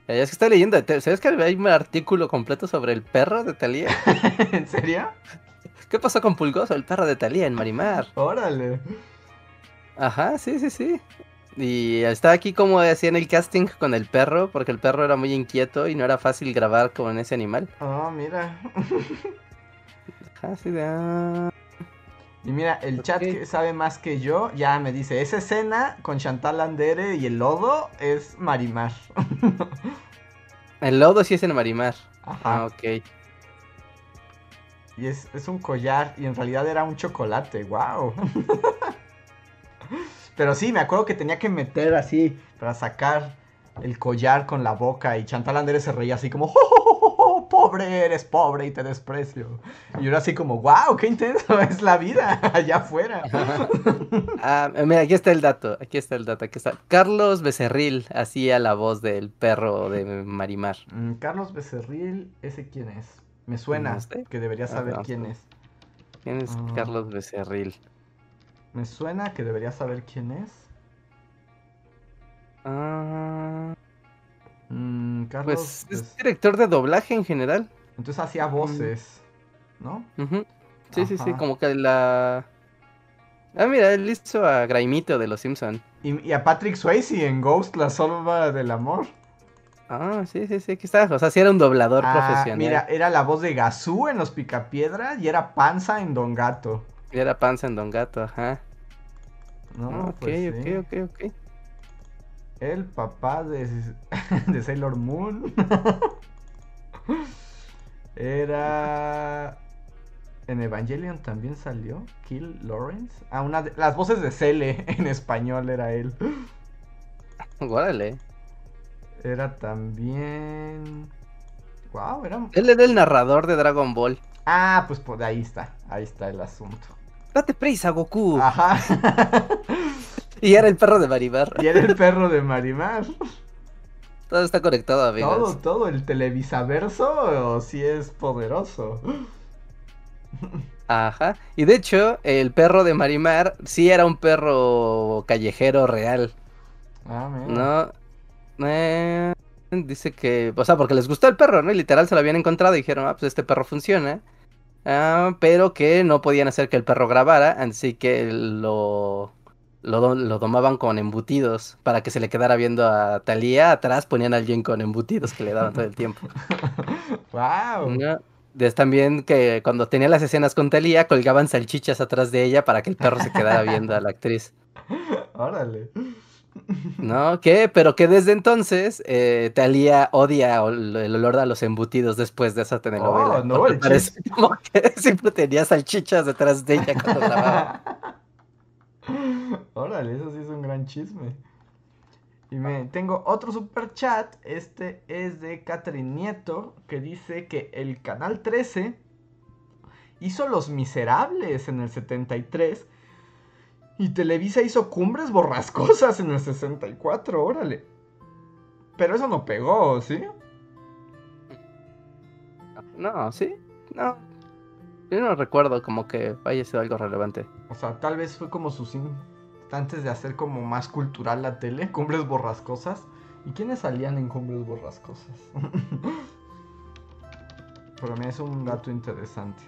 Speaker 3: Ya es que estoy leyendo. ¿Sabes que hay un artículo completo sobre el perro de Thalía? [laughs]
Speaker 2: ¿En serio?
Speaker 3: ¿Qué pasó con Pulgoso, el perro de Thalía en Marimar?
Speaker 2: Órale.
Speaker 3: Ajá, sí, sí, sí. Y está aquí como hacían el casting con el perro, porque el perro era muy inquieto y no era fácil grabar con ese animal.
Speaker 2: Oh, mira. [laughs]
Speaker 3: Ajá, sí, de...
Speaker 2: Y mira, el chat que sabe más que yo ya me dice, esa escena con Chantal Andere y el lodo es Marimar. [laughs]
Speaker 3: El lodo sí es en Marimar.
Speaker 2: Ajá.
Speaker 3: Ah, ok.
Speaker 2: Y es, es un collar y en realidad era un chocolate, wow. [laughs] Pero sí, me acuerdo que tenía que meter así para sacar el collar con la boca y Chantal Andere se reía así como, "Jo, jo, jo, jo, pobre, eres pobre y te desprecio. Y yo así como, wow, qué intenso es la vida [laughs] allá afuera.
Speaker 3: ah, mira, aquí está el dato, aquí está el dato, aquí está. Carlos Becerril hacía la voz del perro de Marimar.
Speaker 2: Mm, Carlos Becerril, ¿ese quién es? Me suena que debería ah, saber quién es.
Speaker 3: ¿Quién es ah. Carlos Becerril?
Speaker 2: Me suena que debería saber quién es.
Speaker 3: Ah... Mm, Carlos. Pues es director de doblaje en general.
Speaker 2: Entonces hacía mm. voces, ¿no?
Speaker 3: Sí, sí, sí, como que la. Ah, mira, él hizo a Graimito de Los Simpson.
Speaker 2: Y, a Patrick Swayze en Ghost, la sombra del amor.
Speaker 3: Ah, sí, sí, sí, aquí está. O sea, sí era un doblador ah, profesional.
Speaker 2: Mira, era la voz de Gazú en Los Picapiedra y era Panza en Don Gato.
Speaker 3: Y era Panza en Don Gato, ajá. No, ah, ok, pues ok, ok, ok.
Speaker 2: El papá de, [laughs] de Sailor Moon. Era. En Evangelion también salió. Kill Lawrence. Ah, una de... las voces de Cele [laughs] en español era él.
Speaker 3: Guárale.
Speaker 2: Era también. Wow, era.
Speaker 3: Él era el narrador de Dragon Ball.
Speaker 2: Ah, pues por ahí está. Ahí está el asunto.
Speaker 3: Date prisa, Goku. Ajá. [laughs] [laughs] Y era el perro de Marimar.
Speaker 2: Y era el perro de Marimar. [laughs]
Speaker 3: Todo está conectado, amigos.
Speaker 2: Todo, todo. El televisaverso sí es poderoso. [laughs]
Speaker 3: Ajá. Y de hecho, el perro de Marimar sí era un perro callejero real. Ah, mira. No. Eh, dice que. O sea, porque les gustó el perro, ¿no? Y literal se lo habían encontrado y dijeron, ah, pues este perro funciona. Ah, pero que no podían hacer que el perro grabara, así que lo lo, lo, tomaban con embutidos para que se le quedara viendo a Talía. Atrás ponían a alguien con embutidos que le daban todo el tiempo. [laughs]
Speaker 2: ¡Wow!
Speaker 3: Es también que cuando tenía las escenas con Talía, colgaban salchichas atrás de ella para que el perro se quedara viendo a la actriz. [laughs]
Speaker 2: Órale.
Speaker 3: ¿No? ¿Qué? Pero que desde entonces eh, Talía odia el olor a los embutidos después de esa telenovela. Oh, no, parece como que [laughs] siempre tenía salchichas detrás de ella cuando grababa. [laughs]
Speaker 2: Órale, eso sí es un gran chisme. Y me tengo otro super chat. Este es de Catherine Nieto. Que dice que el canal 13 hizo Los Miserables en el 73. Y Televisa hizo Cumbres Borrascosas en el 64. Órale. Pero eso no pegó, ¿sí?
Speaker 3: No, sí. No, yo no recuerdo como que haya sido algo relevante.
Speaker 2: O sea, tal vez fue como sus instantes de hacer como más cultural la tele, cumbres borrascosas. ¿Y quiénes salían en cumbres borrascosas? [laughs] Pero mí es un dato interesante.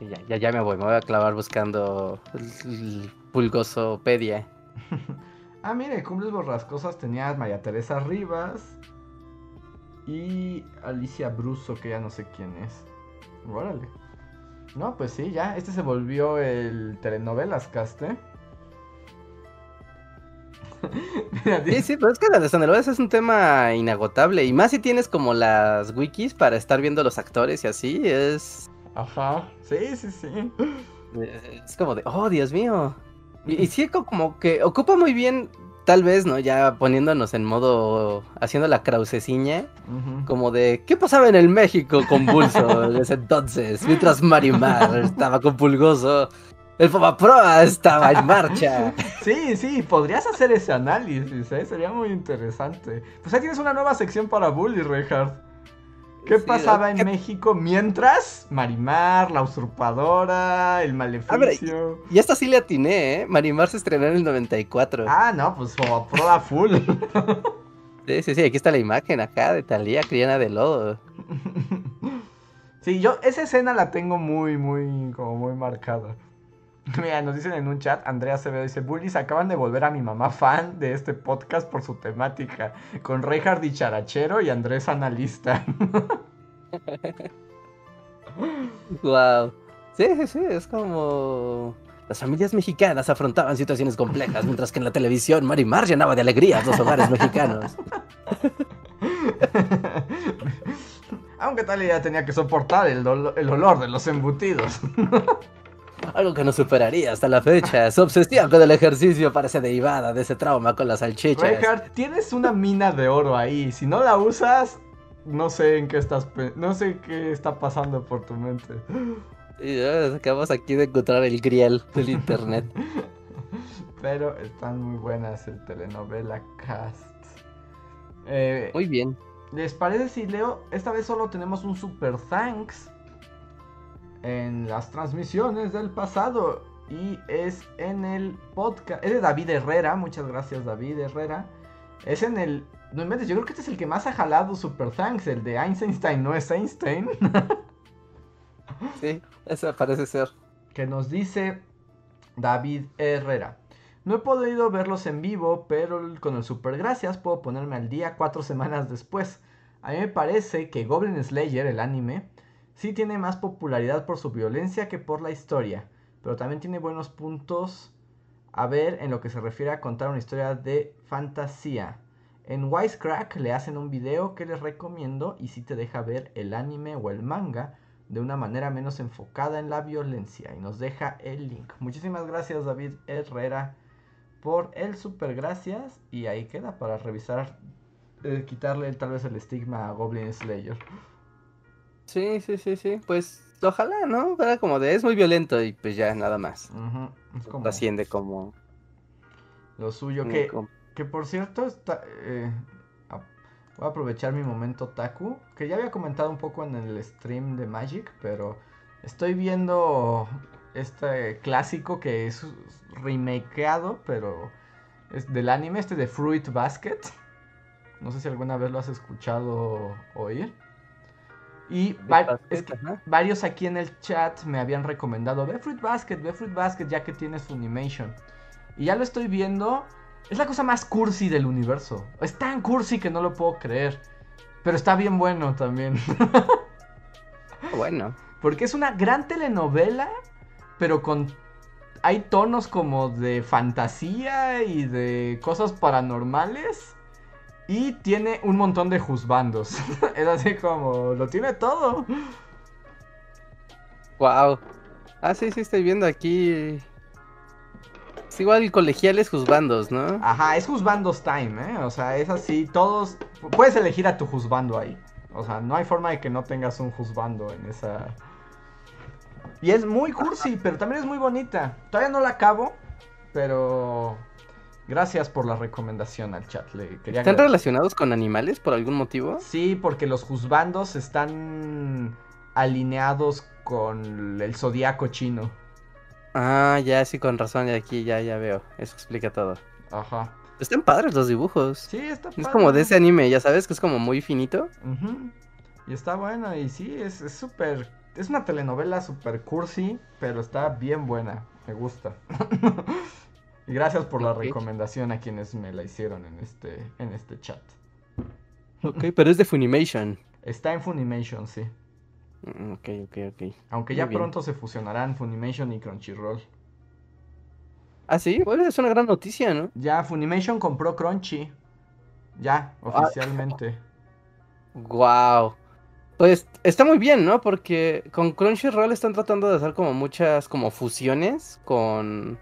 Speaker 3: ya, ya, ya me voy, me voy a clavar buscando el, Pulgosopedia. [laughs]
Speaker 2: ah, mire, Cumbres Borrascosas tenía María Teresa Rivas y Alicia Bruso, que ya no sé quién es. Órale. No, pues sí, ya. Este se volvió el telenovelas caste. [laughs]
Speaker 3: sí, sí, pero es que las telenovelas es un tema inagotable. Y más si tienes como las wikis para estar viendo los actores y así, es.
Speaker 2: Ajá, sí, sí, sí.
Speaker 3: Es como de, oh, Dios mío. Y, y sí, como que ocupa muy bien tal vez, ¿no? Ya poniéndonos en modo, haciendo la crauseciña, como de, ¿qué pasaba en el México convulso desde [laughs] entonces? Mientras Marimar estaba compulgoso, el Proa estaba en marcha.
Speaker 2: Sí, sí, podrías hacer ese análisis, ¿eh? Sería muy interesante. Pues ahí tienes una nueva sección para Bully, Reinhardt. ¿Qué pasaba en México mientras Marimar, la usurpadora, el maleficio?
Speaker 3: y esta sí le atiné, ¿eh? Marimar se estrenó en el 94.
Speaker 2: Ah, no, pues como prueba full.
Speaker 3: sí, sí, sí, aquí está la imagen acá de Talía, criana de lodo. [laughs]
Speaker 2: sí, yo esa escena la tengo muy, muy, como muy marcada. [laughs] Mira, nos dicen en un chat, Andrea Acevedo dice, Bullies acaban de volver a mi mamá fan de este podcast por su temática, con Reinhard Charachero y Andrés Analista. [laughs]
Speaker 3: wow. Sí, sí, sí, es como... Las familias mexicanas afrontaban situaciones complejas, mientras que en la televisión Marimar llenaba de alegría a los hogares mexicanos. [laughs]
Speaker 2: Aunque tal ya tenía que soportar el, el olor de los embutidos.
Speaker 3: Algo que no superaría hasta la fecha. Su obsesión con el ejercicio parece derivada de ese trauma con las salchichas.
Speaker 2: Reinhardt, tienes una mina de oro ahí. Si no la usas, no sé en qué estás, no sé qué está pasando por tu mente.
Speaker 3: Y ya acabamos aquí de encontrar el grial del internet. [laughs]
Speaker 2: Pero están muy buenas el telenovela cast. Eh,
Speaker 3: Muy bien.
Speaker 2: ¿Les parece si leo? Esta vez solo tenemos un super thanks en las transmisiones del pasado. Y es en el podcast. Es de David Herrera. Muchas gracias, David Herrera. Es en el. No inventes, yo creo que este es el que más ha jalado Super Thanks. El de Einstein, no es Einstein.
Speaker 3: Sí, eso parece ser.
Speaker 2: que nos dice David Herrera. No he podido verlos en vivo, pero con el super gracias puedo ponerme al día cuatro semanas después. A mí me parece que Goblin Slayer, el anime, sí tiene más popularidad por su violencia que por la historia, pero también tiene buenos puntos a ver en lo que se refiere a contar una historia de fantasía. En Wisecrack le hacen un video que les recomiendo y si te deja ver el anime o el manga de una manera menos enfocada en la violencia y nos deja el link. Muchísimas gracias David Herrera por el super gracias y ahí queda para revisar, eh, quitarle tal vez el estigma a Goblin Slayer.
Speaker 3: Sí, sí, sí, sí. Pues ojalá, ¿no? Era como de es muy violento y pues ya nada más.
Speaker 2: Es como
Speaker 3: como.
Speaker 2: lo suyo que,
Speaker 3: como-
Speaker 2: que por cierto está, eh, voy a aprovechar mi momento Taku, que ya había comentado un poco en el stream de Magic, pero estoy viendo este clásico que es remakeado, pero es del anime, este de Fruit Basket. No sé si alguna vez lo has escuchado oír. Y va- es que
Speaker 3: Ajá.
Speaker 2: varios aquí en el chat me habían recomendado, ve Fruit Basket, ve Fruit Basket ya que tienes Funimation. Y ya lo estoy viendo. Es la cosa más cursi del universo. Es tan cursi que no lo puedo creer. Pero está bien bueno también. [laughs]
Speaker 3: Bueno.
Speaker 2: Porque es una gran telenovela, pero con... Hay tonos como de fantasía y de cosas paranormales. Y tiene un montón de juzbandos. [laughs] es así como... Lo tiene todo.
Speaker 3: Wow. Ah, sí, sí, estoy viendo aquí. Es igual colegiales juzbandos, ¿no?
Speaker 2: Ajá, es juzbandos time, ¿eh? O sea, es así, todos... Puedes elegir a tu juzbando ahí. O sea, no hay forma de que no tengas un juzbando en esa... Y es muy cursi, pero también es muy bonita. Todavía no la acabo, pero... Gracias por la recomendación al chat. Le quería
Speaker 3: ¿Están relacionados con animales por algún motivo?
Speaker 2: Sí, porque los juzbandos están alineados con el zodiaco chino.
Speaker 3: Ah, ya, sí, con razón, ya aquí ya, ya veo. Eso explica todo.
Speaker 2: Ajá.
Speaker 3: Están padres los dibujos.
Speaker 2: Sí, está
Speaker 3: Es
Speaker 2: padre.
Speaker 3: como de ese anime, ya sabes, que es como muy finito.
Speaker 2: Ujú. Y está buena, y sí, es es súper. Es, una telenovela súper cursi, pero está bien buena. Me gusta. [laughs] gracias por la recomendación a quienes me la hicieron en este, en este chat.
Speaker 3: Ok, pero es de Funimation.
Speaker 2: Está en Funimation, sí.
Speaker 3: Mm, Ok, ok, ok.
Speaker 2: Aunque
Speaker 3: Muy
Speaker 2: ya
Speaker 3: bien.
Speaker 2: pronto se fusionarán Funimation y Crunchyroll.
Speaker 3: Ah, sí, bueno, es una gran noticia, ¿no?
Speaker 2: Ya, Funimation compró Crunchy. Ya,
Speaker 3: Ah.
Speaker 2: oficialmente.
Speaker 3: Wow. Pues está muy bien, ¿no? Porque con Crunchyroll están tratando de hacer como muchas como fusiones con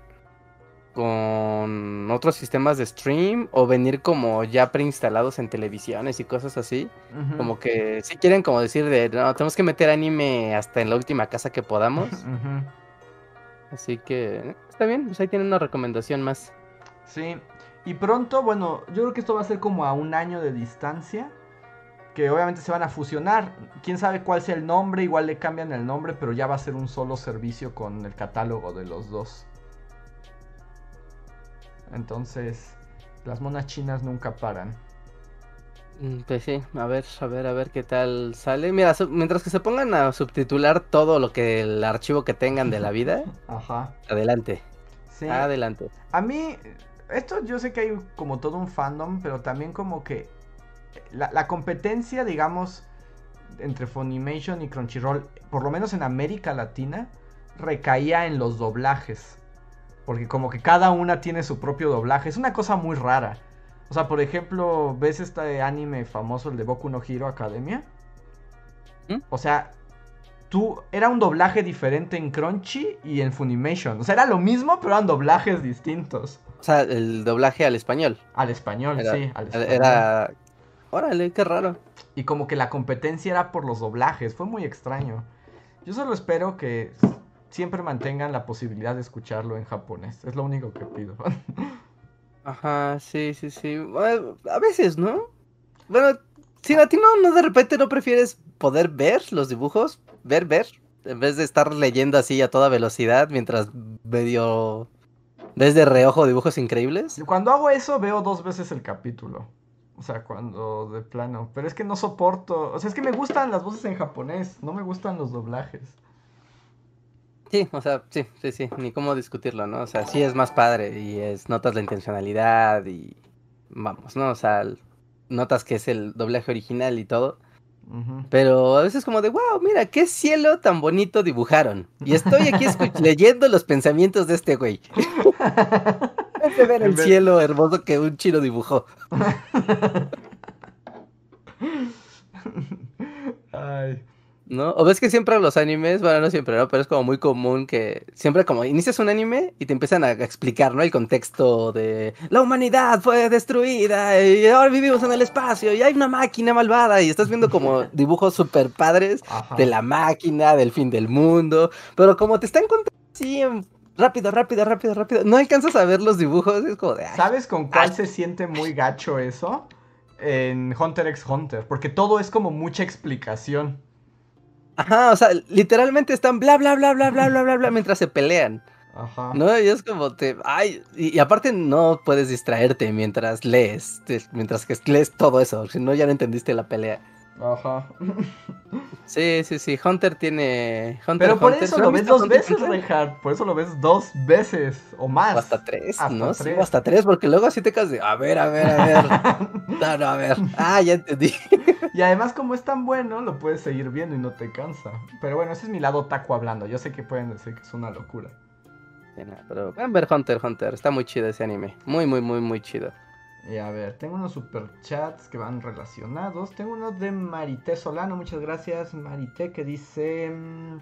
Speaker 3: con otros sistemas de stream o venir como ya preinstalados en televisiones y cosas así. Como que si quieren como decir de, no, tenemos que meter anime hasta en la última casa que podamos. Así que está bien, pues ahí tienen una recomendación más.
Speaker 2: Sí, y pronto, bueno, yo creo que esto va a ser como a un año de distancia, que obviamente se van a fusionar. Quién sabe cuál sea el nombre, igual le cambian el nombre, pero ya va a ser un solo servicio con el catálogo de los dos. Entonces, las monas chinas nunca paran.
Speaker 3: Mm, Pues sí, a ver, a ver, a ver qué tal sale. Mira, mientras que se pongan a subtitular todo lo que el archivo que tengan de la vida, [laughs]
Speaker 2: Ajá.
Speaker 3: adelante,
Speaker 2: Sí.
Speaker 3: adelante.
Speaker 2: A mí, esto yo sé que hay como todo un fandom, pero también como que la, la competencia, digamos, entre Funimation y Crunchyroll, por lo menos en América Latina, recaía en los doblajes. Porque como que cada una tiene su propio doblaje. Es una cosa muy rara. O sea, por ejemplo, ¿ves este anime famoso, el de Boku no Hero Academia?
Speaker 3: ¿Mm?
Speaker 2: O sea, tú era un doblaje diferente en Crunchy y en Funimation. O sea, era lo mismo, pero eran doblajes distintos.
Speaker 3: O sea, el doblaje al español.
Speaker 2: Al español,
Speaker 3: Era,
Speaker 2: sí, al
Speaker 3: era-
Speaker 2: español.
Speaker 3: era- órale, qué raro.
Speaker 2: Y como que la competencia era por los doblajes, fue muy extraño. Yo solo espero que siempre mantengan la posibilidad de escucharlo en japonés, es lo único que pido. [laughs]
Speaker 3: Ajá, sí, sí, sí. a veces, ¿no? Bueno, si a ti no, no de repente no prefieres poder ver los dibujos, ver, ver, en vez de estar leyendo así a toda velocidad mientras medio ves de reojo dibujos increíbles.
Speaker 2: Cuando hago eso veo dos veces el capítulo. O sea, cuando de plano. Pero es que no soporto. O sea, es que me gustan las voces en japonés. No me gustan los doblajes.
Speaker 3: Sí, o sea, sí, sí, sí. Ni cómo discutirlo, ¿no? O sea, sí es más padre y es notas la intencionalidad y vamos, ¿no? O sea, notas que es el doblaje original y todo. Pero a veces como de, wow, mira, qué cielo tan bonito dibujaron. Y estoy aquí [laughs] leyendo los pensamientos de este güey. [laughs] de ver el cielo hermoso que un chino dibujó. [laughs]
Speaker 2: Ay.
Speaker 3: ¿No? O ves que siempre los animes, bueno, no siempre, ¿no? Pero es como muy común que siempre como inicias un anime y te empiezan a explicar, ¿no? El contexto de la humanidad fue destruida y ahora vivimos en el espacio y hay una máquina malvada y estás viendo como [laughs] dibujos super padres de la máquina, del fin del mundo, pero como te están contando así rápido, rápido, rápido, rápido, no alcanzas a ver los dibujos, es como de...
Speaker 2: ¿Sabes con cuál se siente muy gacho eso? En Hunter x Hunter, porque todo es como mucha explicación.
Speaker 3: Ajá, o sea, literalmente están bla, bla, bla, bla, bla, bla, bla, bla, mientras se pelean.
Speaker 2: Ajá.
Speaker 3: ¿No? Y es como te. Ay, y, aparte no puedes distraerte mientras lees, mientras que lees todo eso, si no ya no entendiste la pelea.
Speaker 2: Ajá.
Speaker 3: Sí, sí, sí. Hunter tiene.
Speaker 2: Pero por eso lo ves dos veces, Reinhardt. Por eso lo ves dos veces o más.
Speaker 3: O hasta tres, ¿no? Sí, hasta tres, porque luego así te quedas de. A ver, a ver, a ver. [laughs] no, no, a ver. Ah, ya entendí. [laughs]
Speaker 2: y además, como es tan bueno, lo puedes seguir viendo y no te cansa. Pero bueno, ese es mi lado taco hablando. Yo sé que pueden decir que es una locura.
Speaker 3: pero pueden ver Hunter, Hunter. Está muy chido ese anime. Muy, muy, muy, muy chido.
Speaker 2: Y a ver, tengo unos superchats que van relacionados. Tengo uno de Marité Solano, muchas gracias Marité, que dice... Mm,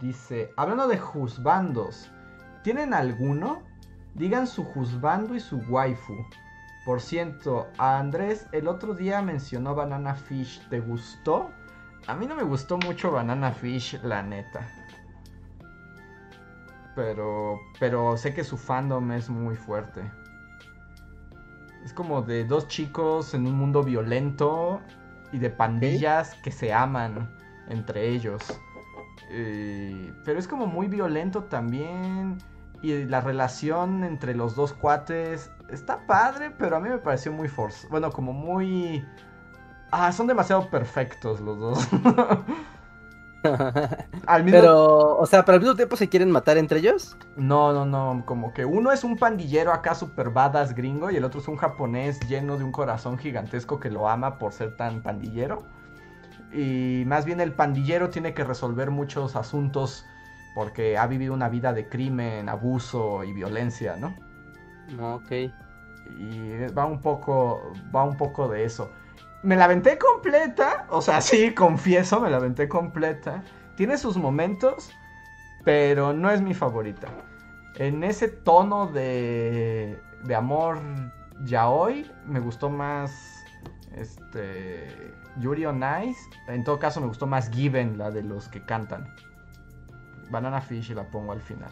Speaker 2: dice, hablando de juzbandos, ¿tienen alguno? Digan su juzbando y su waifu. Por cierto, a Andrés el otro día mencionó Banana Fish, ¿te gustó? A mí no me gustó mucho Banana Fish, la neta. Pero, pero sé que su fandom es muy fuerte. Es como de dos chicos en un mundo violento y de pandillas que se aman entre ellos. Eh, pero es como muy violento también. Y la relación entre los dos cuates está padre, pero a mí me pareció muy force. Bueno, como muy... Ah, son demasiado perfectos los dos. [laughs] [laughs]
Speaker 3: Pero, o sea, ¿pero al mismo tiempo se quieren matar entre ellos?
Speaker 2: No, no, no. Como que uno es un pandillero acá super badass gringo y el otro es un japonés lleno de un corazón gigantesco que lo ama por ser tan pandillero. Y más bien el pandillero tiene que resolver muchos asuntos porque ha vivido una vida de crimen, abuso y violencia, ¿no?
Speaker 3: Ok.
Speaker 2: Y va un poco, va un poco de eso me la aventé completa. O sea, sí, confieso, me la aventé completa. Tiene sus momentos, pero no es mi favorita. En ese tono de, de amor yaoi, me gustó más este Yuri on Ice. En todo caso, me gustó más Given, la de los que cantan. Banana Fish y la pongo al final.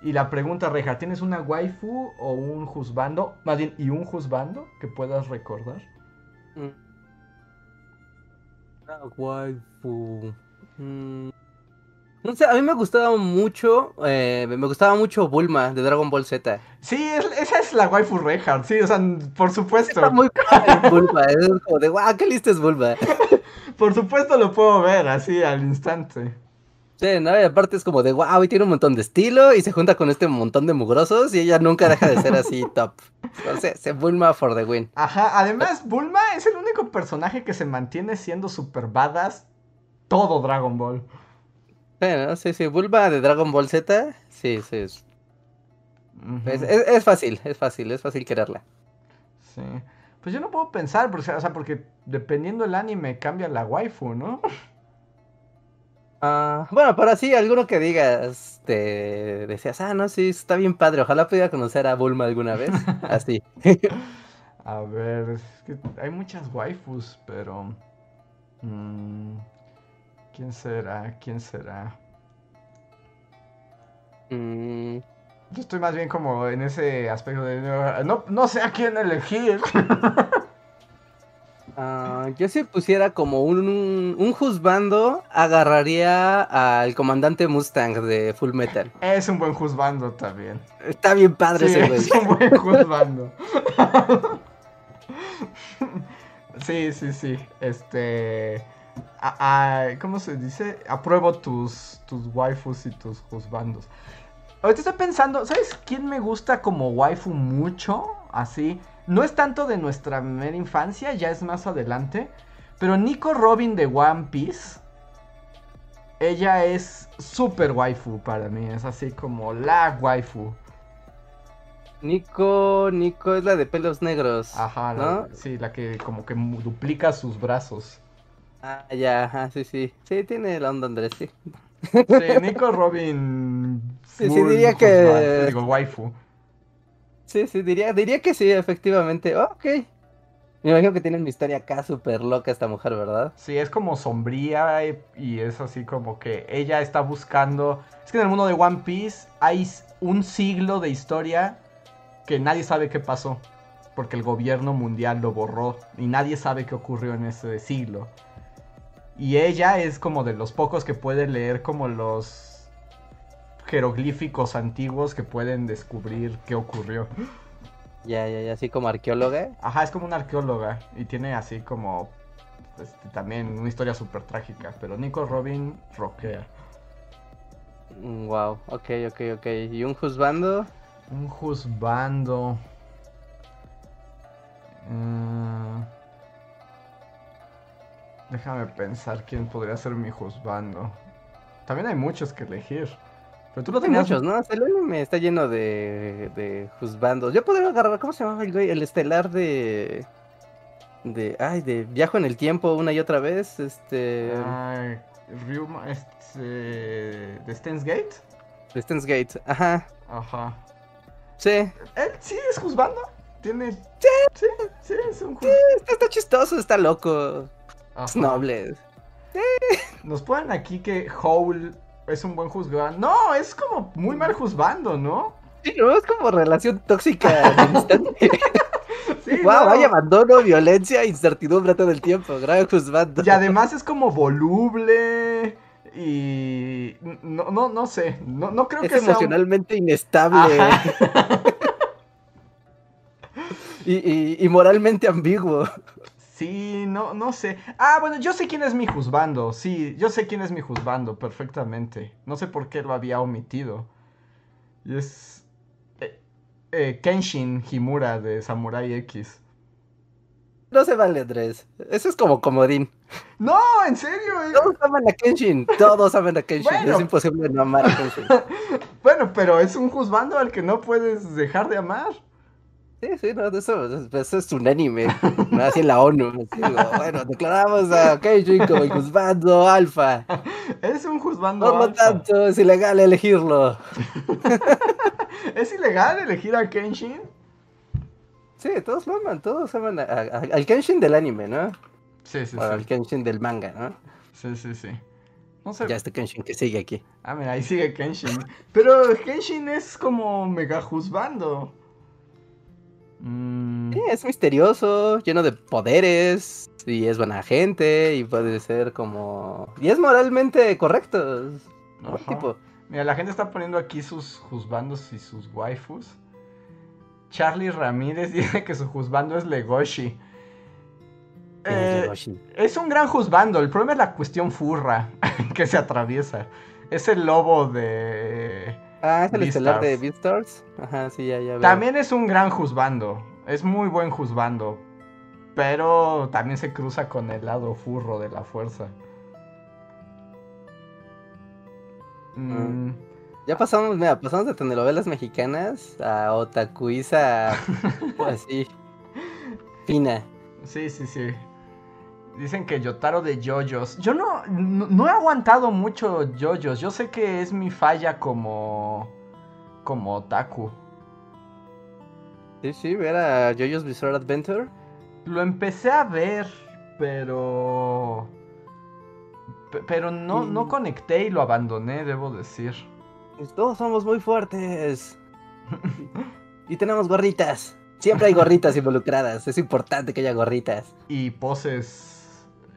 Speaker 2: Y la pregunta, Reja, ¿tienes una waifu o un juzbando? Más bien, ¿y un juzbando que puedas recordar? Mm.
Speaker 3: Waifu. Mm. No sé, a mí me gustaba mucho, eh, me gustaba mucho Bulma de Dragon Ball Z.
Speaker 2: Sí, esa es la waifu Reinhardt, sí, o sea, por supuesto.
Speaker 3: Está muy Bulma, es como de, guau, qué lista es Bulma. [laughs]
Speaker 2: por supuesto lo puedo ver así al instante.
Speaker 3: Sí, ¿no? Y aparte es como de, wow, y tiene un montón de estilo y se junta con este montón de mugrosos y ella nunca deja de ser así [laughs] top. Entonces, se Bulma for the win.
Speaker 2: Ajá, además, Bulma es el único personaje que se mantiene siendo super badass todo Dragon Ball.
Speaker 3: Bueno, sí, sí, Bulma de Dragon Ball Z, sí, sí. Es, es, fácil, es fácil, es fácil quererla.
Speaker 2: Sí. Pues yo no puedo pensar, porque, o sea, porque dependiendo del anime cambia la waifu, ¿no?
Speaker 3: Ah, bueno, pero sí, alguno que digas, te decías, ah, no, sí, está bien padre, ojalá pudiera conocer a Bulma alguna vez, [laughs] así.
Speaker 2: A ver, es que hay muchas waifus, pero... mm, ¿Quién será? ¿Quién será?
Speaker 3: Mm,
Speaker 2: Yo estoy más bien como en ese aspecto de... No, no sé a quién elegir. [laughs]
Speaker 3: ah, yo si pusiera como un, un juzbando, agarraría al comandante Mustang de Full Metal.
Speaker 2: Es un buen juzbando también.
Speaker 3: Está bien padre
Speaker 2: Sí,
Speaker 3: ese güey.
Speaker 2: es un buen juzbando. [laughs] sí, sí, sí. Este... a- a- ¿Cómo se dice? Apruebo tus, tus waifus y tus juzbandos. Ahorita estoy pensando, ¿sabes quién me gusta como waifu mucho? Así. No es tanto de nuestra mera infancia, ya es más adelante. Pero Nico Robin de One Piece. Ella es super waifu para mí. Es así como la waifu.
Speaker 3: Nico, Nico es la de pelos negros.
Speaker 2: Ajá, la-
Speaker 3: ¿no?
Speaker 2: sí, la que como que duplica sus brazos.
Speaker 3: Ah, ya, ajá, sí, sí. Sí, tiene la onda Andrés, sí.
Speaker 2: Sí, Nico Robin. [laughs]
Speaker 3: Sí, sí, diría
Speaker 2: juzgado,
Speaker 3: que-
Speaker 2: Digo, waifu.
Speaker 3: Sí, sí, diría, diría que sí, efectivamente. Ok. Me imagino que tiene una historia acá súper loca esta mujer, ¿verdad?
Speaker 2: Sí, es como sombría y- y es así como que ella está buscando. Es que en el mundo de One Piece hay un siglo de historia que nadie sabe qué pasó. Porque el gobierno mundial lo borró y nadie sabe qué ocurrió en ese siglo. Y ella es como de los pocos que puede leer como los jeroglíficos antiguos que pueden descubrir qué ocurrió.
Speaker 3: Ya, ya, ya, así como arqueóloga.
Speaker 2: Ajá, es como una arqueóloga y tiene así como este, también una historia súper trágica. Pero Nico Robin roquea.
Speaker 3: Wow, ok, ok, ok. ¿Y un juzbando?
Speaker 2: Un juzbando. Mm. Déjame pensar quién podría ser mi juzbando. También hay muchos que elegir. Pero tú lo tenías.
Speaker 3: muchos, ¿no? El anime está lleno de, de juzbandos. Yo podría agarrar, ¿cómo se llamaba el güey? El estelar de... De, ay, de viajo en el tiempo una y otra vez, este...
Speaker 2: Ay, Ryuma, este. ¿De Steins Gate?
Speaker 3: de Steins Gate, ajá,
Speaker 2: Ajá.
Speaker 3: sí,
Speaker 2: ¿Él sí es juzbando? Tiene. Sí, sí, sí, es un juzbando.
Speaker 3: está, está chistoso, está loco, es noble.
Speaker 2: Nos ponen aquí que Howl es un buen juzgando. No, es como muy mal juzgando, ¿no?
Speaker 3: Sí, no, es como relación tóxica al [laughs] instante.
Speaker 2: Sí, [laughs]
Speaker 3: wow,
Speaker 2: no.
Speaker 3: hay abandono, violencia, incertidumbre todo el tiempo, gran juzbando.
Speaker 2: Y además es como voluble y no, no, no sé, no, no creo
Speaker 3: es
Speaker 2: que sea un-
Speaker 3: emocionalmente inestable [laughs] y- y moralmente ambiguo.
Speaker 2: Sí, no, no sé. Ah, bueno, yo sé quién es mi juzbando. Sí, yo sé quién es mi juzbando perfectamente. No sé por qué lo había omitido. Y es eh, eh, Kenshin Himura de Samurai X.
Speaker 3: No se vale, Andrés. Eso es como comodín.
Speaker 2: No, en serio. eh.
Speaker 3: Todos aman a Kenshin. Todos aman a Kenshin.
Speaker 2: Bueno.
Speaker 3: Es imposible no amar a Kenshin. [laughs]
Speaker 2: Bueno, pero es un juzbando al que no puedes dejar de amar.
Speaker 3: Sí, sí, no, eso, eso es unánime. ¿no? Así en la ONU. así, digo, bueno, declaramos a Kenshin como el juzgando alfa.
Speaker 2: Es un juzbando.
Speaker 3: Por lo tanto, es ilegal elegirlo. [laughs]
Speaker 2: ¿Es ilegal elegir a Kenshin?
Speaker 3: Sí, todos lo aman, todos aman a- a- a- al Kenshin del anime, ¿no?
Speaker 2: Sí, sí,
Speaker 3: O al
Speaker 2: sí.
Speaker 3: Kenshin del manga, ¿no?
Speaker 2: Sí, sí, sí. No sé.
Speaker 3: Ya este Kenshin que sigue aquí.
Speaker 2: Ah, mira, ahí sigue Kenshin. Pero Kenshin es como mega juzgando. Mm,
Speaker 3: Sí, es misterioso, lleno de poderes, y es buena gente, y puede ser como... Y es moralmente correcto. buen tipo.
Speaker 2: Mira, la gente está poniendo aquí sus juzbandos y sus waifus. Charlie Ramírez [laughs] dice que su juzbando es Legoshi. Eh,
Speaker 3: Legoshi.
Speaker 2: es un gran juzbando. El problema es la cuestión furra [laughs] que se atraviesa. Es el lobo de.
Speaker 3: Ah, es el estelar de
Speaker 2: Beastars.
Speaker 3: Ajá, sí, ya, ya veo.
Speaker 2: También es un gran juzbando. Es muy buen juzbando. Pero también se cruza con el lado furro de la fuerza. Mm,
Speaker 3: Ya pasamos, mira, pasamos de telenovelas mexicanas a otakuiza [laughs] así, fina.
Speaker 2: Sí, sí, sí. Dicen que Yotaro de Yoyos. Yo no, no, no he aguantado mucho Yoyos. Yo sé que es mi falla como. como otaku.
Speaker 3: Sí, sí, ver a JoJo's Bizarre Adventure.
Speaker 2: Lo empecé a ver, pero... pe- Pero no, no conecté y lo abandoné, debo decir.
Speaker 3: Pues Todos somos muy fuertes. [laughs] y tenemos gorritas. Siempre hay gorritas involucradas. Es importante que haya gorritas.
Speaker 2: Y poses...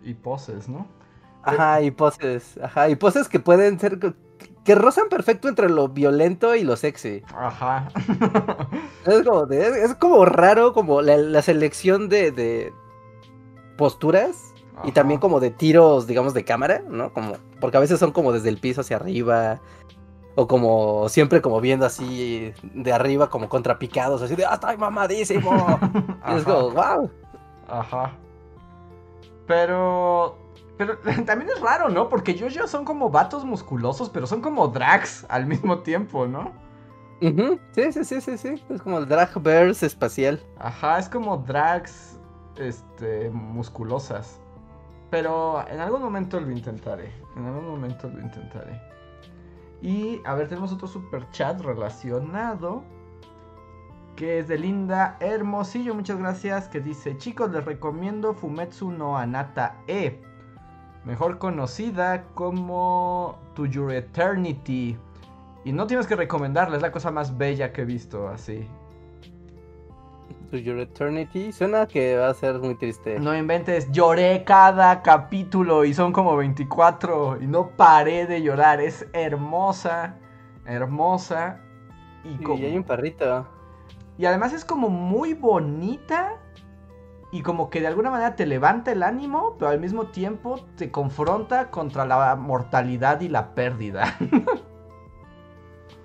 Speaker 2: Y poses, ¿no?
Speaker 3: Ajá, y poses. Ajá, y poses que pueden ser. que- rozan perfecto entre lo violento y lo sexy.
Speaker 2: Ajá. [laughs]
Speaker 3: Es como, de- es como raro, como la, la selección de, de posturas y también como de tiros, digamos, de cámara, ¿no? Como, porque a veces son como desde el piso hacia arriba. O como siempre como viendo así de arriba como contrapicados, así de ¡Ah, estoy mamadísimo! [laughs] Y es como, wow.
Speaker 2: Ajá. Pero. Pero [laughs] también es raro, ¿no? Porque yo son como vatos musculosos, pero son como drags al mismo tiempo, ¿no?
Speaker 3: Sí, sí, sí, sí, sí. Es como el drag verse espacial.
Speaker 2: Ajá, es como drags. Este. musculosas. Pero en algún momento lo intentaré. En algún momento lo intentaré. Y a ver, tenemos otro super chat relacionado. Que es de Linda Hermosillo, muchas gracias. Que dice: Chicos, les recomiendo Fumetsu no Anata E. Mejor conocida como To Your Eternity. Y no tienes que recomendarla, es la cosa más bella que he visto así.
Speaker 3: To Your Eternity. Suena que va a ser muy triste.
Speaker 2: No inventes, lloré cada capítulo y son como 24 y no paré de llorar. Es hermosa, hermosa y,
Speaker 3: Sí,
Speaker 2: como-
Speaker 3: y hay un perrito.
Speaker 2: Y además es como muy bonita y como que de alguna manera te levanta el ánimo, pero al mismo tiempo te confronta contra la mortalidad y la pérdida.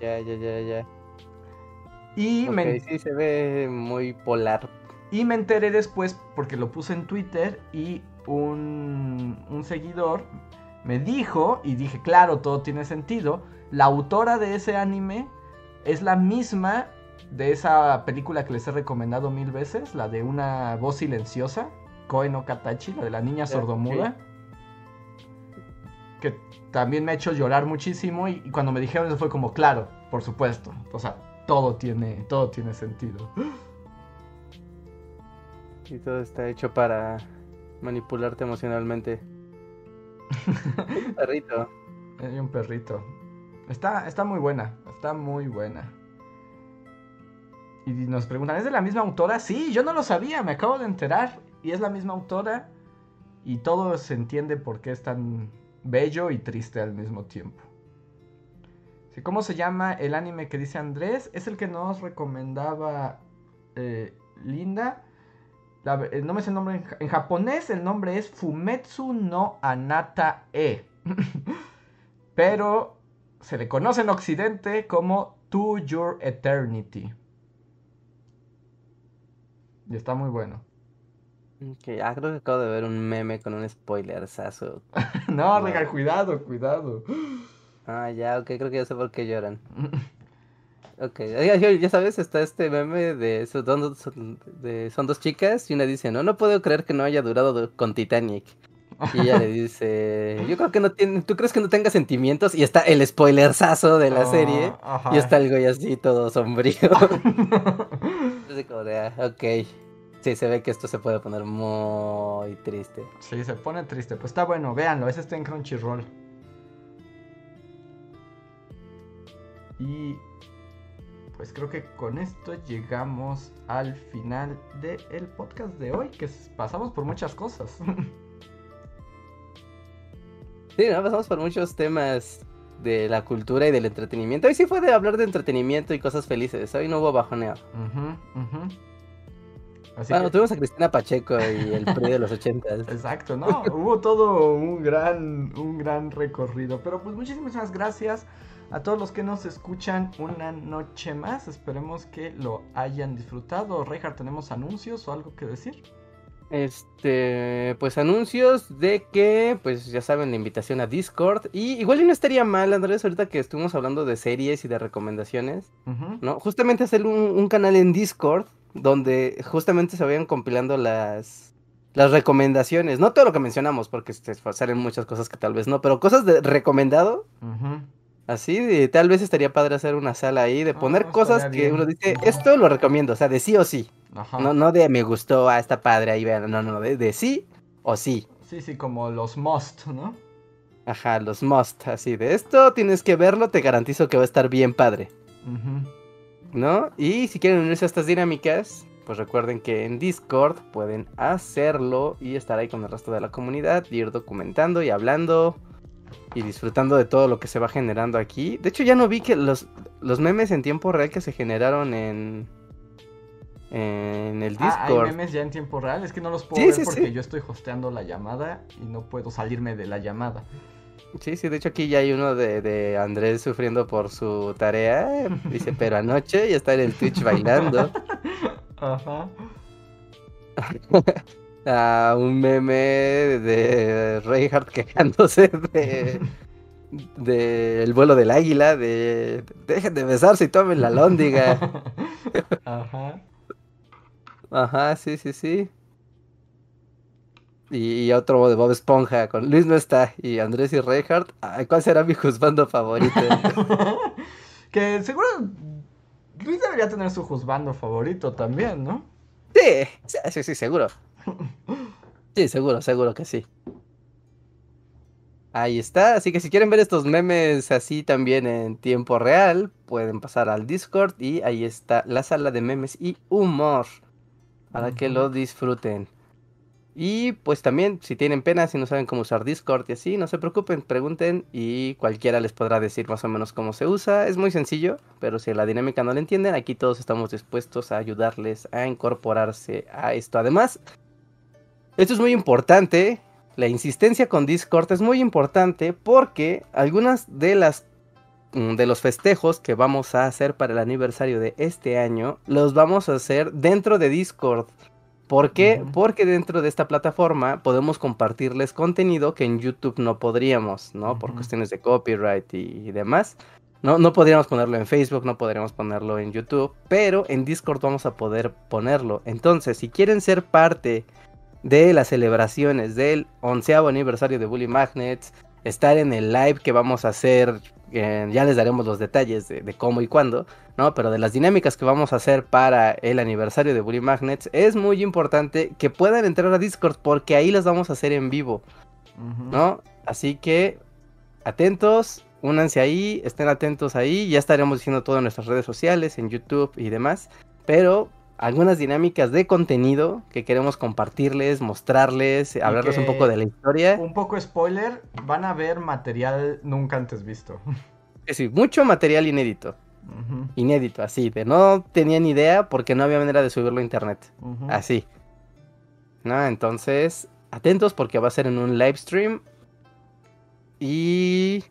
Speaker 3: Ya, ya, ya, ya.
Speaker 2: Y me,
Speaker 3: sí se ve muy polar.
Speaker 2: Y me enteré después porque lo puse en Twitter y un, un seguidor me dijo, y dije, claro, todo tiene sentido, la autora de ese anime es la misma de esa película que les he recomendado mil veces, la de una voz silenciosa, Koe no Katachi, la de la niña
Speaker 3: Ya,
Speaker 2: sordomuda. Que también me ha hecho llorar muchísimo y, y cuando me dijeron eso fue como, claro, por supuesto. O sea, todo tiene, todo tiene sentido. [gasps]
Speaker 3: Y todo está hecho para manipularte emocionalmente. Hay [laughs] un perrito.
Speaker 2: Hay un perrito. Está, está muy buena. Está muy buena. Y nos preguntan, ¿es de la misma autora? Sí, yo no lo sabía, me acabo de enterar. Y es la misma autora. Y todo se entiende por qué es tan bello y triste al mismo tiempo. ¿Cómo se llama el anime que dice Andrés? Es el que nos recomendaba eh, Linda. La eh, no me sé el nombre en japonés, el nombre es Fumetsu no Anata E. [laughs] Pero se le conoce en Occidente como To Your Eternity. Y está muy bueno.
Speaker 3: Ok, ah, creo que acabo de ver un meme con un spoilersazo. [laughs]
Speaker 2: no,
Speaker 3: Wow.
Speaker 2: Regal, cuidado, cuidado.
Speaker 3: Ah, ya, ok, creo que ya sé por qué lloran. [laughs] Ok, ya, sabes, está este meme de, son dos, son, de- son dos chicas y una dice, no, no puedo creer que no haya durado do- con Titanic. Y ella le dice, [laughs] yo creo que no tiene, ¿tú crees que no tenga sentimientos? Y está el spoilersazo de la
Speaker 2: Ah,
Speaker 3: serie.
Speaker 2: ajá.
Speaker 3: Y está el güey así todo sombrío. Así como de, ah, ok. Sí, se ve que esto se puede poner muy triste.
Speaker 2: sí, se pone triste. Pues está bueno, véanlo. Ese está en Crunchyroll. Y pues creo que con esto llegamos al final del podcast de hoy, que pasamos por muchas cosas. [laughs]
Speaker 3: Sí, ¿no? pasamos por muchos temas de la cultura y del entretenimiento. Hoy sí fue de hablar de entretenimiento y cosas felices. Hoy no hubo bajoneo.
Speaker 2: Ujú, ujú. Así
Speaker 3: bueno,
Speaker 2: que-
Speaker 3: tuvimos a Cristina Pacheco y el PRI de los ochentas. [laughs]
Speaker 2: Exacto, ¿no? Hubo todo un gran, un gran recorrido. Pero pues muchísimas gracias a todos los que nos escuchan una noche más. Esperemos que lo hayan disfrutado. Reinhardt, ¿tenemos anuncios o algo que decir?
Speaker 3: Este, pues anuncios de que, pues ya saben, la invitación a Discord. Y igual y no estaría mal, Andrés, ahorita que estuvimos hablando de series y de recomendaciones. ¿no? Justamente hacer un, un canal en Discord donde justamente se vayan compilando las, las recomendaciones. No todo lo que mencionamos, porque este, salen muchas cosas que tal vez no, pero cosas de recomendado. Así, tal vez estaría padre hacer una sala ahí, de poner
Speaker 2: Ah,
Speaker 3: cosas
Speaker 2: estaría
Speaker 3: que
Speaker 2: bien.
Speaker 3: uno dice, esto lo recomiendo, o sea, de sí o sí.
Speaker 2: Ajá.
Speaker 3: No, no de me gustó, ah, está padre, ahí vean, no, no, de, de sí o sí.
Speaker 2: Sí, sí, como los must, ¿no?
Speaker 3: Ajá, los must, así de esto tienes que verlo, te garantizo que va a estar bien padre,
Speaker 2: Ujú.
Speaker 3: ¿No? Y si quieren unirse a estas dinámicas, pues recuerden que en Discord pueden hacerlo y estar ahí con el resto de la comunidad, y ir documentando y hablando y disfrutando de todo lo que se va generando aquí. De hecho, ya no vi que los, los memes en tiempo real que se generaron en, en el
Speaker 2: Ah, hay
Speaker 3: Discord.
Speaker 2: memes ya en tiempo real. Es que no los puedo
Speaker 3: Sí,
Speaker 2: ver
Speaker 3: sí,
Speaker 2: porque
Speaker 3: sí.
Speaker 2: yo estoy hosteando la llamada y no puedo salirme de la llamada.
Speaker 3: Sí, sí, de hecho aquí ya hay uno de, de Andrés sufriendo por su tarea. Dice, [laughs] pero anoche ya está en el Twitch bailando. [laughs]
Speaker 2: Ajá. [laughs]
Speaker 3: Ah, un meme de Reinhardt quejándose de, de el vuelo del águila, de dejen de besarse y tomen la lóndiga.
Speaker 2: Ajá.
Speaker 3: Ajá, sí, sí, sí. Y, y otro de Bob Esponja, con Luis no está, y Andrés y Reinhardt, ¿cuál será mi juzgando favorito? [laughs]
Speaker 2: que seguro Luis debería tener su juzgando favorito también, ¿no?
Speaker 3: Sí, sí, sí, seguro. Sí, seguro, seguro que sí. Ahí está, así que si quieren ver estos memes así también en tiempo real, pueden pasar al Discord y ahí está la sala de memes y humor para que lo disfruten. Y pues también, si tienen pena, si no saben cómo usar Discord y así, no se preocupen, pregunten y cualquiera les podrá decir más o menos cómo se usa. Es muy sencillo, pero si la dinámica no la entienden, aquí todos estamos dispuestos a ayudarles a incorporarse a esto. Además, esto es muy importante, la insistencia con Discord es muy importante porque algunas de las mm, de los festejos que vamos a hacer para el aniversario de este año los vamos a hacer dentro de Discord. ¿Por qué? Porque dentro de esta plataforma podemos compartirles contenido que en YouTube no podríamos, ¿no? Por cuestiones de copyright y, y demás. No, no podríamos ponerlo en Facebook, no podríamos ponerlo en YouTube, pero en Discord vamos a poder ponerlo. Entonces, si quieren ser parte de las celebraciones del onceavo aniversario de Bully Magnets, estar en el live que vamos a hacer, eh, ya les daremos los detalles de, de cómo y cuándo, ¿no? Pero de las dinámicas que vamos a hacer para el aniversario de Bully Magnets, es muy importante que puedan entrar a Discord porque ahí las vamos a hacer en vivo. ¿no? Así que atentos, únanse ahí, estén atentos ahí, ya estaremos diciendo todo en nuestras redes sociales, en YouTube y demás, pero algunas dinámicas de contenido que queremos compartirles, mostrarles, hablarles un poco de la historia.
Speaker 2: Un poco spoiler, van a ver material nunca antes visto. [laughs]
Speaker 3: Es decir, mucho material inédito, inédito, así, de no tenía ni idea porque no había manera de subirlo a internet, así. ¿No? Entonces, atentos porque va a ser en un live stream. Y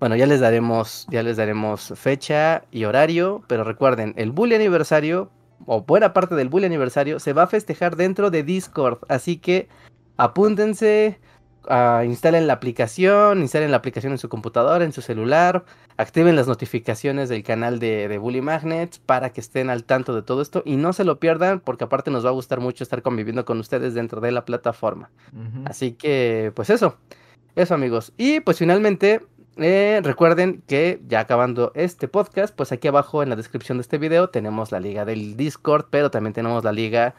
Speaker 3: bueno, ya les daremos, ya les daremos fecha y horario, pero recuerden, el Bully aniversario o buena parte del Bully aniversario se va a festejar dentro de Discord, así que apúntense, ah, instalen la aplicación, instalen la aplicación en su computadora, en su celular, activen las notificaciones del canal de, de Bully Magnets para que estén al tanto de todo esto y no se lo pierdan porque aparte nos va a gustar mucho estar conviviendo con ustedes dentro de la plataforma. Así que, pues eso, eso amigos. Y pues finalmente, eh, recuerden que ya acabando este podcast, pues aquí abajo en la descripción de este video tenemos la liga del Discord, pero también tenemos la liga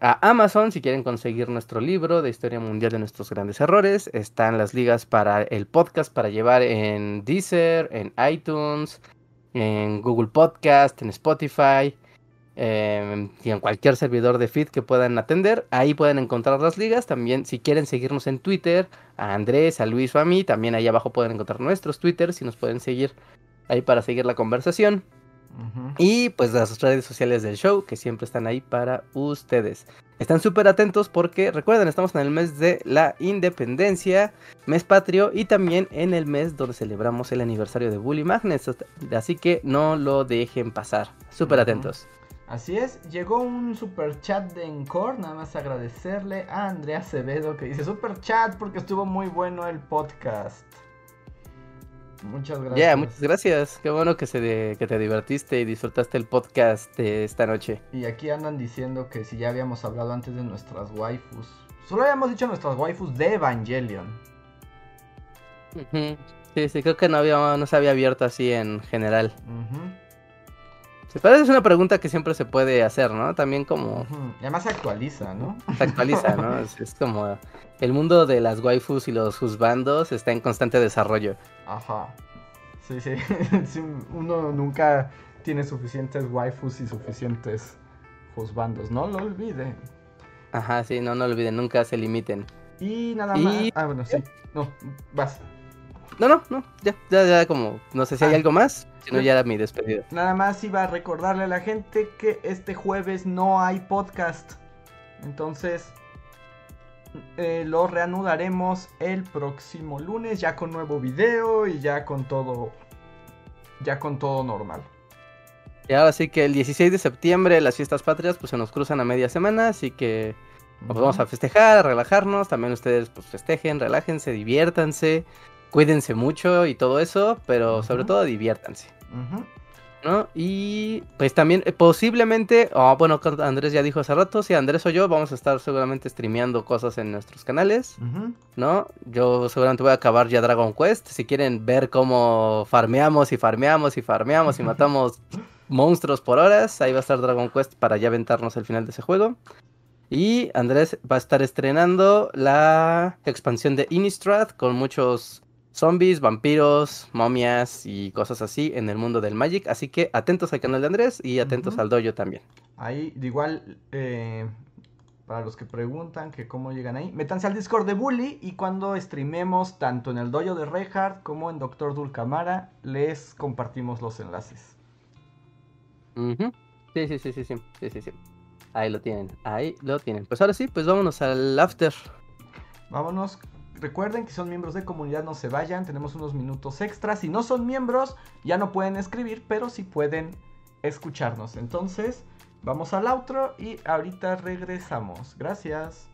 Speaker 3: a Amazon si quieren conseguir nuestro libro de historia mundial de nuestros grandes errores. Están las ligas para el podcast para llevar en Deezer, en iTunes, en Google Podcast, en Spotify. Eh, y en cualquier servidor de feed que puedan atender, ahí pueden encontrar las ligas. También, si quieren seguirnos en Twitter, a Andrés, a Luis o a mí, también ahí abajo pueden encontrar nuestros Twitters y nos pueden seguir ahí para seguir la conversación. Y pues las redes sociales del show que siempre están ahí para ustedes. Están súper atentos porque recuerden, estamos en el mes de la independencia, mes patrio y también en el mes donde celebramos el aniversario de Bully Magnets. Así que no lo dejen pasar. Súper atentos.
Speaker 2: Así es, llegó un super chat de Encore, nada más agradecerle a Andrea Acevedo que dice super chat porque estuvo muy bueno el podcast. Muchas
Speaker 3: Ya,
Speaker 2: gracias.
Speaker 3: muchas gracias. Qué bueno que, se de- que te divertiste y disfrutaste el podcast de esta noche.
Speaker 2: Y aquí andan diciendo que si ya habíamos hablado antes de nuestras waifus. Solo habíamos dicho nuestras waifus de Evangelion.
Speaker 3: Sí, sí, creo que no, había, no se había abierto así en general.
Speaker 2: Ujú,
Speaker 3: Es una pregunta que siempre se puede hacer, ¿no? También como.
Speaker 2: Y además se actualiza, ¿no?
Speaker 3: se actualiza, ¿no? [laughs] Es, es como el mundo de las waifus y los husbandos está en constante desarrollo.
Speaker 2: Ajá. Sí, sí. [laughs] Uno nunca tiene suficientes waifus y suficientes juzbandos. No lo olvide.
Speaker 3: Ajá, sí, no, no olviden, nunca se limiten.
Speaker 2: Y nada
Speaker 3: Y-
Speaker 2: más. Ah, bueno, sí. No, vas.
Speaker 3: No, no, no, ya, ya, ya como, no sé si hay
Speaker 2: Ah.
Speaker 3: algo más, si no
Speaker 2: Sí.
Speaker 3: ya era mi despedida.
Speaker 2: Nada más iba a recordarle a la gente que este jueves no hay podcast. Entonces, eh, lo reanudaremos el próximo lunes ya con nuevo video y ya con todo, ya con todo normal.
Speaker 3: Y ahora sí que el 16 de septiembre las fiestas patrias pues se nos cruzan a media semana, así que pues, vamos a festejar, a relajarnos, también ustedes pues festejen, relájense, diviértanse, cuídense mucho y todo eso, pero sobre todo diviértanse. ¿no? Y pues también eh, posiblemente, oh, bueno, Andrés ya dijo hace rato, si Andrés o yo vamos a estar seguramente streameando cosas en nuestros canales. ¿no? Yo seguramente voy a acabar ya Dragon Quest, si quieren ver cómo farmeamos y farmeamos y farmeamos y [laughs] matamos monstruos por horas, ahí va a estar Dragon Quest para ya aventarnos el final de ese juego. Y Andrés va a estar estrenando la expansión de Innistrad con muchos zombies, vampiros, momias y cosas así en el mundo del Magic. Así que atentos al canal de Andrés y atentos al dojo también.
Speaker 2: Ahí, de igual, eh, para los que preguntan que cómo llegan ahí, métanse al Discord de Bully y cuando streamemos tanto en el dojo de Reinhardt como en Doctor Dulcamara, les compartimos los enlaces.
Speaker 3: Sí, sí, sí, sí, sí, sí, sí, sí. Ahí lo tienen, ahí lo tienen. Pues ahora sí, pues vámonos al after.
Speaker 2: Vámonos. Recuerden que son miembros de comunidad, no se vayan, tenemos unos minutos extras. Si no son miembros, ya no pueden escribir, pero sí pueden escucharnos. Entonces, vamos al outro y ahorita regresamos. Gracias.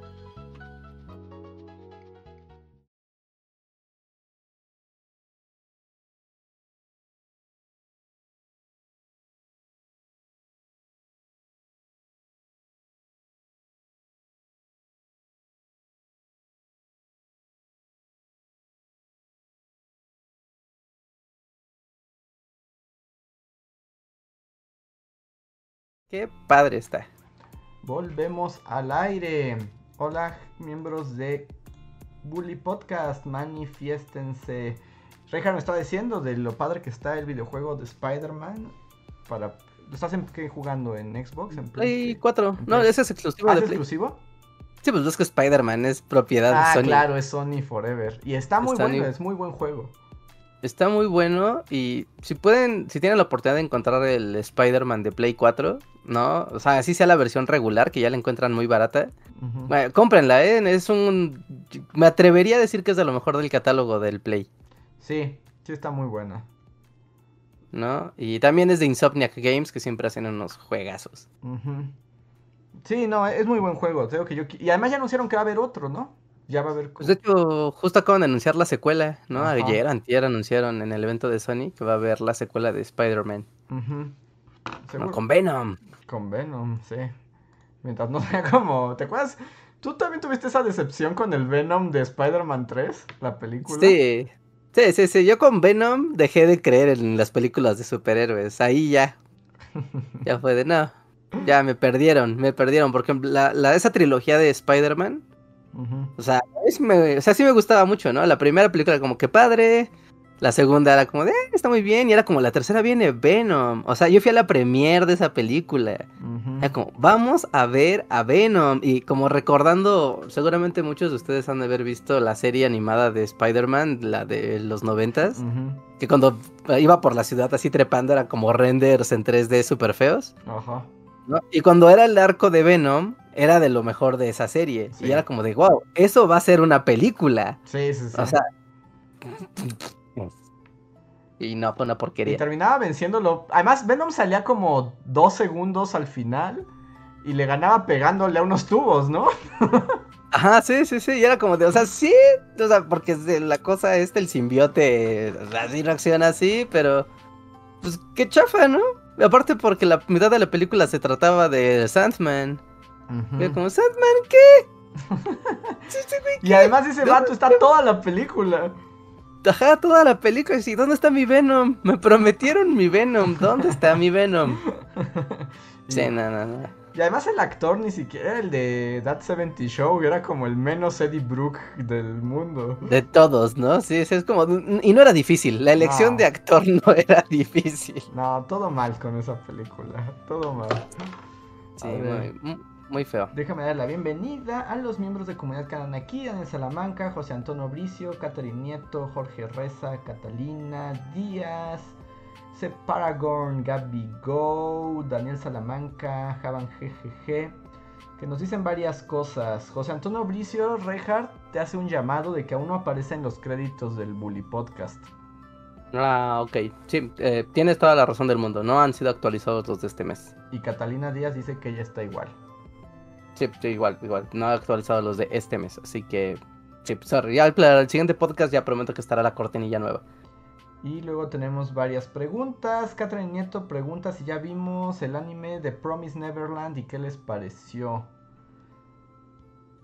Speaker 3: Qué padre está.
Speaker 2: Volvemos al aire. Hola, miembros de Bully Podcast, manifiéstense. Reinhardt me estaba diciendo de lo padre que está el videojuego de Spider-Man. Para... ¿Lo estás en- qué, jugando en Xbox? ¿En
Speaker 3: Play
Speaker 2: PlayStation?
Speaker 3: 4.
Speaker 2: en
Speaker 3: No,
Speaker 2: Play-
Speaker 3: ese es exclusivo
Speaker 2: ¿Ah,
Speaker 3: de
Speaker 2: ¿es
Speaker 3: Play.
Speaker 2: exclusivo?
Speaker 3: Sí, pues es que Spider-Man es propiedad
Speaker 2: Ah,
Speaker 3: de Sony.
Speaker 2: claro, es Sony Forever. Y está muy
Speaker 3: Sony.
Speaker 2: bueno, es muy buen juego.
Speaker 3: Está muy bueno y si pueden, si tienen la oportunidad de encontrar el Spider-Man de Play 4, ¿no? O sea, así sea la versión regular, que ya la encuentran muy barata. Bueno, cómprenla, ¿eh? Es un... Me atrevería a decir que es de lo mejor del catálogo del Play,
Speaker 2: Sí, sí está muy buena.
Speaker 3: ¿no? Y también es de Insomniac Games, que siempre hacen unos juegazos.
Speaker 2: Sí, no, es muy buen juego. Tengo que yo... Y además ya anunciaron que va a haber otro, ¿no? Ya va a haber...
Speaker 3: Pues de hecho, justo acaban de anunciar la secuela, ¿no?
Speaker 2: Ajá.
Speaker 3: Ayer, antier anunciaron en el evento de Sony que va a haber la secuela de Spider-Man, Con Venom.
Speaker 2: Con Venom, sí. Mientras no [laughs] sea como. ¿Te acuerdas? ¿Tú también tuviste esa decepción con el Venom de Spider-Man 3? La película.
Speaker 3: Sí, sí, sí, sí. Yo con Venom dejé de creer en las películas de superhéroes. Ahí ya. [laughs] Ya fue de no. Ya me perdieron, me perdieron. Porque la, la- esa trilogía de Spider-Man, O sea, me- o sea, sí me gustaba mucho, ¿no? La primera película como que padre. La segunda era como de, "Eh, está muy bien. Y era como la tercera viene Venom. O sea, yo fui a la premiere de esa película. Era como, vamos a ver a Venom. Y como recordando, seguramente muchos de ustedes han de haber visto la serie animada de Spider-Man, la de los noventas.
Speaker 2: Ujú.
Speaker 3: Que cuando iba por la ciudad así trepando eran como renders en 3D súper feos.
Speaker 2: Ajá.
Speaker 3: ¿no? Y cuando era el arco de Venom, era de lo mejor de esa serie.
Speaker 2: Sí.
Speaker 3: Y era como de, wow, eso va a ser una película.
Speaker 2: Sí, sí, sí.
Speaker 3: O sea, [laughs] Y no, fue una
Speaker 2: Y
Speaker 3: porquería.
Speaker 2: terminaba venciéndolo. Además, Venom salía como dos segundos al final y le ganaba pegándole a unos tubos, ¿no? [laughs]
Speaker 3: Ajá, sí, sí, sí. Y era como de, o sea, sí. O sea, porque la cosa es el simbiote así reacciona así, pero. Pues qué chafa, ¿no? Aparte porque la mitad de la película se trataba de Sandman.
Speaker 2: Ujú.
Speaker 3: Era como, ¿Sandman qué? [laughs]
Speaker 2: Y además ese
Speaker 3: ¿Dónde
Speaker 2: vato está toda la película.
Speaker 3: Ajá, toda la película. Y sí, ¿dónde está mi Venom? Me prometieron mi Venom. ¿Dónde está mi Venom? [laughs] Sí, no, no, no.
Speaker 2: y además el actor ni siquiera era el de That 70 Show, era como el menos Eddie Brooke del mundo.
Speaker 3: De todos, ¿no? Sí, es como. Y no era difícil. La elección
Speaker 2: No.
Speaker 3: de actor no era difícil.
Speaker 2: No, todo mal con esa película, todo mal.
Speaker 3: Sí, muy, muy feo.
Speaker 2: Déjame dar la bienvenida a los miembros de Comunidad que andan aquí, Daniel Salamanca, José Antonio Bricio, Catherine Nieto, Jorge Reza, Catalina Díaz, Separagorn, Gaby Go, Daniel Salamanca, Javan GGG, que nos dicen varias cosas. José Antonio Bricio, Reinhardt, te hace un llamado de que aún no aparece en los créditos del Bully Podcast.
Speaker 3: Ah, ok. Sí, eh, tienes toda la razón del mundo. No han sido actualizados los de este mes.
Speaker 2: Y Catalina Díaz dice que ella está igual.
Speaker 3: Sí, sí, igual, igual. No he actualizado los de este mes. Así que. Sí, sorry. Ya el siguiente podcast ya prometo que estará la cortinilla nueva.
Speaker 2: Y luego tenemos varias preguntas. Catherine Nieto pregunta si ya vimos el anime de Promise Neverland y qué les pareció.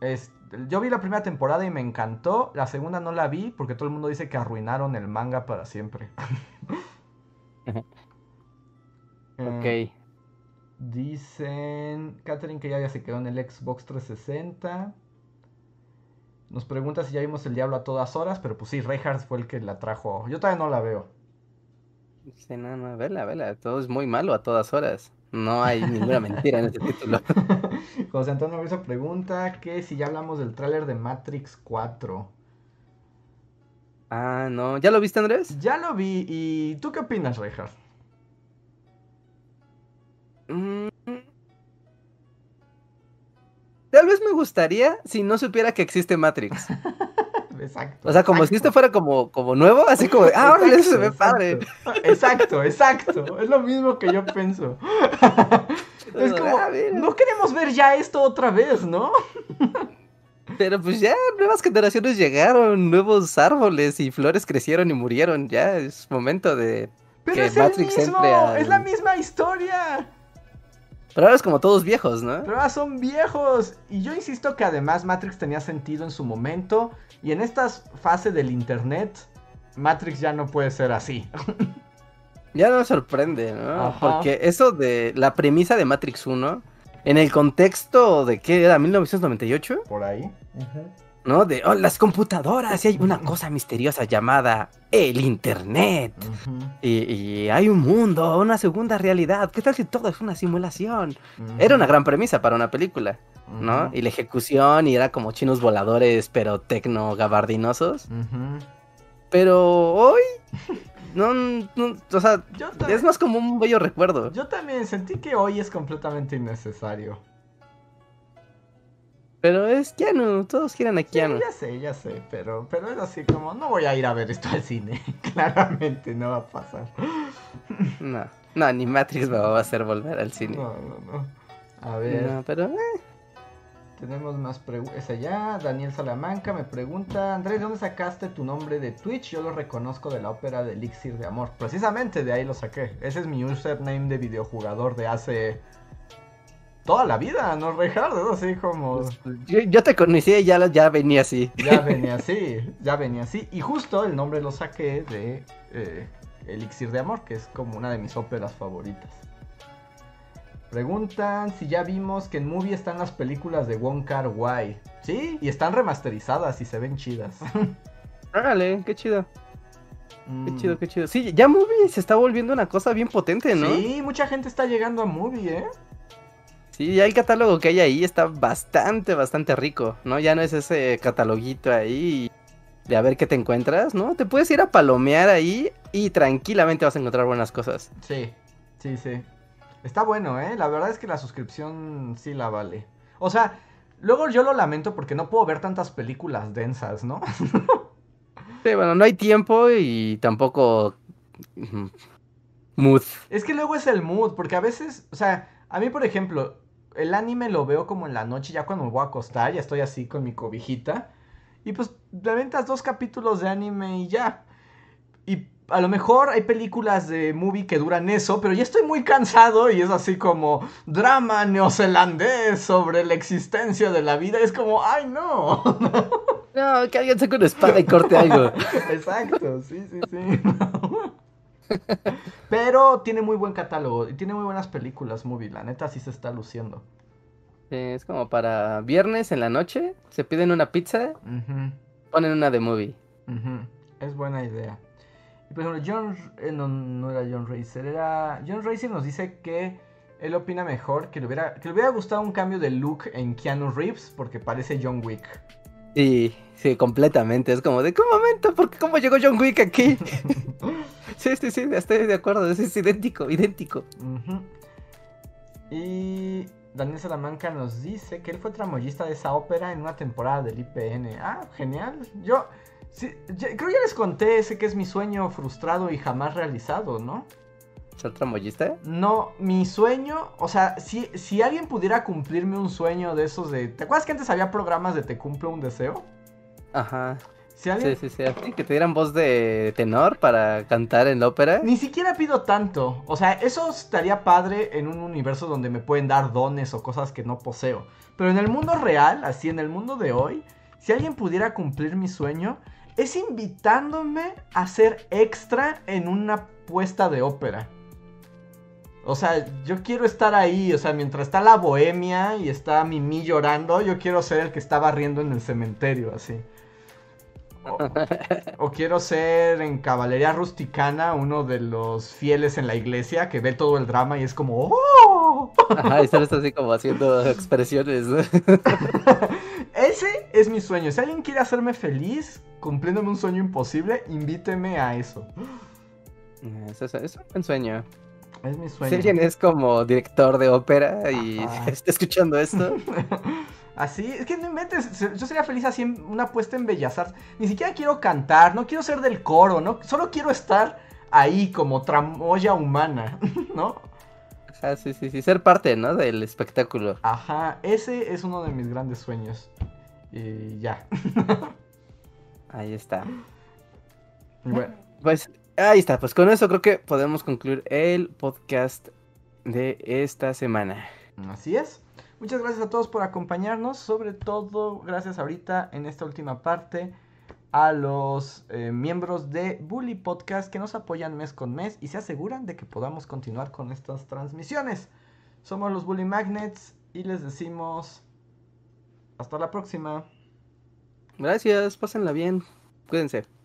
Speaker 2: Es- yo vi la primera temporada y me encantó. La segunda no la vi porque todo el mundo dice que arruinaron el manga para siempre. [laughs] Eh,
Speaker 3: Ok.
Speaker 2: Dicen Catherine que ya, ya se quedó en el Xbox 360. Nos pregunta si ya vimos el diablo a todas horas, pero pues sí, Reinhardt fue el que la trajo. Yo todavía no la veo.
Speaker 3: Sí, no, no, vela, vela. Todo es muy malo a todas horas. No hay ninguna mentira en ese título. [laughs]
Speaker 2: José Antonio Rizzo pregunta que si ya hablamos del tráiler de Matrix 4.
Speaker 3: Ah, no. ¿Ya lo viste, Andrés?
Speaker 2: Ya lo vi y ¿tú qué opinas, Reinhardt?
Speaker 3: Mm. Tal vez me gustaría si no supiera que existe Matrix. [laughs]
Speaker 2: Exacto.
Speaker 3: O sea, como si esto fuera como, como nuevo, así como ah, órale, eso se ve
Speaker 2: Exacto,
Speaker 3: padre.
Speaker 2: Exacto, exacto. Es lo mismo que yo pienso. [laughs] Es como,
Speaker 3: Ah,
Speaker 2: no queremos ver ya esto otra vez, ¿no?
Speaker 3: Pero pues ya nuevas generaciones llegaron, nuevos árboles y flores crecieron y murieron. Ya es momento de.
Speaker 2: Pero
Speaker 3: Que
Speaker 2: es
Speaker 3: Matrix
Speaker 2: el mismo,
Speaker 3: entre al-
Speaker 2: es la misma historia.
Speaker 3: Pero ahora es como todos viejos, ¿no?
Speaker 2: Pero ahora son viejos. Y yo insisto que además Matrix tenía sentido en su momento. Y en esta fase del internet, Matrix ya no puede ser así.
Speaker 3: Ya no me sorprende, ¿no?
Speaker 2: Ajá.
Speaker 3: Porque eso de la premisa de Matrix 1, en el contexto de que era 1998,
Speaker 2: Por ahí.
Speaker 3: ¿No? De oh, las computadoras y hay una cosa misteriosa llamada el Internet. Y, y hay un mundo, una segunda realidad. ¿Qué tal si todo es una simulación? Era una gran premisa para una película, ¿no? Y la ejecución y era como chinos voladores, pero tecno gabardinosos. Pero hoy, no, no, o sea, es más como un bello recuerdo.
Speaker 2: yo también sentí que hoy es completamente innecesario.
Speaker 3: Pero es Keanu, todos quieren a
Speaker 2: Sí,
Speaker 3: Keanu.
Speaker 2: ya sé, ya sé, pero, pero es así como, no voy a ir a ver esto al cine. [laughs] Claramente no va a pasar.
Speaker 3: No, no, ni Matrix me va a hacer volver al cine.
Speaker 2: No, no, no. A ver.
Speaker 3: No, pero eh,
Speaker 2: Tenemos más preguntas. allá. Daniel Salamanca me pregunta: Andrés, ¿de dónde sacaste tu nombre de Twitch? Yo lo reconozco de la ópera de Elixir de Amor. Precisamente de ahí lo saqué. Ese es mi username de videojugador de hace. Toda la vida, ¿no, Ricardo? Así como.
Speaker 3: yo, yo te conocí y ya, ya venía así.
Speaker 2: Ya [laughs] venía así, ya venía así. Y justo el nombre lo saqué de eh, Elixir de Amor, que es como una de mis óperas favoritas. Preguntan si ya vimos que en Movie están las películas de Wong Kar Wai. Sí, y están remasterizadas y se ven chidas. [laughs]
Speaker 3: Órale, qué chido, qué
Speaker 2: Mm,
Speaker 3: chido, qué chido. Sí, ya Movie se está volviendo una cosa bien potente, ¿no?
Speaker 2: Sí, mucha gente está llegando a Movie, ¿eh?
Speaker 3: Sí, ya el catálogo que hay ahí está bastante, bastante rico, ¿no? Ya no es ese cataloguito ahí de a ver qué te encuentras, ¿no? Te puedes ir a palomear ahí y tranquilamente vas a encontrar buenas cosas.
Speaker 2: Sí, sí, sí. Está bueno, ¿eh? La verdad es que la suscripción sí la vale. O sea, luego yo lo lamento porque no puedo ver tantas películas densas, ¿no? [laughs]
Speaker 3: Sí, bueno, no hay tiempo y tampoco mood.
Speaker 2: Es que luego es el mood, porque a veces, o sea, a mí por ejemplo, el anime lo veo como en la noche, ya cuando me voy a acostar, ya estoy así con mi cobijita. Y pues te aventas dos capítulos de anime y ya. Y a lo mejor hay películas de movie que duran eso, pero ya estoy muy cansado y es así como drama neozelandés sobre la existencia de la vida. Es como, ay no.
Speaker 3: No, que alguien saque una espada y corte algo. [laughs]
Speaker 2: Exacto, sí, sí, sí. [laughs] [laughs] Pero tiene muy buen catálogo y tiene muy buenas películas, movie. La neta sí se está luciendo.
Speaker 3: es como para viernes en la noche, se piden una pizza, ponen una de movie.
Speaker 2: Es buena idea. Y por ejemplo, John... eh, no, no era John Racer, era... John Racer nos dice que él opina mejor, que le, hubiera, que le hubiera gustado un cambio de look en Keanu Reeves porque parece John Wick.
Speaker 3: Sí, sí, completamente. Es como de, ¿qué momento? ¿Por qué cómo llegó John Wick aquí? [laughs] sí, sí, sí, estoy de acuerdo. Es, es idéntico, idéntico.
Speaker 2: Y Daniel Salamanca nos dice que él fue tramoyista de esa ópera en una temporada del IPN. Ah, genial. Yo sí, ya- creo ya les conté ese que es mi sueño frustrado y jamás realizado, ¿no?
Speaker 3: ¿Ser tramoyista?
Speaker 2: No, mi sueño, o sea, si, si alguien pudiera cumplirme un sueño de esos de... ¿Te acuerdas que antes había programas de Te cumplo un deseo?
Speaker 3: Ajá.
Speaker 2: Si alguien...
Speaker 3: Sí, sí, sí. Que te dieran voz de tenor para cantar en la ópera.
Speaker 2: Ni siquiera pido tanto. O sea, eso estaría padre en un universo donde me pueden dar dones o cosas que no poseo. Pero en el mundo real, así en el mundo de hoy, si alguien pudiera cumplir mi sueño, es invitándome a ser extra en una puesta de ópera. O sea, yo quiero estar ahí, o sea, mientras está la bohemia y está Mimi llorando, yo quiero ser el que está barriendo en el cementerio, así. O, [laughs] o quiero ser en caballería rusticana uno de los fieles en la iglesia que ve todo el drama y es como ¡Oh!
Speaker 3: Ajá, y solo así como haciendo expresiones. [laughs]
Speaker 2: Ese es mi sueño. Si alguien quiere hacerme feliz cumpliéndome un sueño imposible, invíteme a eso.
Speaker 3: Eso es, es un buen sueño.
Speaker 2: Es mi
Speaker 3: Si
Speaker 2: sueño.
Speaker 3: alguien es como director de ópera y
Speaker 2: Ajá. [laughs]
Speaker 3: está escuchando esto,
Speaker 2: Así, es que no inventes. Yo sería feliz así en una puesta en Bellas Artes. Ni siquiera quiero cantar, no quiero ser del coro, no, solo quiero estar ahí como tramoya humana, [laughs] ¿no?
Speaker 3: ajá, sí, sí, sí, ser parte, ¿no? Del espectáculo.
Speaker 2: Ajá, ese es uno de mis grandes sueños. Y ya. [laughs]
Speaker 3: Ahí está.
Speaker 2: Bueno,
Speaker 3: Pues ahí está, pues con eso creo que podemos concluir el podcast de esta semana.
Speaker 2: así es. Muchas gracias a todos por acompañarnos. Sobre todo, gracias ahorita en esta última parte a los eh, miembros de Bully Podcast que nos apoyan mes con mes y se aseguran de que podamos continuar con estas transmisiones. Somos los Bully Magnets y les decimos hasta la próxima.
Speaker 3: Gracias, pásenla bien. Cuídense.